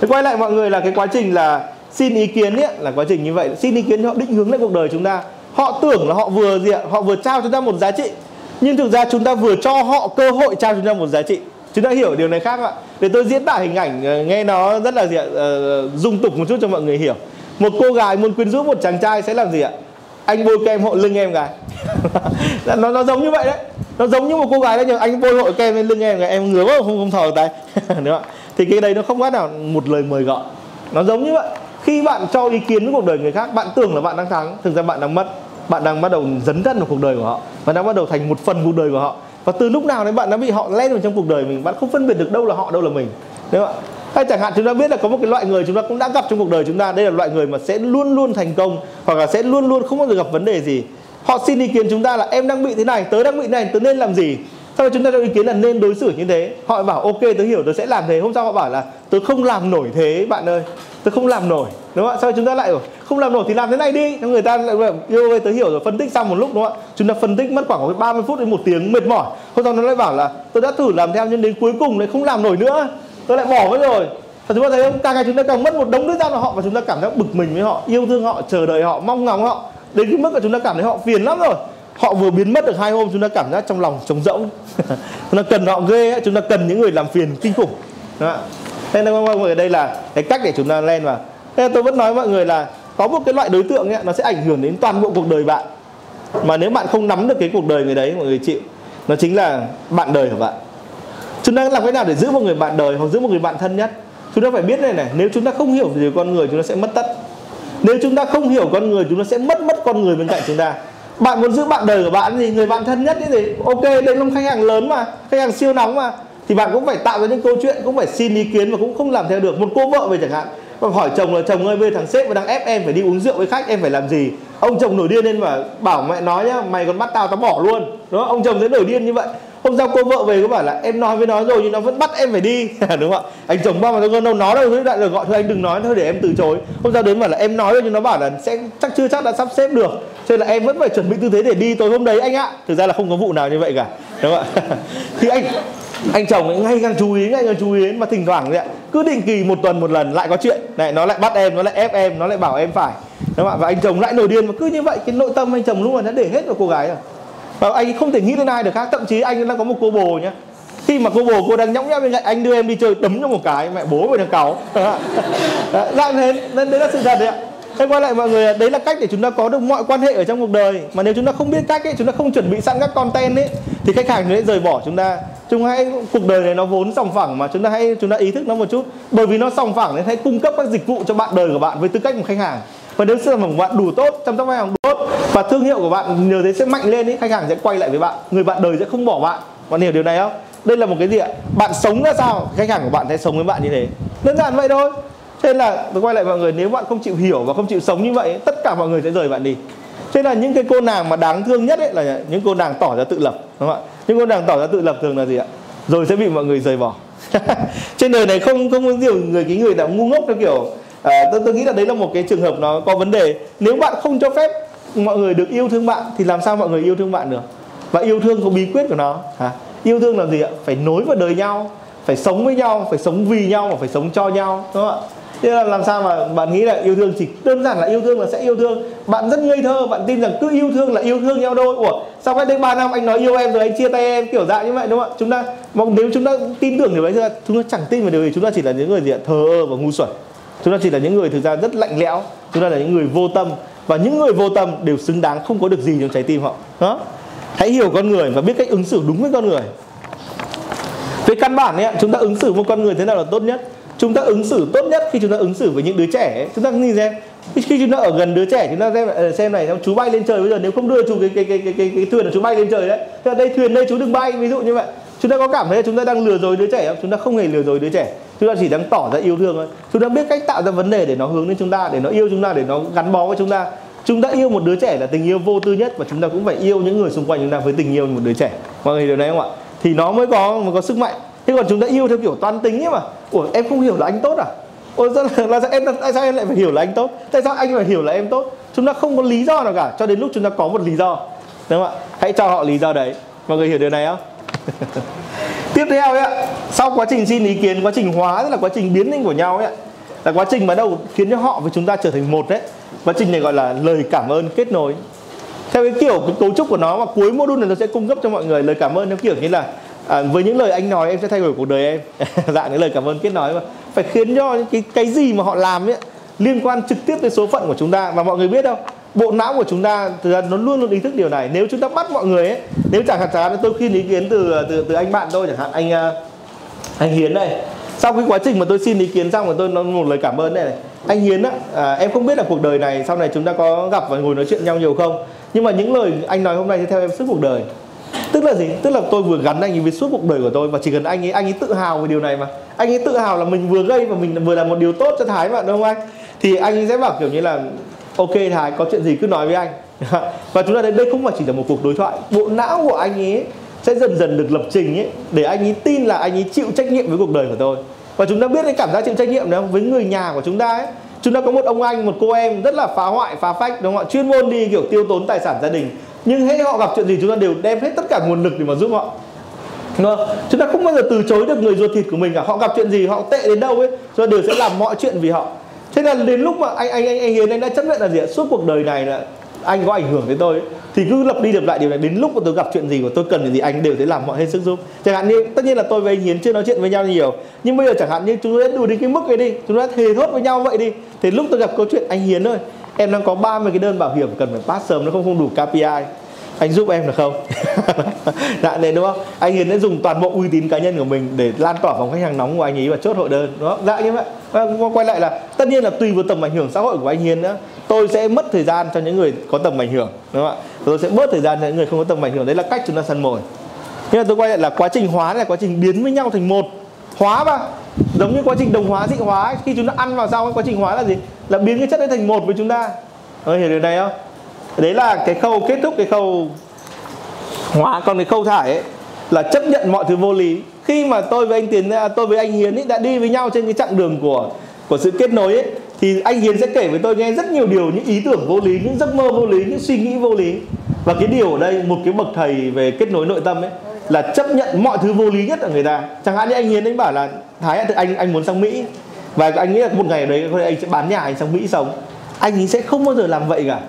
thế quay lại mọi người là cái quá trình là xin ý kiến ấy, là quá trình như vậy. Xin ý kiến họ định hướng lại cuộc đời chúng ta. Họ tưởng là họ vừa gì ạ? Họ vừa trao chúng ta một giá trị. Nhưng thực ra chúng ta vừa cho họ cơ hội trao chúng ta một giá trị. Chúng ta hiểu điều này khác ạ? Để tôi diễn tả hình ảnh ờ, nghe nó rất là gì ạ? Uh, dung tục một chút cho mọi người hiểu một cô gái muốn quyến rũ một chàng trai sẽ làm gì ạ? Anh bôi kem hộ lưng em gái. *laughs* Nó nó giống như vậy đấy. Nó giống như một cô gái đấy nhưng anh bôi hộ kem lên lưng em gái, em ngứa quá, không không thở tay. *laughs* Đúng không thì cái đấy nó không khác nào một lời mời gọi. Nó giống như vậy. Khi bạn cho ý kiến với cuộc đời người khác, bạn tưởng là bạn đang thắng, thực ra bạn đang mất. Bạn đang bắt đầu dấn thân vào cuộc đời của họ. Và đang bắt đầu thành một phần cuộc đời của họ. Và từ lúc nào đấy bạn đã bị họ len vào trong cuộc đời mình, bạn không phân biệt được đâu là họ, đâu là mình. Đúng không ạ? Hay chẳng hạn chúng ta biết là có một cái loại người chúng ta cũng đã gặp trong cuộc đời chúng ta. Đây là loại người mà sẽ luôn luôn thành công hoặc là sẽ luôn luôn không bao giờ gặp vấn đề gì. Họ xin ý kiến chúng ta là em đang bị thế này, tớ đang bị thế này, tớ nên làm gì? Sau đó chúng ta cho ý kiến là nên đối xử như thế. Họ bảo, ok, tớ hiểu, tớ sẽ làm thế. Hôm sau họ bảo là, tớ không làm nổi thế, bạn ơi. Tớ không làm nổi. Đúng không ạ? Sau đó chúng ta lại không làm nổi thì làm thế này đi. Người ta lại yêu ơi, tớ hiểu rồi, phân tích xong một lúc, đúng không ạ? Chúng ta phân tích mất khoảng 30 phút đến một tiếng, mệt mỏi. Hôm sau nó lại bảo là, tớ đã thử làm theo nhưng đến cuối cùng lại không làm nổi nữa tôi lại bỏ mất rồi. Và chúng ta thấy không càng ngày chúng ta càng mất một đống thời gian của họ và chúng ta cảm giác bực mình với họ yêu thương họ chờ đợi họ mong ngóng họ. Đến cái mức là chúng ta cảm thấy họ phiền lắm rồi. Họ vừa biến mất được hai hôm chúng ta cảm giác trong lòng trống rỗng. *laughs* Chúng ta cần họ ghê ấy, chúng ta cần những người làm phiền kinh khủng. Đó. nên là mọi người đây là cái cách để chúng ta lên vào thế tôi vẫn nói với mọi người là có một cái loại đối tượng ấy, nó sẽ ảnh hưởng đến toàn bộ cuộc đời bạn. Mà nếu bạn không nắm được cái cuộc đời người đấy mọi người chịu. Nó chính là bạn đời của bạn chúng ta làm cái nào để giữ một người bạn đời hoặc giữ một người bạn thân nhất? Chúng ta phải biết này này, nếu chúng ta không hiểu về con người, chúng ta sẽ mất tất. Nếu chúng ta không hiểu con người, chúng ta sẽ mất mất con người bên cạnh chúng ta. Bạn muốn giữ bạn đời của bạn gì người bạn thân nhất thì ok, đây là khách hàng lớn mà, khách hàng siêu nóng mà. Thì bạn cũng phải tạo ra những câu chuyện, cũng phải xin ý kiến và cũng không làm theo được. Một cô vợ về chẳng hạn và hỏi chồng là, chồng ơi, bây thằng sếp đang ép em phải đi uống rượu với khách, em phải làm gì? Ông chồng nổi điên lên và bảo mẹ nói nhá, mày còn bắt tao tao bỏ luôn. Đó ông chồng sẽ nổi điên như vậy hôm sau cô vợ về có bảo là, em nói với nó rồi nhưng nó vẫn bắt em phải đi. *laughs* Đúng không ạ? Anh chồng bao mà tôi đâu nói đâu thế lại rồi gọi thôi, anh đừng nói, thôi để em từ chối. Hôm sau đến bảo là, em nói rồi nhưng nó bảo là sẽ, chắc chưa chắc đã sắp xếp được. Cho nên là em vẫn phải chuẩn bị tư thế để đi tối hôm đấy anh ạ. Thực ra là không có vụ nào như vậy cả. Đúng không ạ? *laughs* Thì anh anh chồng ấy ngay càng chú ý, ngay càng chú ý đến mà thỉnh thoảng vậy cứ định kỳ một tuần một lần lại có chuyện. Này, nó lại bắt em, nó lại ép em, nó lại bảo em phải. Đúng không ạ? Và anh chồng lại nổi điên mà cứ như vậy, cái nội tâm anh chồng lúc nào đã để hết vào cô gái rồi và anh không thể nghĩ đến ai được khác thậm chí anh đang có một cô bồ nhá. Khi mà cô bồ cô đang nhõng nhẽo bên cạnh anh đưa em đi chơi đấm cho một cái mẹ bố mày đang cáu. *laughs* Dạng thế nên đấy là sự thật đấy ạ. Thế quay lại mọi người, đấy là cách để chúng ta có được mọi quan hệ ở trong cuộc đời. Mà nếu chúng ta không biết cách ấy, chúng ta không chuẩn bị sẵn các content ấy Thì khách hàng sẽ rời bỏ chúng ta. Chúng hãy, cuộc đời này nó vốn sòng phẳng mà chúng ta hãy chúng ta ý thức nó một chút. Bởi vì nó sòng phẳng nên hãy cung cấp các dịch vụ cho bạn đời của bạn với tư cách một khách hàng. Và nếu sản phẩm của bạn đủ tốt, chăm sóc khách hàng tốt Và thương hiệu của bạn nhờ thế sẽ mạnh lên ý, khách hàng sẽ quay lại với bạn Người bạn đời sẽ không bỏ bạn Bạn hiểu điều này không? Đây là một cái gì ạ? Bạn sống ra sao, khách hàng của bạn sẽ sống với bạn như thế Đơn giản vậy thôi Thế là tôi quay lại mọi người nếu bạn không chịu hiểu và không chịu sống như vậy tất cả mọi người sẽ rời bạn đi. Thế là những cái cô nàng mà đáng thương nhất ấy là những cô nàng tỏ ra tự lập đúng không ạ? Những cô nàng tỏ ra tự lập thường là gì ạ? Rồi sẽ bị mọi người rời bỏ. *laughs* Trên đời này không không có nhiều người cái người nào ngu ngốc theo kiểu à, tôi, tôi nghĩ là đấy là một cái trường hợp nó có vấn đề. Nếu bạn không cho phép mọi người được yêu thương bạn thì làm sao mọi người yêu thương bạn được? Và yêu thương có bí quyết của nó hả? Yêu thương là gì ạ? Phải nối vào đời nhau, phải sống với nhau, phải sống vì nhau và phải sống cho nhau, đúng không ạ? Thế là làm sao mà bạn nghĩ là yêu thương chỉ đơn giản là yêu thương là sẽ yêu thương Bạn rất ngây thơ, bạn tin rằng cứ yêu thương là yêu thương nhau đôi Ủa sao cách đây 3 năm anh nói yêu em rồi anh chia tay em kiểu dạng như vậy đúng không ạ Chúng ta nếu chúng ta tin tưởng điều đấy chúng ta chẳng tin vào điều gì Chúng ta chỉ là những người gì ạ thờ ơ và ngu xuẩn Chúng ta chỉ là những người thực ra rất lạnh lẽo Chúng ta là những người vô tâm Và những người vô tâm đều xứng đáng không có được gì trong trái tim họ. Đó. Hãy hiểu con người và biết cách ứng xử đúng với con người. Về căn bản ấy, chúng ta ứng xử với con người thế nào là tốt nhất? Chúng ta ứng xử tốt nhất khi chúng ta ứng xử với những đứa trẻ ấy. chúng ta nhìn xem khi chúng ta ở gần đứa trẻ chúng ta xem ờ, xem này chú bay lên trời bây giờ nếu không đưa chú cái cái cái cái cái, cái thuyền là chú bay lên trời đấy. Thì đây thuyền đây chú đừng bay ví dụ như vậy chúng ta có cảm thấy là chúng ta đang lừa dối đứa trẻ không? Chúng ta không hề lừa dối đứa trẻ. Chúng ta chỉ đang tỏ ra yêu thương thôi. Chúng ta biết cách tạo ra vấn đề để nó hướng đến chúng ta để nó yêu chúng ta để nó gắn bó với chúng ta. Chúng ta yêu một đứa trẻ là tình yêu vô tư nhất và chúng ta cũng phải yêu những người xung quanh chúng ta với tình yêu một đứa trẻ. Mọi người điều này không ạ? Thì nó mới có mới có sức mạnh. Thế còn chúng ta yêu theo kiểu toan tính ấy mà. Ủa em không hiểu là anh tốt à? Ủa *laughs* là, là, em tại sao em lại phải hiểu là anh tốt? Tại sao anh phải hiểu là em tốt? Chúng ta không có lý do nào cả. Cho đến lúc chúng ta có một lý do. Đúng không ạ? Hãy cho họ lý do đấy. Mọi người hiểu điều này không? *laughs* tiếp theo ấy sau quá trình xin ý kiến quá trình hóa tức là quá trình biến hình của nhau ấy là quá trình mà đâu khiến cho họ với chúng ta trở thành một đấy. Quá trình này gọi là lời cảm ơn kết nối. Theo cái kiểu cái cấu trúc của nó mà cuối module này nó sẽ cung cấp cho mọi người lời cảm ơn theo kiểu như là à, với những lời anh nói em sẽ thay đổi cuộc đời em. *laughs* Dạng cái lời cảm ơn kết nối mà. Phải khiến cho cái cái gì mà họ làm ấy liên quan trực tiếp tới số phận của chúng ta và mọi người biết đâu bộ não của chúng ta thực ra nó luôn luôn ý thức điều này. Nếu chúng ta bắt mọi người ấy nếu chẳng hạn chẳng hạn tôi xin ý kiến từ từ từ anh bạn tôi chẳng hạn anh à, anh Hiến đây. Sau cái quá trình mà tôi xin ý kiến xong rồi tôi nói một lời cảm ơn này, này. anh Hiến á à, em không biết là cuộc đời này sau này chúng ta có gặp và ngồi nói chuyện nhau nhiều không. Nhưng mà những lời anh nói hôm nay sẽ theo em suốt cuộc đời. Tức là gì? Tức là tôi vừa gắn anh ấy với suốt cuộc đời của tôi và chỉ cần anh ấy anh ấy tự hào về điều này mà. Anh ấy tự hào là mình vừa gây và mình vừa làm một điều tốt cho thái mà đúng không anh? Thì anh ấy sẽ bảo kiểu như là ok thái có chuyện gì cứ nói với anh. *laughs* Và chúng ta thấy đây không phải chỉ là một cuộc đối thoại. Bộ não của anh ấy sẽ dần dần được lập trình ấy, để anh ấy tin là anh ấy chịu trách nhiệm với cuộc đời của tôi. Và chúng ta biết cái cảm giác chịu trách nhiệm đó với người nhà của chúng ta ấy. Chúng ta có một ông anh, một cô em rất là phá hoại, phá phách, đúng không ạ? Chuyên môn đi, kiểu, tiêu tốn tài sản gia đình. Nhưng hết họ gặp chuyện gì chúng ta đều đem hết tất cả nguồn lực để mà giúp họ. Đúng không? chúng ta không bao giờ từ chối được người ruột thịt của mình cả. Họ gặp chuyện gì, họ tệ đến đâu ấy, chúng ta đều sẽ làm mọi chuyện vì họ thế là đến lúc mà anh anh anh, anh hiền anh đã chấp nhận là gì ạ? Suốt cuộc đời này là anh có ảnh hưởng tới tôi ấy, thì cứ lặp đi lặp lại điều này. Đến lúc mà tôi gặp chuyện gì của tôi cần gì anh đều sẽ làm mọi hết sức giúp. Chẳng hạn như tất nhiên là tôi với anh hiến chưa nói chuyện với nhau nhiều nhưng bây giờ chẳng hạn như chúng ta đủ đến cái mức ấy đi chúng ta thề thốt với nhau vậy đi thì lúc tôi gặp câu chuyện anh hiến ơi em đang có 30 cái đơn bảo hiểm cần phải pass sớm nó không không đủ KPI anh giúp em được không? *laughs* Dạ này đúng không? Anh hiền sẽ dùng toàn bộ uy tín cá nhân của mình để lan tỏa vòng khách hàng nóng của anh ấy và chốt hội đơn đúng không? Dạ như vậy quay lại là tất nhiên là tùy vào tầm ảnh hưởng xã hội của anh hiền nữa. Tôi sẽ mất thời gian cho những người có tầm ảnh hưởng đúng không ạ? Tôi sẽ bớt thời gian cho những người không có tầm ảnh hưởng. Đấy là cách chúng ta săn mồi. Nhưng mà tôi quay lại là quá trình hóa là quá trình biến với nhau thành một. Hóa mà. Giống như quá trình đồng hóa dị hóa ấy. khi chúng ta ăn vào sau quá trình hóa là gì? Là biến cái chất đấy thành một với chúng ta. Ơi, hiểu điều này không đấy là cái khâu kết thúc, cái khâu hóa, còn cái khâu thải ấy, là chấp nhận mọi thứ vô lý. Khi mà tôi với anh tiến à, tôi với anh hiến ấy đã đi với nhau trên cái chặng đường của của sự kết nối ấy, thì anh hiến sẽ kể với tôi nghe rất nhiều điều, những ý tưởng vô lý, những giấc mơ vô lý, những suy nghĩ vô lý. Và cái điều ở đây, một cái bậc thầy về kết nối nội tâm ấy, là chấp nhận mọi thứ vô lý nhất ở người ta. Chẳng hạn như anh hiến anh bảo là, thái, anh anh muốn sang mỹ. Và anh nghĩ là một ngày ở đấy anh sẽ bán nhà, anh sang mỹ sống. Anh ấy sẽ không bao giờ làm vậy cả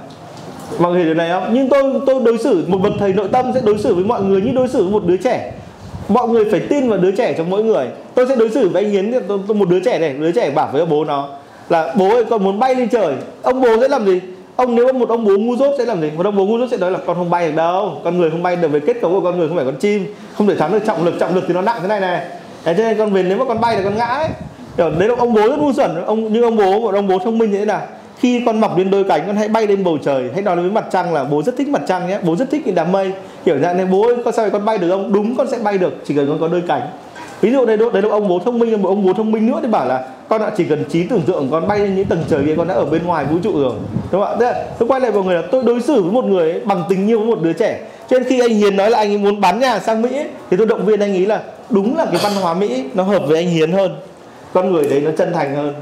mọi người hiểu điều này không nhưng tôi tôi đối xử một bậc thầy nội tâm sẽ đối xử với mọi người như đối xử với một đứa trẻ. Mọi người phải tin vào đứa trẻ trong mỗi người. Tôi sẽ đối xử với anh hiến tôi, tôi, một đứa trẻ này đứa trẻ bảo với bố nó là bố ơi con muốn bay lên trời. Ông bố sẽ làm gì? Ông nếu một ông bố ngu dốt sẽ làm gì? Một ông bố ngu dốt sẽ nói là con không bay được đâu. Con người không bay được với kết cấu của con người không phải con chim. Không thể thắng được trọng lực trọng lực thì nó nặng thế này này. Thế cho nên con về nếu mà con bay là con ngã ấy. Đấy là ông bố rất ngu xuẩn. Ông nhưng ông bố một ông bố thông minh như thế nào? Khi con mọc lên đôi cánh con hãy bay lên bầu trời. Hãy nói với mặt trăng là bố rất thích mặt trăng nhé bố rất thích những đám mây. Kiểu dạng này bố ơi con sao con bay được không? Đúng con sẽ bay được chỉ cần con có đôi cánh. Ví dụ đây đấy là ông bố thông minh một ông bố thông minh nữa thì bảo là con đã chỉ cần trí tưởng tượng con bay lên những tầng trời kia con đã ở bên ngoài vũ trụ rồi. Đúng không ạ? Thế là tôi quay lại mọi người là tôi đối xử với một người ấy bằng tình yêu với một đứa trẻ. Cho nên khi anh Hiền nói là anh ấy muốn bán nhà sang Mỹ ấy, thì tôi động viên anh ấy là đúng là cái văn hóa Mỹ nó hợp với anh Hiền hơn. Con người đấy nó chân thành hơn.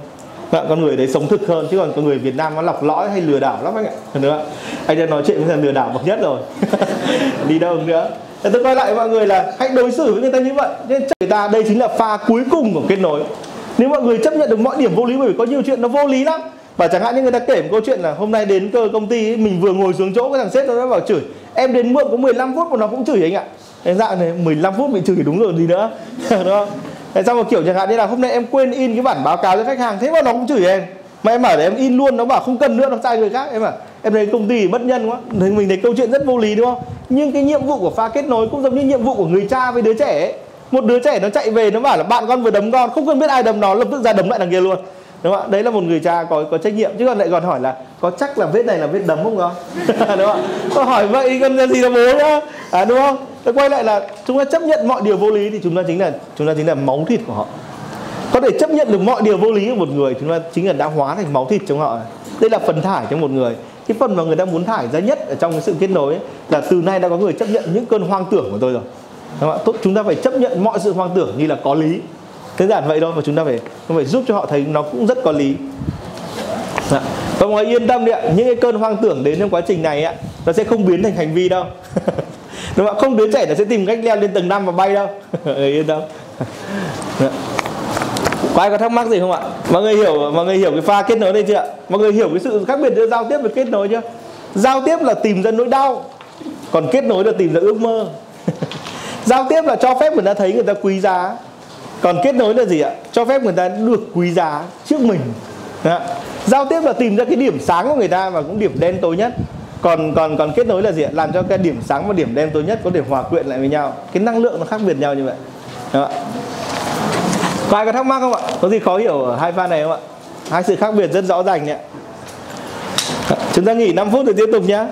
Vâng, con người đấy sống thực hơn chứ còn con người Việt Nam nó lọc lõi hay lừa đảo lắm anh ạ. Nữa. Anh đã nói chuyện với thằng lừa đảo bậc nhất rồi. *laughs* Đi đâu nữa. Thế tôi quay lại mọi người là hãy đối xử với người ta như vậy. Nên người ta đây chính là pha cuối cùng của kết nối. Nếu mọi người chấp nhận được mọi điểm vô lý bởi vì có nhiều chuyện nó vô lý lắm. Và chẳng hạn như người ta kể một câu chuyện là hôm nay đến cơ công ty ấy, mình vừa ngồi xuống chỗ cái thằng sếp nó đã bảo chửi em đến muộn có 15 phút mà nó cũng chửi anh ạ. Cái dạng này 15 phút bị chửi đúng rồi gì nữa. *laughs* đúng không? Tại sao một kiểu chẳng hạn như là hôm nay em quên in cái bản báo cáo cho khách hàng thế mà nó cũng chửi em? Mà em bảo để em in luôn nó bảo không cần nữa nó sai người khác. Em bảo em thấy công ty bất nhân quá. Thì mình thấy câu chuyện rất vô lý đúng không? Nhưng cái nhiệm vụ của pha kết nối cũng giống như nhiệm vụ của người cha với đứa trẻ ấy. một đứa trẻ nó chạy về nó bảo là bạn con vừa đấm con không cần biết ai đấm nó lập tức ra đấm lại đằng kia luôn. Đúng không ạ? Đấy là một người cha có có trách nhiệm. Chứ còn lại còn hỏi là có chắc là vết này là vết đấm không con? *laughs* Đúng không ạ? Hỏi vậy còn gì là bố nữa à, đúng không? Để quay lại là chúng ta chấp nhận mọi điều vô lý thì chúng ta chính là chúng ta chính là máu thịt của họ. Có thể chấp nhận được mọi điều vô lý của một người chúng ta chính là đã hóa thành máu thịt trong họ. Đây là phần thải trong một người. Cái phần mà người ta muốn thải ra nhất ở trong cái sự kết nối ấy, là từ nay đã có người chấp nhận những cơn hoang tưởng của tôi rồi. Đúng không? Chúng ta phải chấp nhận mọi sự hoang tưởng như là có lý. Đơn giản vậy thôi và chúng ta phải chúng phải giúp cho họ thấy nó cũng rất có lý. Dạ. và mọi người yên tâm đi ạ. Những cái cơn hoang tưởng đến trong quá trình này ạ nó sẽ không biến thành hành vi đâu. *laughs* đúng không không đứa trẻ nó sẽ tìm cách leo lên tầng 5 và bay đâu. *laughs* Ừ, yên tâm. Dạ. Có ai có thắc mắc gì không ạ? Mọi người hiểu, mọi người hiểu cái pha kết nối đây chưa ạ? Mọi người hiểu cái sự khác biệt giữa giao tiếp và kết nối chưa? Giao tiếp là tìm ra nỗi đau, còn kết nối là tìm ra ước mơ. *laughs* Giao tiếp là cho phép người ta thấy người ta quý giá. Còn kết nối là gì ạ? Cho phép người ta được quý giá trước mình. Đó. giao tiếp là tìm ra cái điểm sáng của người ta và cũng điểm đen tối nhất còn còn còn kết nối là gì ạ? Làm cho cái điểm sáng và điểm đen tối nhất có thể hòa quyện lại với nhau. Cái năng lượng nó khác biệt nhau như vậy. Đó. có ai có thắc mắc không ạ? Có gì khó hiểu ở hai pha này không ạ? Hai sự khác biệt rất rõ ràng nhé chúng ta nghỉ 5 phút rồi tiếp tục nhé